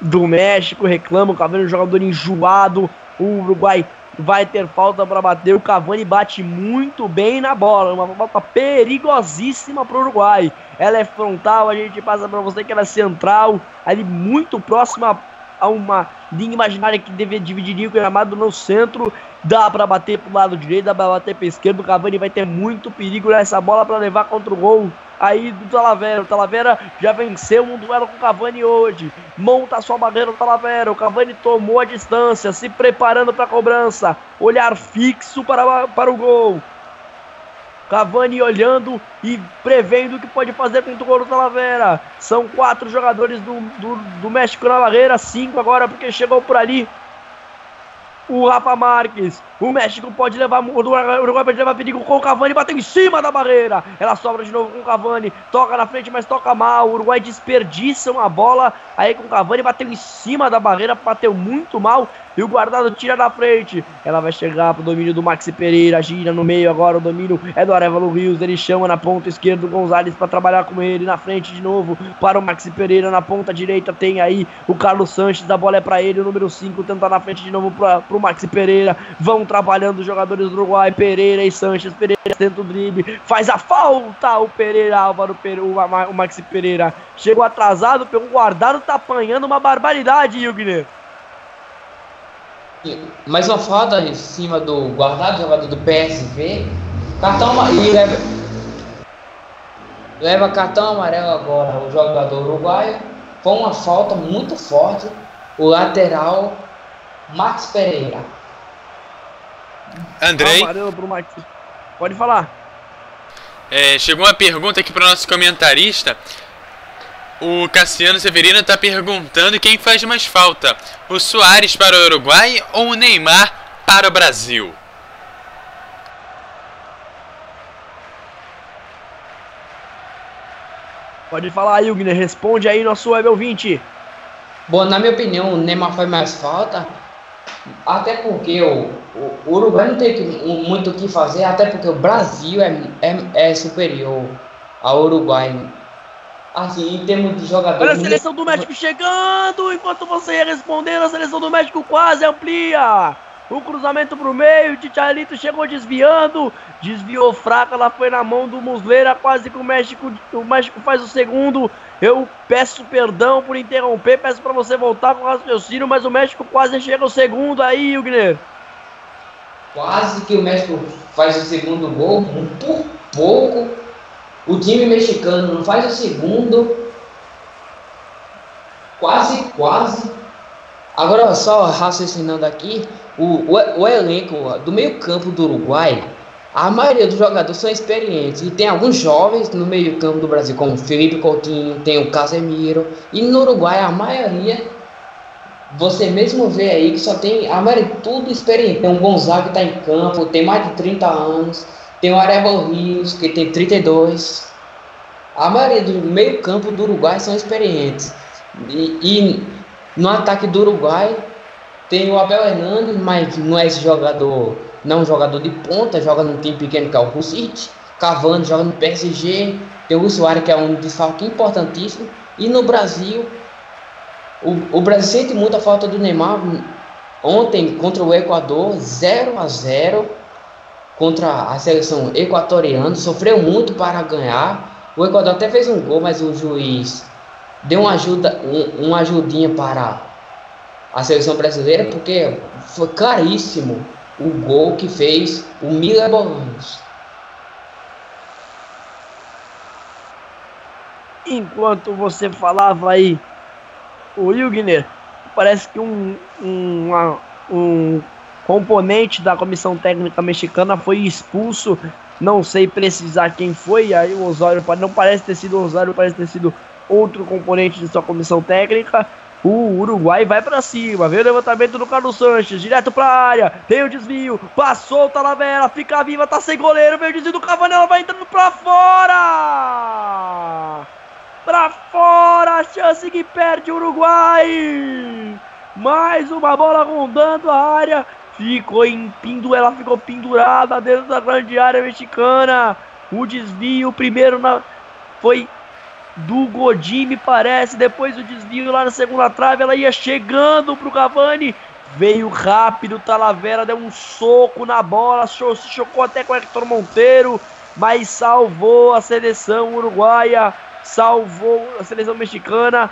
[SPEAKER 3] do México, reclama o Cavani é um jogador enjoado. O Uruguai vai ter falta para bater. O Cavani bate muito bem na bola, uma falta perigosíssima para o Uruguai. Ela é frontal, a gente passa para você que ela é central, ali muito próxima a uma linha imaginária que deve, dividiria o gramado no centro. Dá para bater pro lado direito, dá para bater para esquerdo. O Cavani vai ter muito perigo nessa bola para levar contra o gol aí do Talavera. O Talavera já venceu um duelo com o Cavani hoje. Monta sua barreira o Talavera. O Cavani tomou a distância, se preparando para a cobrança. Olhar fixo para, para o gol. Cavani olhando e prevendo o que pode fazer contra o gol do Talavera. São quatro jogadores do, do, do México na barreira, cinco agora porque chegou por ali o Rafa Marques. O México pode levar, o Uruguai pode levar perigo com o Cavani, bateu em cima da barreira. Ela sobra de novo com o Cavani, toca na frente, mas toca mal. O Uruguai desperdiça uma bola aí com o Cavani, bateu em cima da barreira, bateu muito mal. E o guardado tira da frente. Ela vai chegar pro domínio do Maxi Pereira, gira no meio agora. O domínio é do Arevalo Rios. Ele chama na ponta esquerda o Gonzalez para trabalhar com ele. Na frente de novo para o Maxi Pereira. Na ponta direita tem aí o Carlos Sanches. A bola é para ele. O número 5 tenta na frente de novo para pro Maxi Pereira. Vão trabalhando os jogadores do Uruguai. Pereira e Sanches. Pereira tenta o drible. Faz a falta o Pereira, Álvaro Pereira, o Maxi Pereira. Chegou atrasado, pegou guardado, tá apanhando uma barbaridade, Hilgner.
[SPEAKER 4] Mais uma falta em cima do guardado, jogador do PSV. Cartão e leva, leva cartão amarelo agora o jogador uruguaio. Foi uma falta muito forte. O lateral Max Pereira.
[SPEAKER 2] Andrei.
[SPEAKER 3] Pode falar.
[SPEAKER 2] É, chegou uma pergunta aqui para o nosso comentarista. O Cassiano Severino está perguntando quem faz mais falta: o Soares para o Uruguai ou o Neymar para o Brasil?
[SPEAKER 3] Pode falar aí, Wigner. Responde aí, nosso web ouvinte.
[SPEAKER 4] Bom, na minha opinião, o Neymar faz mais falta, até porque o, o, Uruguai não tem muito o que fazer, até porque o Brasil é, é, é superior ao Uruguai. Assim, em termos de jogadores.
[SPEAKER 3] Olha a seleção do México chegando! Enquanto você ia respondendo, a seleção do México quase amplia! O cruzamento pro meio, Ticharito chegou desviando, desviou fraca, ela foi na mão do Muslera, quase que o México, o México faz o segundo. Eu peço perdão por interromper, peço para você voltar com o raciocínio, mas o México quase chega ao segundo aí, Hugner.
[SPEAKER 4] Quase que o México faz o segundo gol, por pouco. O time mexicano não faz o segundo. Quase, quase. Agora, só raciocinando aqui, o, o, o elenco do meio-campo do Uruguai, a maioria dos jogadores são experientes. E tem alguns jovens no meio-campo do Brasil, como Felipe Coutinho, tem o Casemiro. E no Uruguai, a maioria, você mesmo vê aí que só tem, a maioria tudo experiente. Tem um Gonzaga que está em campo, tem mais de 30 anos. Tem o Arevalo Rios, que tem 32. A maioria do meio-campo do Uruguai são experientes. E, e no ataque do Uruguai, tem o Abel Hernandes, mas não é esse jogador, não é um jogador de ponta, joga num time pequeno que é o City. Cavani joga no PSG. Tem o Soares, que é um desfalque importantíssimo. E no Brasil, o, o Brasil sente muita falta do Neymar. Ontem, contra o Equador, 0 a 0 contra a seleção equatoriana. Sofreu muito para ganhar. O Equador até fez um gol, mas o juiz deu uma ajuda, um, uma ajudinha para a seleção brasileira, porque foi caríssimo o gol que fez o Miller Bolanos.
[SPEAKER 3] Enquanto você falava aí, o Wilgner, parece que um, um, uma, um componente da comissão técnica mexicana foi expulso. Não sei precisar quem foi. Aí o Osório não parece ter sido o Osório, parece ter sido outro componente de sua comissão técnica. O Uruguai vai para cima, vê o levantamento do Carlos Sanches, direto pra área, tem o desvio, passou o Talavera, fica viva, tá sem goleiro, veio o desvio do Cavanela, vai entrando pra fora! Pra fora, a chance que perde o Uruguai! Mais uma bola rondando a área, ficou em pindu, ela ficou pendurada dentro da grande área mexicana. O desvio primeiro na, foi do Godin, me parece. Depois o desvio lá na segunda trave, ela ia chegando pro Cavani. Veio rápido, Talavera deu um soco na bola, se chocou até com o Hector Monteiro, mas salvou a seleção uruguaia, salvou a seleção mexicana.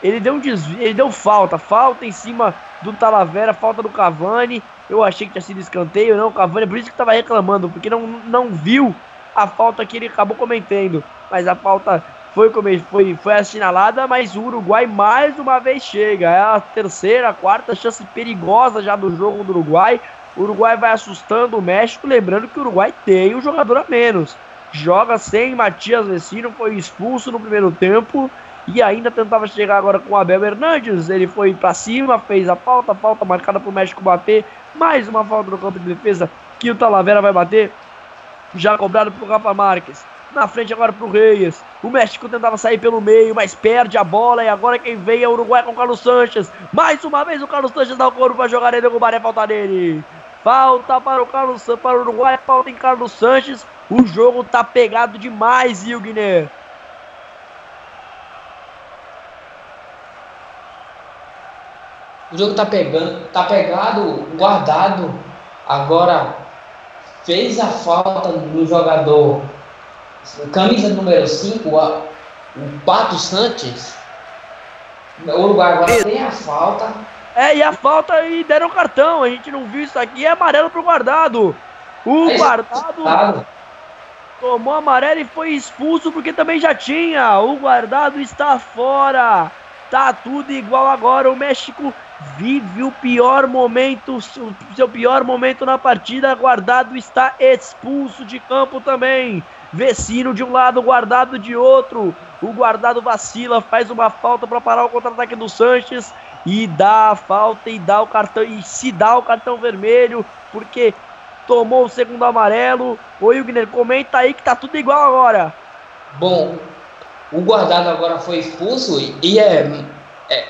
[SPEAKER 3] Ele deu um desvio, ele deu falta, falta em cima do Talavera, falta do Cavani. Eu achei que tinha sido escanteio, não, o Cavani, por isso que estava reclamando, porque não, não viu a falta que ele acabou cometendo. Mas a falta foi, foi, foi assinalada, mas o Uruguai mais uma vez chega. É a terceira, quarta chance perigosa já do jogo do Uruguai. O Uruguai vai assustando o México, lembrando que o Uruguai tem um jogador a menos. Joga sem Matias Vecino, foi expulso no primeiro tempo e ainda tentava chegar agora com o Abel Hernandes. Ele foi para cima, fez a falta, falta marcada para o México bater. Mais uma falta no campo de defesa que o Talavera vai bater. Já cobrado para o Rafa Marques. Na frente agora pro Reis. O México tentava sair pelo meio, mas perde a bola. E agora quem vem é o Uruguai com o Carlos Sanches. Mais uma vez o Carlos Sanches dá o couro para jogar ele. O Baré falta nele. Falta para o Carlos para o Uruguai, falta em Carlos Sanches. O jogo tá pegado demais, Ilgner.
[SPEAKER 4] O jogo tá pegando, tá pegado, guardado. Agora fez a falta no jogador camisa número 5, o Pato Santos. O Uruguai agora tem a falta.
[SPEAKER 3] É, e a falta e deram cartão. A gente não viu isso aqui. É amarelo pro guardado. O é guardado tomou amarelo e foi expulso porque também já tinha. O guardado está fora. Tá tudo igual agora. O México vive o pior momento, o seu pior momento na partida. Guardado está expulso de campo também. Vecino de um lado, guardado de outro. O guardado vacila, faz uma falta para parar o contra-ataque do Sanches e dá a falta e dá o cartão e se dá o cartão vermelho porque tomou o segundo amarelo. Ô Wigner, comenta aí que tá tudo igual agora.
[SPEAKER 4] Bom, o guardado agora foi expulso e é, é,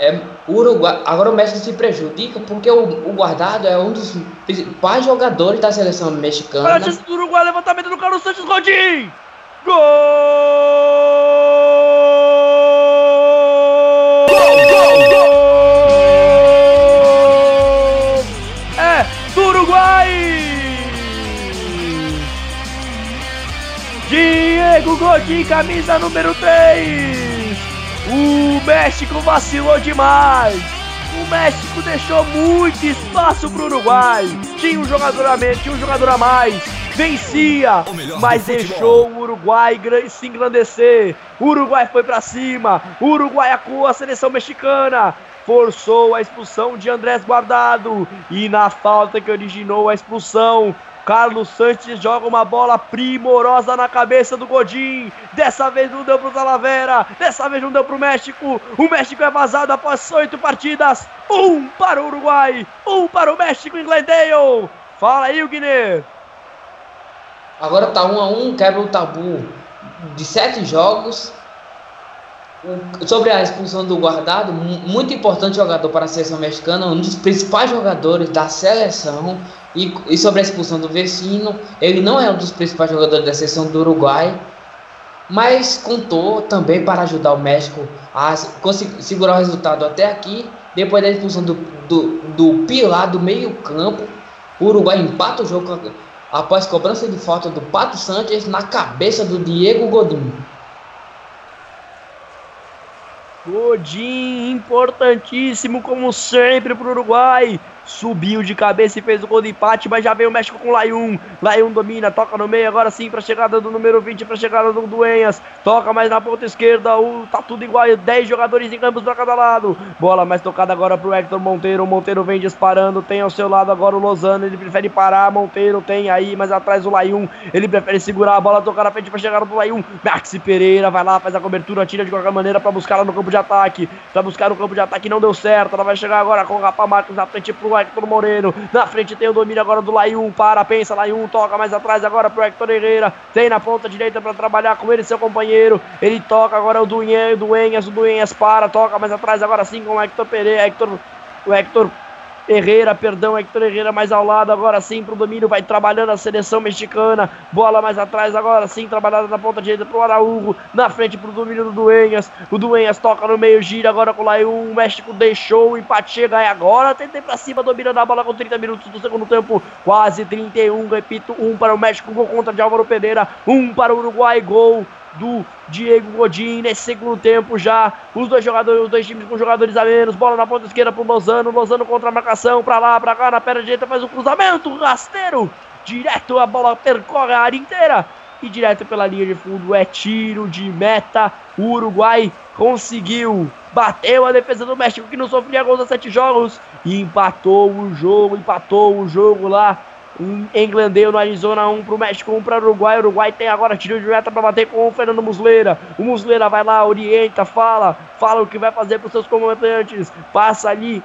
[SPEAKER 4] é, Uruguai, agora o México se prejudica porque o, o guardado é um dos principais jogadores da seleção mexicana.
[SPEAKER 3] Olha a chance do Uruguai, levantamento do Carlos Santos, Godinho! Gol! É do Uruguai! Diego Godin, camisa número 3. O México vacilou demais. O México deixou muito espaço pro Uruguai. Tinha um jogador a menos, tinha um jogador a mais. Vencia, mas deixou o Uruguai se engrandecer. O Uruguai foi pra cima. O Uruguai acuou a seleção mexicana. Forçou a expulsão de Andrés Guardado. E na falta que originou a expulsão, Carlos Santos joga uma bola primorosa na cabeça do Godin. Dessa vez não deu pro Talavera. Dessa vez não deu pro México. O México é vazado após oito partidas. Um para o Uruguai. Um para o México em Glendale. Fala aí, Guiné.
[SPEAKER 4] Agora tá um a um, quebra o tabu de sete jogos. Sobre a expulsão do guardado, mu- muito importante jogador para a seleção mexicana, um dos principais jogadores da seleção. E, e sobre a expulsão do Vecino, ele não é um dos principais jogadores da seleção do Uruguai, mas contou também para ajudar o México a segurar o resultado até aqui. Depois da expulsão do, do, do pilar do meio-campo, o Uruguai empata o jogo após cobrança de falta do Pato Santos na cabeça do Diego Godin.
[SPEAKER 3] Godin, importantíssimo como sempre pro Uruguai. Subiu de cabeça e fez o gol de empate, mas já veio o México com o Layun. Layun domina, toca no meio, agora sim pra chegada do número 20, pra chegada do Duenhas. Toca mais na ponta esquerda, o, tá tudo igual, 10 jogadores em campos pra cada lado. Bola mais tocada agora pro Hector Monteiro. Monteiro vem disparando, tem ao seu lado agora o Lozano. Ele prefere parar, Monteiro tem aí, mas atrás o Layun. Ele prefere segurar a bola, tocar na frente pra chegada do Layun. Maxi Pereira vai lá, faz a cobertura, tira de qualquer maneira pra buscar ela no campo de ataque. Pra buscar no campo de ataque, não deu certo. Ela vai chegar agora com o Rapaz Marcos na frente pro Hector Moreno. Na frente tem o domínio agora do Layun. Para, pensa, Layun toca mais atrás agora pro Hector Herrera. Tem na ponta direita pra trabalhar com ele, seu companheiro. Ele toca agora o Duenhas, o Duenhas para, toca mais atrás agora sim com o Hector Pereira. Hector, o Hector Herrera, perdão, Hector Herrera mais ao lado, agora sim pro domínio, vai trabalhando a seleção mexicana, bola mais atrás, agora sim, trabalhada na ponta direita pro Araújo, na frente pro domínio do Duenhas, o Duenhas toca no meio, gira agora com o Layun, o México deixou, o empate chega, é agora, tentei pra cima, dominando a bola com 30 minutos do segundo tempo, quase 31, repito, um para o México, gol contra de Álvaro Pereira, um para o Uruguai, gol do Diego Godin nesse segundo tempo já. Os dois jogadores, os dois times com jogadores a menos. Bola na ponta esquerda pro Lozano. Lozano contra a marcação. Pra lá, pra cá, na perna direita faz o cruzamento. Rasteiro. Direto a bola percorre a área inteira. E direto pela linha de fundo é tiro de meta. O Uruguai conseguiu. Bateu a defesa do México que não sofria gols há sete jogos. E empatou o jogo. Empatou o jogo lá em Glendale, no Arizona, um pro México, um para o Uruguai. O Uruguai tem agora tiro de meta para bater com o Fernando Muslera. O Muslera vai lá, orienta, fala, fala o que vai fazer para seus comentantes. Passa ali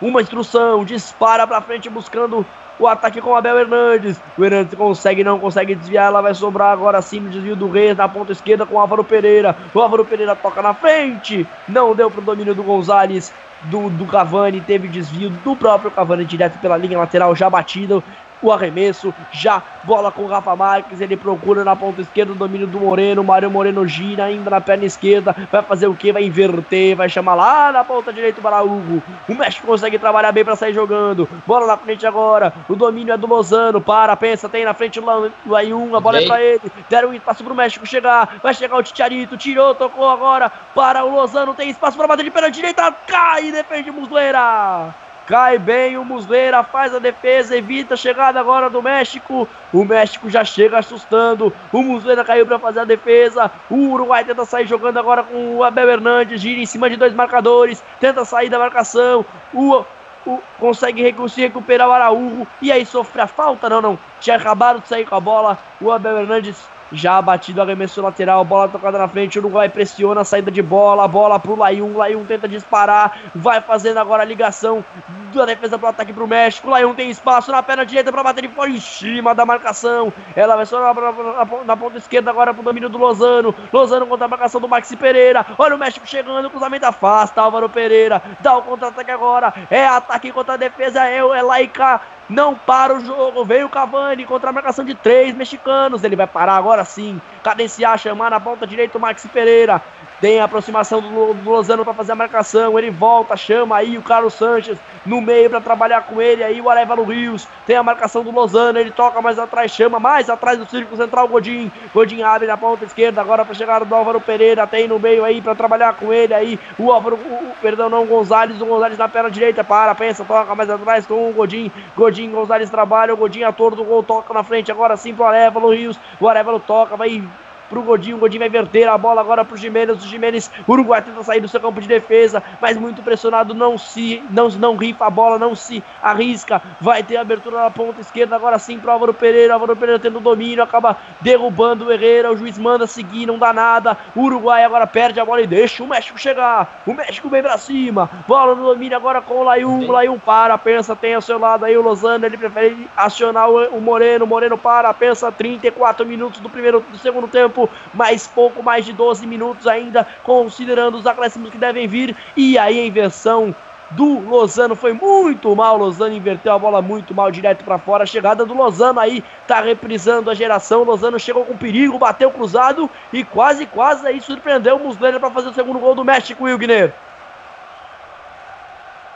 [SPEAKER 3] uma instrução, dispara para frente buscando o ataque com Abel Hernandes. O Hernandes consegue, não consegue desviar. Ela vai sobrar agora sim no desvio do Reis na ponta esquerda com o Álvaro Pereira. O Álvaro Pereira toca na frente. Não deu pro domínio do Gonzalez. Do, do Cavani, teve desvio do próprio Cavani direto pela linha lateral, já batido. O arremesso, já bola com o Rafa Marques. Ele procura na ponta esquerda o domínio do Moreno. Mário Moreno gira ainda na perna esquerda. Vai fazer o que? Vai inverter. Vai chamar lá na ponta direita para Hugo. O México consegue trabalhar bem para sair jogando. Bola na frente agora. O domínio é do Lozano. Para, pensa, tem na frente o Layun. A bola é para ele. Deram um espaço pro México chegar. Vai chegar o Titiarito. Tirou, tocou agora para o Lozano. Tem espaço para bater de perna direita. Cai, defende Muslera. Cai bem o Muslera, faz a defesa, evita a chegada agora do México. O México já chega assustando. O Muslera caiu para fazer a defesa. O Uruguai tenta sair jogando agora com o Abel Hernandes. Gira em cima de dois marcadores. Tenta sair da marcação. O, o, consegue recu se recuperar o Araújo. E aí sofre a falta. Não, não. Tinha acabado de sair com a bola. O Abel Hernandes já batido, arremesso lateral, bola tocada na frente, o Uruguai pressiona a saída de bola, bola pro Laiun, Laiun tenta disparar, vai fazendo agora a ligação da defesa pro ataque pro México, Laiun tem espaço na perna direita para bater de fora em cima da marcação, ela vai só na, na, na, ponta esquerda agora pro domínio do Lozano, Lozano contra a marcação do Maxi Pereira, olha o México chegando, cruzamento afasta, Álvaro Pereira, dá o contra-ataque agora, é ataque contra a defesa, é, é Laica, não para o jogo. Veio o Cavani contra a marcação de três mexicanos. Ele vai parar agora sim. Cadenciar, chamar na ponta direita o Maxi Pereira. Tem a aproximação do, Lozano para fazer a marcação. Ele volta, chama aí o Carlos Sanches no meio para trabalhar com ele. Aí o Arevalo Rios tem a marcação do Lozano. Ele toca mais atrás, chama mais atrás do círculo central Godin. Godin abre na ponta esquerda agora para chegar do Álvaro Pereira. Tem no meio aí para trabalhar com ele. Aí o Álvaro, o, perdão, não, Gonzalez. O Gonzalez na perna direita. Para, pensa, toca mais atrás com o Godin. Godin, Gonzalez trabalha. O Godin, ator do gol, toca na frente agora sim pro Arevalo Rios. O Arevalo toca, vai pro Godinho. O Godinho vai verter a bola agora pro Jimenez. O Jimenez, Uruguai tenta sair do seu campo de defesa, mas muito pressionado, não se não, não rifa a bola, não se arrisca. Vai ter abertura na ponta esquerda agora sim pro Álvaro Pereira. Álvaro Pereira tendo domínio, acaba derrubando o Herrera. O juiz manda seguir, não dá nada. O Uruguai agora perde a bola e deixa o México chegar. O México vem pra cima. Bola no domínio agora com o Layun. O para, pensa, tem ao seu lado aí o Lozano. Ele prefere acionar o Moreno. O Moreno para, pensa 34 minutos do primeiro do segundo tempo tempo, mais pouco mais de 12 minutos ainda, considerando os acréscimos que devem vir. E aí a inversão do Lozano foi muito mal. Lozano inverteu a bola muito mal direto para fora. A chegada do Lozano aí tá reprisando a geração. Lozano chegou com perigo, bateu cruzado e quase, quase aí surpreendeu o Muslera para fazer o segundo gol do México, Wilgner.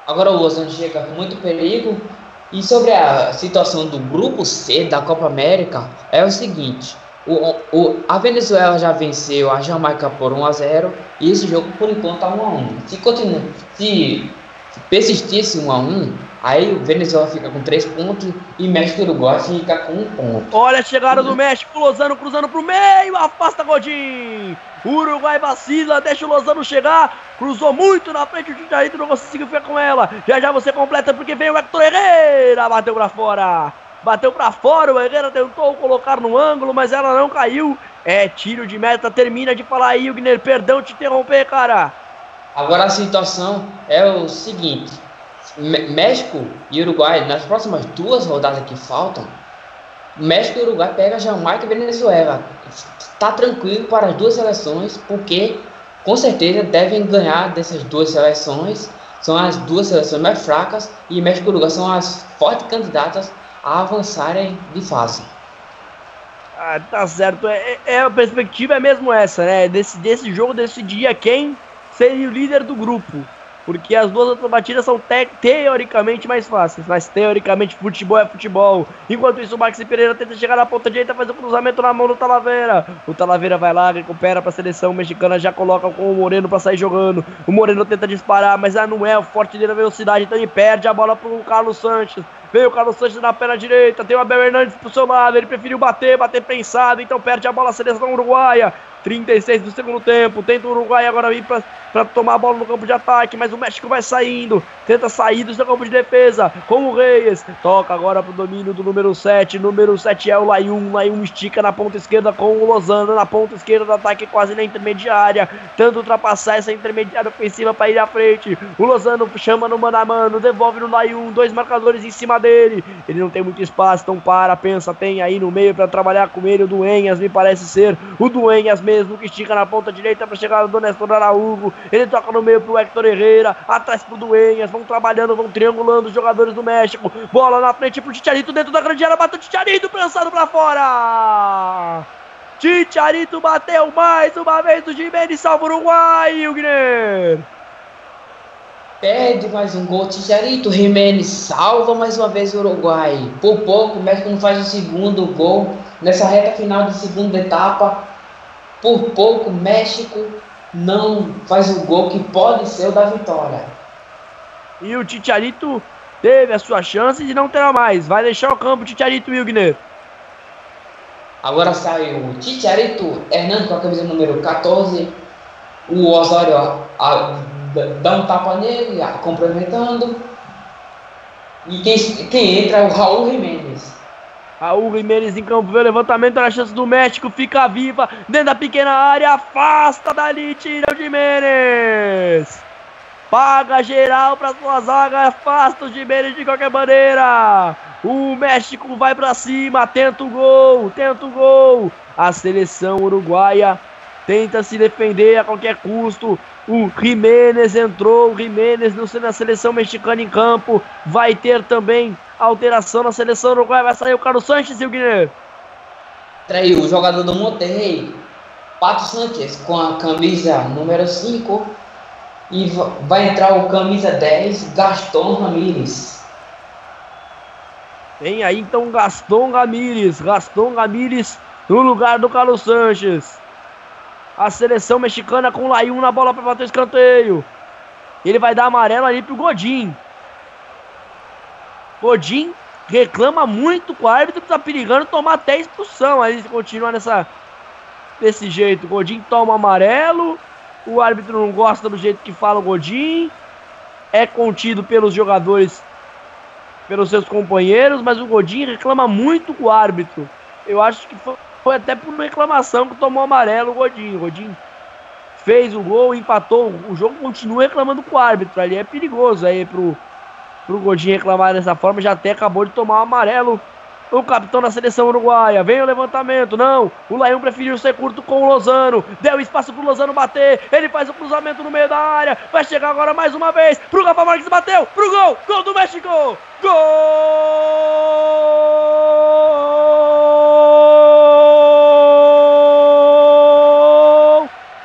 [SPEAKER 4] Agora o Lozano chega com muito perigo. E sobre a situação do grupo C da Copa América, é o seguinte: o, o, a Venezuela já venceu a Jamaica por 1 a 0 e esse jogo por enquanto está 1 a 1. Se continua, se persistisse 1 a 1, aí o Venezuela fica com 3 pontos e México e Uruguai fica com 1 ponto.
[SPEAKER 3] Olha a chegada do México, Lozano cruzando pro meio, afasta Godin. Uruguai vacila, deixa o Lozano chegar, cruzou muito na frente, o Tito não conseguiu ficar com ela. Já já você completa porque vem o Hector Herrera, bateu pra fora bateu para fora, o Herrera tentou colocar no ângulo, mas ela não caiu. É tiro de meta, termina de falar aí, Wigner, perdão te interromper, cara.
[SPEAKER 4] Agora a situação é o seguinte: México e Uruguai, nas próximas duas rodadas que faltam, México e Uruguai pega Jamaica e Venezuela. Está tranquilo para as duas seleções, porque com certeza devem ganhar dessas duas seleções. São as duas seleções mais fracas e México e Uruguai são as fortes candidatas a avançarem de fase.
[SPEAKER 3] Ah, tá certo. É, é, a perspectiva é mesmo essa, né? Desse, desse jogo decidia quem seria o líder do grupo. Porque as duas outras batidas são te teoricamente mais fáceis, mas teoricamente futebol é futebol. Enquanto isso, o Maxi Pereira tenta chegar na ponta direita, faz o cruzamento na mão do Talavera. O Talavera vai lá, recupera para a seleção mexicana, já coloca com o Moreno para sair jogando. O Moreno tenta disparar, mas já não é o forte dele na velocidade, então ele perde a bola pro Carlos Sanches. Veio o Carlos Sanches na perna direita, tem o Abel Hernandes pro seu lado, ele preferiu bater, bater pensado, então perde a bola a seleção uruguaia. 36 do segundo tempo. Tenta o Uruguai agora ir para tomar a bola no campo de ataque, mas o México vai saindo. Tenta sair do seu campo de defesa com o Reyes. Toca agora pro domínio do número 7. Número 7 é o Layun. Layun estica na ponta esquerda com o Lozano na ponta esquerda do ataque, quase na intermediária. Tenta ultrapassar essa intermediária ofensiva para ir à frente. O Lozano chama no mano a mano, devolve no Layun. Dois marcadores em cima dele. Ele não tem muito espaço, então para, pensa, tem aí no meio para trabalhar com ele. O Duenhas me parece ser o Duenhas mesmo mesmo, que estica na ponta direita para chegar do Nestor Araújo. Ele toca no meio pro Hector Herrera, atrás pro Duenhas, vão trabalhando, vão triangulando os jogadores do México. Bola na frente pro Ticharito dentro da grande área, bateu o Ticharito, lançado para fora. Ticharito bateu mais uma vez o Jimenez salva o Uruguai, Wigner.
[SPEAKER 4] Perde mais um gol, Ticharito Jimenez salva mais uma vez o Uruguai. Por pouco, o México não faz o segundo gol nessa reta final de segunda etapa. Por pouco, México não faz o gol que pode ser o da vitória.
[SPEAKER 3] E o Ticharito teve a sua chance de não ter mais. Vai deixar o campo, Ticharito Wilgner.
[SPEAKER 4] Agora sai o Ticharito Hernando com a camisa número 14. O Osório a, a, dá um tapa nele, a, complementando. E quem, quem entra é o Raul Jimenez.
[SPEAKER 3] Raul Jimenez em campo, vê o levantamento, olha a chance do México, fica viva, dentro da pequena área, afasta dali, tira o Jimenez. Paga geral para sua zaga, afasta o Jimenez de qualquer maneira. O México vai para cima, tenta o gol, tenta o gol. A seleção uruguaia tenta se defender a qualquer custo. O Jimenez entrou, o Jimenez não sendo a seleção mexicana em campo. Vai ter também alteração na seleção uruguaia. Vai sair o Carlos Sanches e o Guilherme.
[SPEAKER 4] Traiu o jogador do Monterrey, Pato Sanches, com a camisa número 5. E vai entrar o camisa 10, Gaston Ramírez.
[SPEAKER 3] Tem aí então Gaston Ramírez. Gaston Ramírez no lugar do Carlos Sanches. A seleção mexicana com o Laiun na bola para bater o escanteio. Ele vai dar amarelo ali pro Godin. Godin reclama muito com o árbitro, tá perigando tomar até expulsão. Aí continua nessa desse jeito. Godin toma amarelo. O árbitro não gosta do jeito que fala o Godin. É contido pelos jogadores, pelos seus companheiros, mas o Godin reclama muito com o árbitro. Eu acho que foi, foi até por reclamação que tomou amarelo o Godin. O Godin fez o gol, empatou. O jogo continua reclamando com o árbitro. Ali é perigoso aí pro, pro Godin reclamar dessa forma. Já até acabou de tomar o amarelo. O capitão da seleção uruguaia. Vem o levantamento. Não. O Laião preferiu ser curto com o Lozano. Deu espaço pro Lozano bater. Ele faz o cruzamento no meio da área. Vai chegar agora mais uma vez. Pro Rafa Marques bateu. Pro gol. Gol do México. Gol!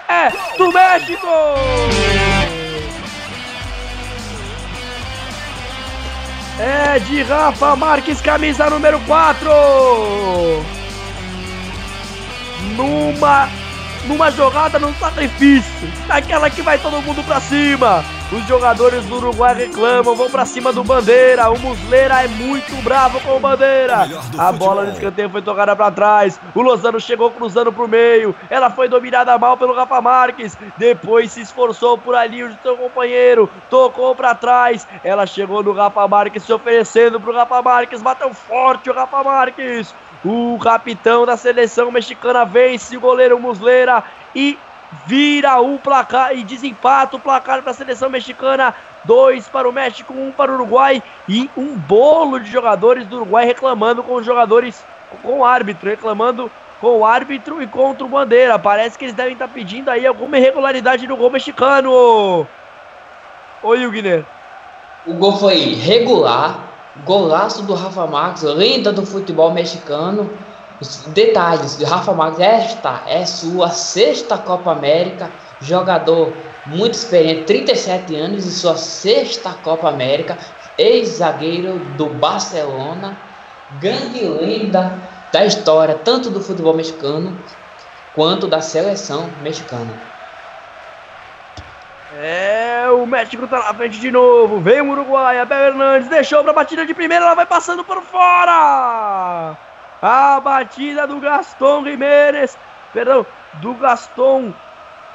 [SPEAKER 3] É do México! É de Rafa Marques, camisa número 4. Numa numa jogada no sacrifício, naquela que vai todo mundo pra cima. Os jogadores do Uruguai reclamam, vão pra cima do Bandeira. O Muslera é muito bravo com o Bandeira. A bola no escanteio foi tocada pra trás. O Lozano chegou cruzando pro meio. Ela foi dominada mal pelo Rafa Marques. Depois se esforçou por ali o seu companheiro. Tocou pra trás. Ela chegou no Rafa Marques, se oferecendo pro Rafa Marques. Bateu forte o Rafa Marques. O capitão da seleção mexicana vence o goleiro Muslera e vira o placar e desempata o placar para a seleção mexicana. Dois para o México, um para o Uruguai e um bolo de jogadores do Uruguai reclamando com os jogadores, com o árbitro, reclamando com o árbitro e contra o Bandeira. Parece que eles devem estar pedindo aí alguma irregularidade no gol mexicano. Oi, Guilherme.
[SPEAKER 4] O gol foi regular, golaço do Rafa Marques, lenda do futebol mexicano. Os detalhes, Rafa Marques, esta é sua sexta Copa América, jogador muito experiente, 37 anos e sua sexta Copa América, ex-zagueiro do Barcelona, grande lenda da história, tanto do futebol mexicano quanto da seleção mexicana.
[SPEAKER 3] É, o México tá na frente de novo. Vem o Uruguai, Abel Hernandes deixou pra batida de primeira, ela vai passando por fora. A batida do Gaston Jiménez, perdão, do Gaston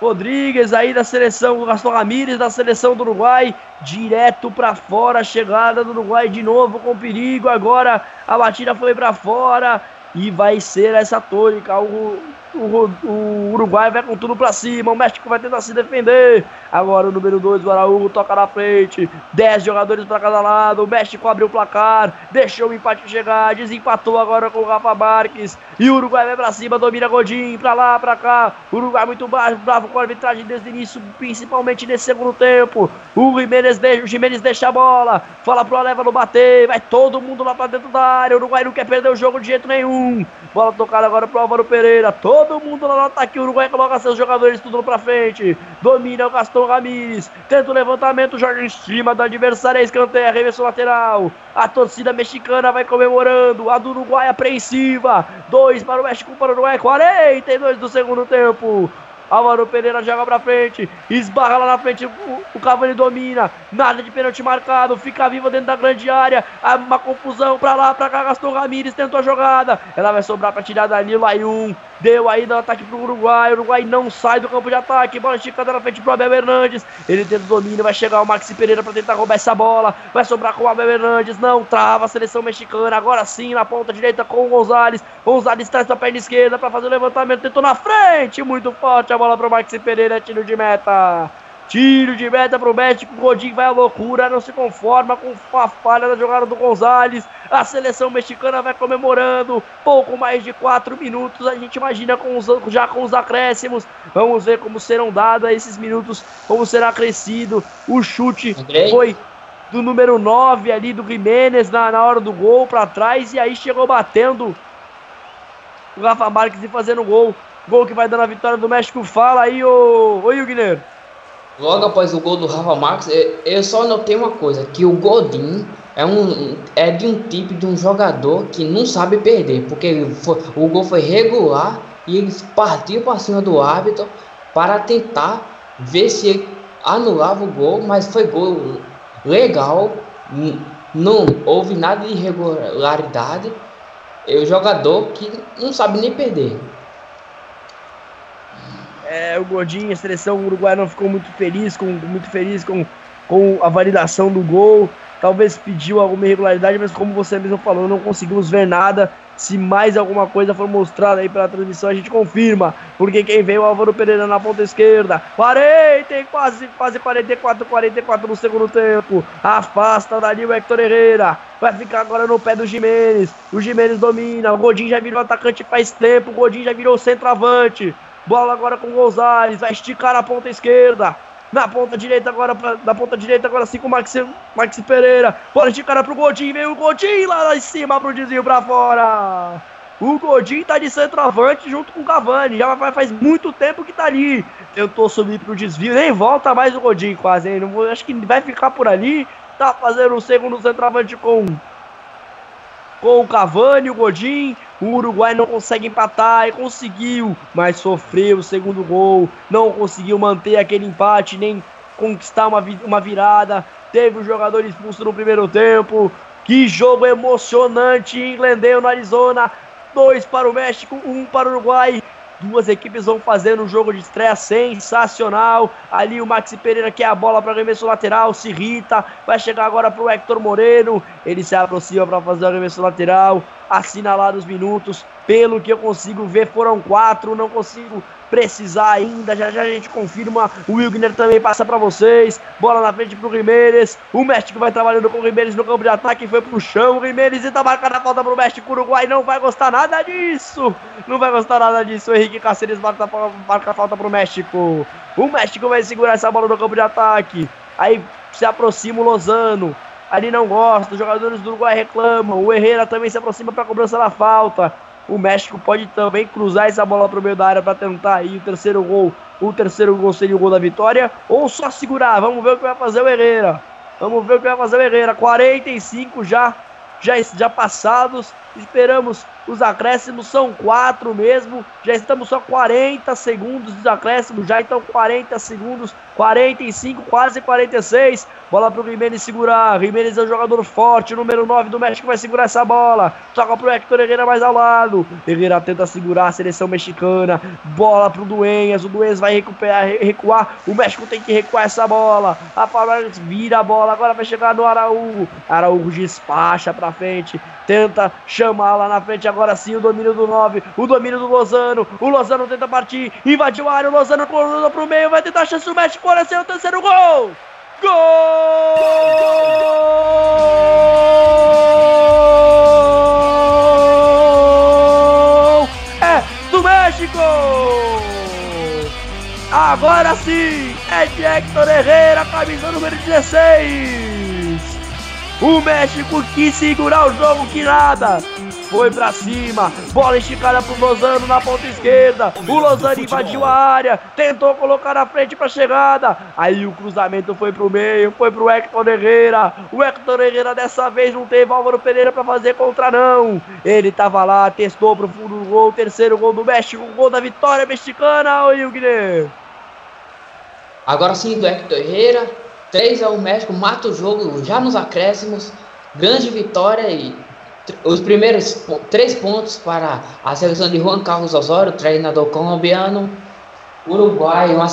[SPEAKER 3] Rodrigues aí da seleção, o Gaston Ramírez da seleção do Uruguai, direto para fora, chegada do Uruguai de novo com perigo. Agora a batida foi para fora e vai ser essa tônica. O, o, o, Uruguai vai com tudo pra cima, o México vai tentar se defender. Agora o número 2, o Araújo, toca na frente. 10 jogadores para cada lado. O México abriu o placar, deixou o empate chegar, desempatou agora com o Rafa Marques. E o Uruguai vai pra cima, domina Godinho, pra lá, pra cá. O Uruguai muito baixo, bravo com a arbitragem desde o início, principalmente nesse segundo tempo. O Jimenez deixa, deixa a bola, fala pro Aleva não bater, vai todo mundo lá pra dentro da área. O Uruguai não quer perder o jogo de jeito nenhum. Bola tocada agora pro Álvaro Pereira, todo mundo lá no ataque. O Uruguai coloca seus jogadores tudo pra frente, domina o Gaston Ramírez, tenta o levantamento, Jorge em cima do adversário, é escanteio, arremesso lateral. A torcida mexicana vai comemorando, a do Uruguai apreensiva. 2 para o México, para o Uruguai, 42 do segundo tempo. Álvaro Pereira joga pra frente, esbarra lá na frente, o, Cavani domina, nada de pênalti marcado, fica viva dentro da grande área, uma confusão pra lá, pra cá, Gaston Ramírez tentou a jogada, ela vai sobrar pra tirar dali, o Layun, Deu aí no ataque pro Uruguai. O Uruguai não sai do campo de ataque. Bola esticada na frente pro Abel Hernandes. Ele tenta o domínio. Vai chegar o Maxi Pereira para tentar roubar essa bola. Vai sobrar com o Abel Hernandes. Não trava a seleção mexicana. Agora sim na ponta direita com o Gonzalez. Gonzalez traz pra perna esquerda para fazer o levantamento. Tentou na frente. Muito forte a bola pro Maxi Pereira. Tiro de meta. Tiro de meta pro México. O Godinho vai à loucura. Não se conforma com a falha da jogada do Gonzalez. A seleção mexicana vai comemorando. Pouco mais de 4 minutos. A gente imagina com os, já com os acréscimos. Vamos ver como serão dados esses minutos. Como será acrescido. O chute
[SPEAKER 4] Andrei?
[SPEAKER 3] foi do número 9 ali do Jiménez na, na hora do gol para trás. E aí chegou batendo o Rafa Marques e fazendo gol. Gol que vai dando a vitória do México. Fala aí, ô, ô Guilherme.
[SPEAKER 4] Logo após o gol do Rafa Marques, eu- só notei uma coisa, que o Godin é, um, é de um tipo de um jogador que não sabe perder, porque foi- o gol foi regular e ele partiu para cima do árbitro para tentar ver se ele anulava o gol, mas foi gol legal, não houve nada de irregularidade. É o jogador que não sabe nem perder.
[SPEAKER 3] É, o Godinho, a seleção uruguaia não ficou muito feliz com muito feliz com, com a validação do gol. Talvez pediu alguma irregularidade, mas como você mesmo falou, não conseguimos ver nada. Se mais alguma coisa for mostrada aí pela transmissão, a gente confirma. Porque quem veio é o Álvaro Pereira na ponta esquerda. 40, e quase, quase 44, 44 no segundo tempo. Afasta dali o Hector Herrera. Vai ficar agora no pé do Jimenez. O Jimenez domina. O Godinho já virou atacante faz tempo. O Godinho já virou centroavante. Bola agora com o Gonzalez, vai esticar a ponta esquerda. Na ponta direita agora, pra, na ponta direita agora sim com o Maxi, Maxi Pereira. Bola esticada pro Godinho, veio o Godinho lá, lá em cima pro desvio pra fora. O Godinho tá de centroavante junto com o Cavani. Já faz, muito tempo que tá ali. Tentou subir pro desvio, nem volta mais o Godinho quase, hein? Não acho que vai ficar por ali. Tá fazendo o segundo centroavante com com o Cavani, o Godin. O Uruguai não consegue empatar e conseguiu, mas sofreu o segundo gol. Não conseguiu manter aquele empate, nem conquistar uma, uma virada. Teve o jogador expulso no primeiro tempo. Que jogo emocionante em Glendale, no Arizona. Dois para o México, um para o Uruguai. Duas equipes vão fazendo um jogo de estreia sensacional. Ali o Maxi Pereira quer a bola para arremesso lateral, se irrita. Vai chegar agora para o Hector Moreno. Ele se aproxima para fazer o arremesso lateral. Assinalados os minutos. Pelo que eu consigo ver, foram quatro. Não consigo precisar ainda. Já já a gente confirma. O Wilgner também passa para vocês. Bola na frente pro Jimenez. O México vai trabalhando com o Jimenez no campo de ataque. Foi pro chão. O Jimenez e tá marcando a falta pro México. O Uruguai não vai gostar nada disso. Não vai gostar nada disso. O Henrique Cáceres marca, marca a falta pro México. O México vai segurar essa bola no campo de ataque. Aí se aproxima o Lozano. Ali não gosta. Os jogadores do Uruguai reclamam. O Herrera também se aproxima para cobrança da falta. O México pode também cruzar essa bola pro meio da área para tentar aí o terceiro gol. O terceiro gol seria o gol da vitória. Ou só segurar. Vamos ver o que vai fazer o Herrera. Vamos ver o que vai fazer o Herrera. 45 já, já, já passados. Esperamos os acréscimos. São quatro mesmo. Já estamos só 40 segundos dos acréscimos. Já então 40 segundos. 45, quase 46. Bola pro Jimenez segurar. Jimenez é um jogador forte. O número 9 do México vai segurar essa bola. Toca pro Hector Herrera mais ao lado. Herrera tenta segurar a seleção mexicana. Bola pro Dueñas. O Dueñas vai recuperar, recuar. O México tem que recuar essa bola. A Palmeiras vira a bola. Agora vai chegar no Araújo. Araújo despacha pra frente. Tenta chamar lá na frente. Agora sim o domínio do 9. O domínio do Lozano. O Lozano tenta partir. Invadiu a área. O Lozano cruzou pro meio. Vai tentar a chance do México. Olha o terceiro gol. Gol! É do México! Agora sim, é de Hector Herrera, camisa número 16. O México quis segurar o jogo que nada. Foi pra cima, bola esticada pro Lozano na ponta esquerda. O Lozano invadiu a área, tentou colocar na frente pra chegada. Aí o cruzamento foi pro meio, foi pro Hector Herrera. O Hector Herrera dessa vez não teve Álvaro Pereira pra fazer contra, não. Ele tava lá, testou pro fundo do gol, terceiro gol do México, gol da vitória mexicana, ô Hilgner.
[SPEAKER 4] Agora sim do Hector Herrera, 3 ao México, mata o jogo já nos acréscimos, grande vitória e os primeiros três pontos para a seleção de Juan Carlos Osório, treinador colombiano. O Uruguai uma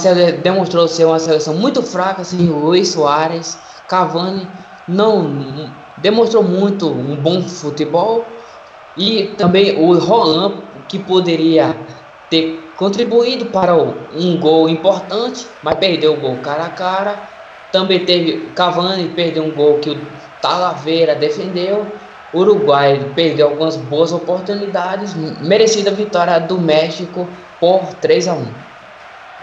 [SPEAKER 4] demonstrou ser uma seleção muito fraca, sem Luiz Soares, Cavani não demonstrou muito um bom futebol e também o Roland que poderia ter contribuído para um gol importante, mas perdeu o gol cara a cara. Também teve Cavani perdeu um gol que o Talavera defendeu. Uruguai perdeu algumas boas oportunidades, merecida vitória do México por 3 a 1.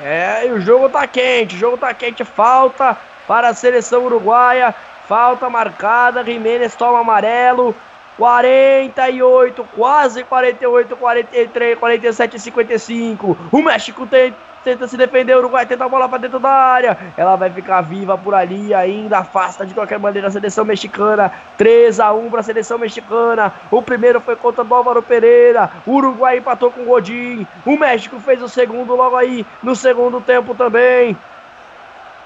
[SPEAKER 3] É, e o jogo tá quente, o jogo tá quente, falta para a seleção uruguaia, falta marcada, Jiménez toma amarelo, 48, quase 48, 43, 47, 55. O México tem, tenta se defender, o Uruguai tenta a bola para dentro da área. Ela vai ficar viva por ali ainda, afasta de qualquer maneira a seleção mexicana. 3 a 1 para a seleção mexicana. O primeiro foi contra o Álvaro Pereira. O Uruguai empatou com o Godin. O México fez o segundo logo aí no segundo tempo também.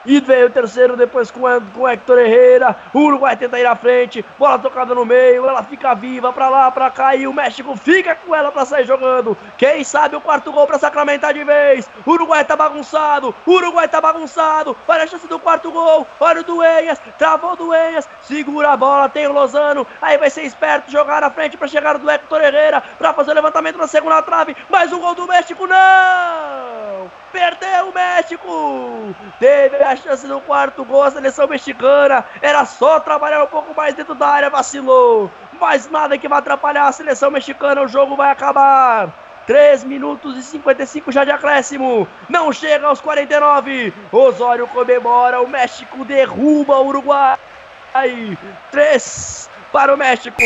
[SPEAKER 3] E veio o terceiro depois com, com Hector Herrera. O Uruguai tenta ir à frente. Bola tocada no meio. Ela fica viva pra lá, pra cá. E o México fica com ela pra sair jogando. Quem sabe o quarto gol pra sacramentar de vez. Uruguai tá bagunçado. Uruguai tá bagunçado. Olha a chance do quarto gol. Olha o Duenhas. Travou o Duenhas. Segura a bola. Tem o Lozano. Aí vai ser esperto. Jogar na frente pra chegar do Hector Herrera. Pra fazer o levantamento na segunda trave. Mais um gol do México. Não! Perdeu o México! Teve a chance do quarto gol, a seleção mexicana. Era só trabalhar um pouco mais dentro da área, vacilou. Mas nada que vai atrapalhar a seleção mexicana, o jogo vai acabar. 3 minutos e 55 já de acréscimo. Não chega aos 49. Osório comemora. O México derruba o Uruguai. 3 para o México.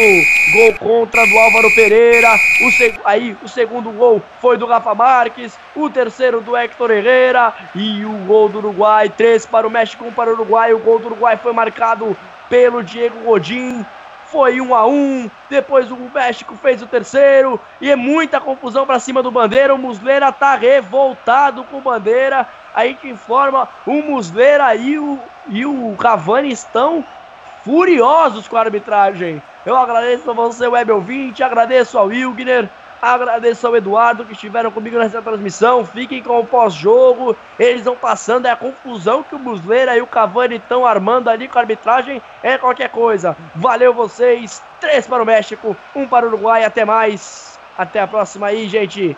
[SPEAKER 3] Gol contra do Álvaro Pereira. O seg... Aí o segundo gol foi do Rafa Marques. O terceiro do Hector Herrera. E o gol do Uruguai. Três para o México, um para o Uruguai. O gol do Uruguai foi marcado pelo Diego Godin. Foi um a um. Depois o México fez o terceiro. E é muita confusão para cima do Bandeira. O Muslera tá revoltado com o Bandeira. A gente informa o Muslera e o, e o Cavani estão furiosos com a arbitragem. Eu agradeço a você, web ouvinte, agradeço ao Wilgner, agradeço ao Eduardo que estiveram comigo nessa transmissão. Fiquem com o pós-jogo. Eles vão passando, é a confusão que o Busleira e o Cavani estão armando ali com a arbitragem. É qualquer coisa. Valeu vocês. Três para o México, um para o Uruguai. Até mais. Até a próxima aí, gente.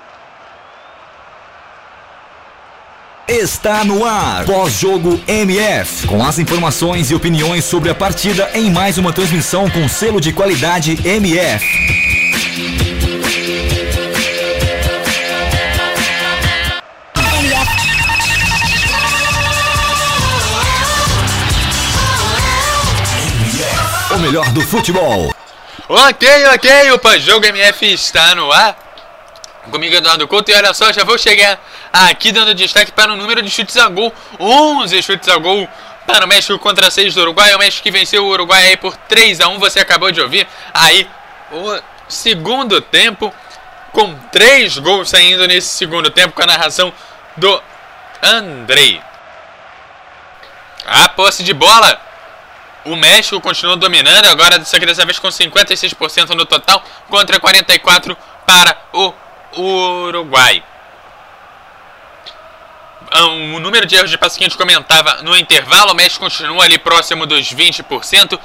[SPEAKER 1] Está no ar. Pós-jogo MF. Com as informações e opiniões sobre a partida em mais uma transmissão com selo de qualidade MF. O melhor do futebol.
[SPEAKER 2] Ok, ok, o pós-jogo MF está no ar. Comigo Eduardo Couto e olha só, já vou chegar aqui dando destaque para o número de chutes a gol. 11 chutes a gol para o México contra 6 do Uruguai. O México que venceu o Uruguai aí por 3 a 1 Você acabou de ouvir aí o segundo tempo com 3 gols saindo nesse segundo tempo com a narração do Andrei. A posse de bola. O México continua dominando, agora só que dessa vez com 56% no total contra 44 para o Uruguai. Ah, o número de erros de passe que a gente comentava no intervalo, o México continua ali próximo dos 20%,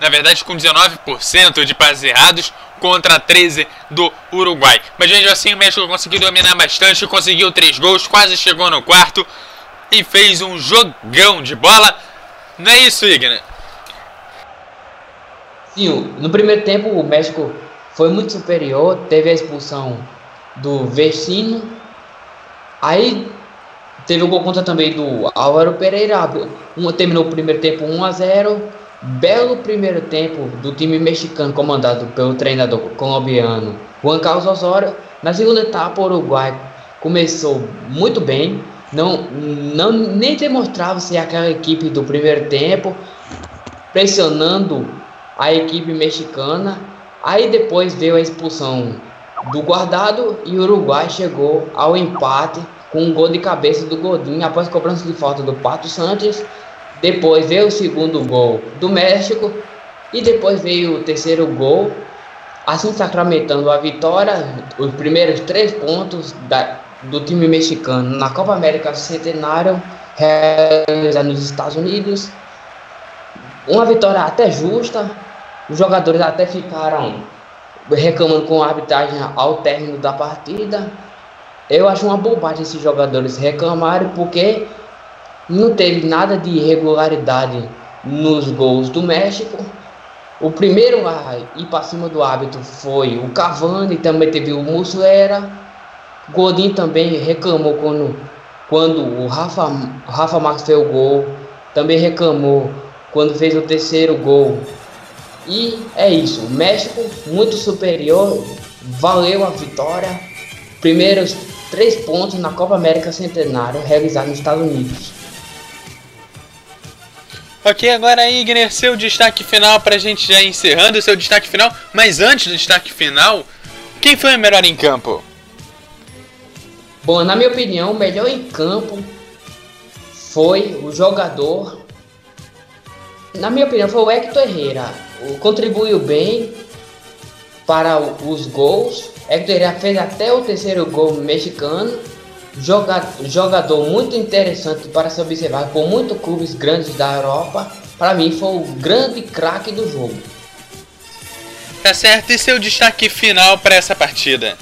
[SPEAKER 2] na verdade com 19% de passes errados contra 13 do Uruguai. Mas mesmo assim o México conseguiu dominar bastante, conseguiu três gols, quase chegou no quarto e fez um jogão de bola. Não é isso, Igna?
[SPEAKER 4] Sim, no primeiro tempo o México foi muito superior, teve a expulsão do Vecino. Aí teve o gol contra também do Álvaro Pereira. Um, terminou o primeiro tempo 1 a 0. Belo primeiro tempo do time mexicano comandado pelo treinador colombiano Juan Carlos Osório. Na segunda etapa, o Uruguai começou muito bem. Não, não nem demonstrava ser aquela equipe do primeiro tempo, pressionando a equipe mexicana. Aí depois veio a expulsão do guardado e o Uruguai chegou ao empate com um gol de cabeça do Godinho após cobrança de falta do Pato Santos. Depois veio o segundo gol do México e depois veio o terceiro gol assim sacramentando a vitória, os primeiros três pontos da, do time mexicano na Copa América Centenário, realizada nos Estados Unidos. Uma vitória até justa, os jogadores até ficaram reclamando com a arbitragem ao término da partida. Eu acho uma bobagem esses jogadores reclamarem porque não teve nada de irregularidade nos gols do México. O primeiro a ir para cima do árbitro foi o Cavani, também teve o Muslera. Godin também reclamou quando, quando o Rafa, Rafa Marques fez o gol. Também reclamou quando fez o terceiro gol. E é isso, o México muito superior, valeu a vitória. Primeiros três pontos na Copa América Centenário realizado nos Estados Unidos.
[SPEAKER 2] Ok, agora aí, Igner, seu destaque final pra gente já encerrando o seu destaque final. Mas antes do destaque final, quem foi o melhor em campo?
[SPEAKER 4] Bom, na minha opinião, o melhor em campo foi o jogador. Na minha opinião, foi o Hector Herrera. Contribuiu bem para os gols. Hector Herrera fez até o terceiro gol mexicano jogador muito interessante para se observar por muitos clubes grandes da Europa. Para mim, foi o grande craque do jogo.
[SPEAKER 2] Tá certo, e seu destaque final para essa partida?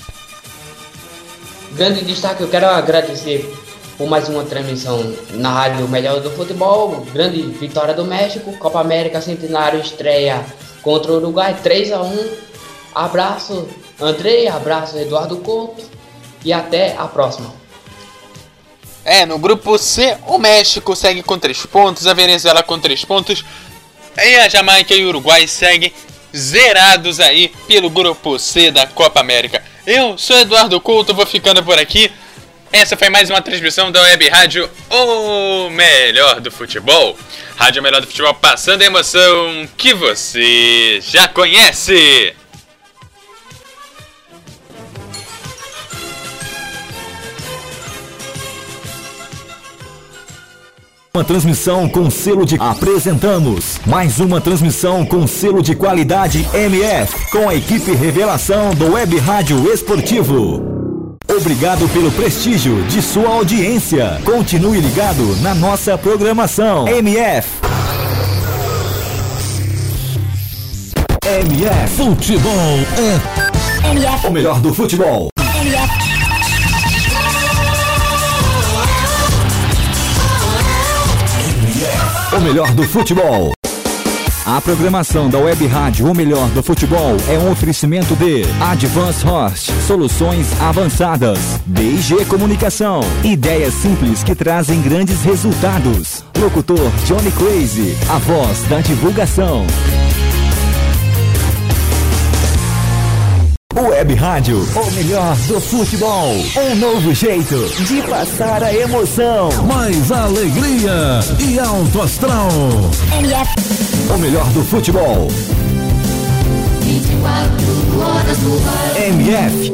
[SPEAKER 4] Grande destaque, eu quero agradecer por mais uma transmissão na Rádio Melhor do Futebol. Grande vitória do México, Copa América Centenário estreia contra o Uruguai 3 a 1 Abraço, Andrei, abraço, Eduardo Couto e até a próxima.
[SPEAKER 2] É, no grupo C, o México segue com 3 pontos, a Venezuela com 3 pontos, e a Jamaica e o Uruguai seguem zerados aí pelo grupo C da Copa América. Eu sou Eduardo Couto, vou ficando por aqui. Essa foi mais uma transmissão da Web Rádio O Melhor do Futebol. Rádio Melhor do Futebol passando a emoção que você já conhece.
[SPEAKER 1] Uma transmissão com selo de apresentamos mais uma transmissão com selo de qualidade MF com a equipe Revelação do Web Rádio Esportivo. Obrigado pelo prestígio de sua audiência. Continue ligado na nossa programação. MF. MF.
[SPEAKER 5] Futebol é
[SPEAKER 7] MF.
[SPEAKER 1] O melhor do futebol.
[SPEAKER 7] MF.
[SPEAKER 1] O melhor do futebol. A programação da Web Rádio O Melhor do Futebol é um oferecimento de Advance Host, soluções avançadas, DG Comunicação, ideias simples que trazem grandes resultados. Locutor Johnny Crazy, a voz da divulgação. Web Rádio, o melhor do futebol. Um novo jeito de passar a emoção.
[SPEAKER 5] mais alegria e alto astral.
[SPEAKER 7] MF.
[SPEAKER 1] O melhor do futebol.
[SPEAKER 8] 24 horas ar.
[SPEAKER 1] MF.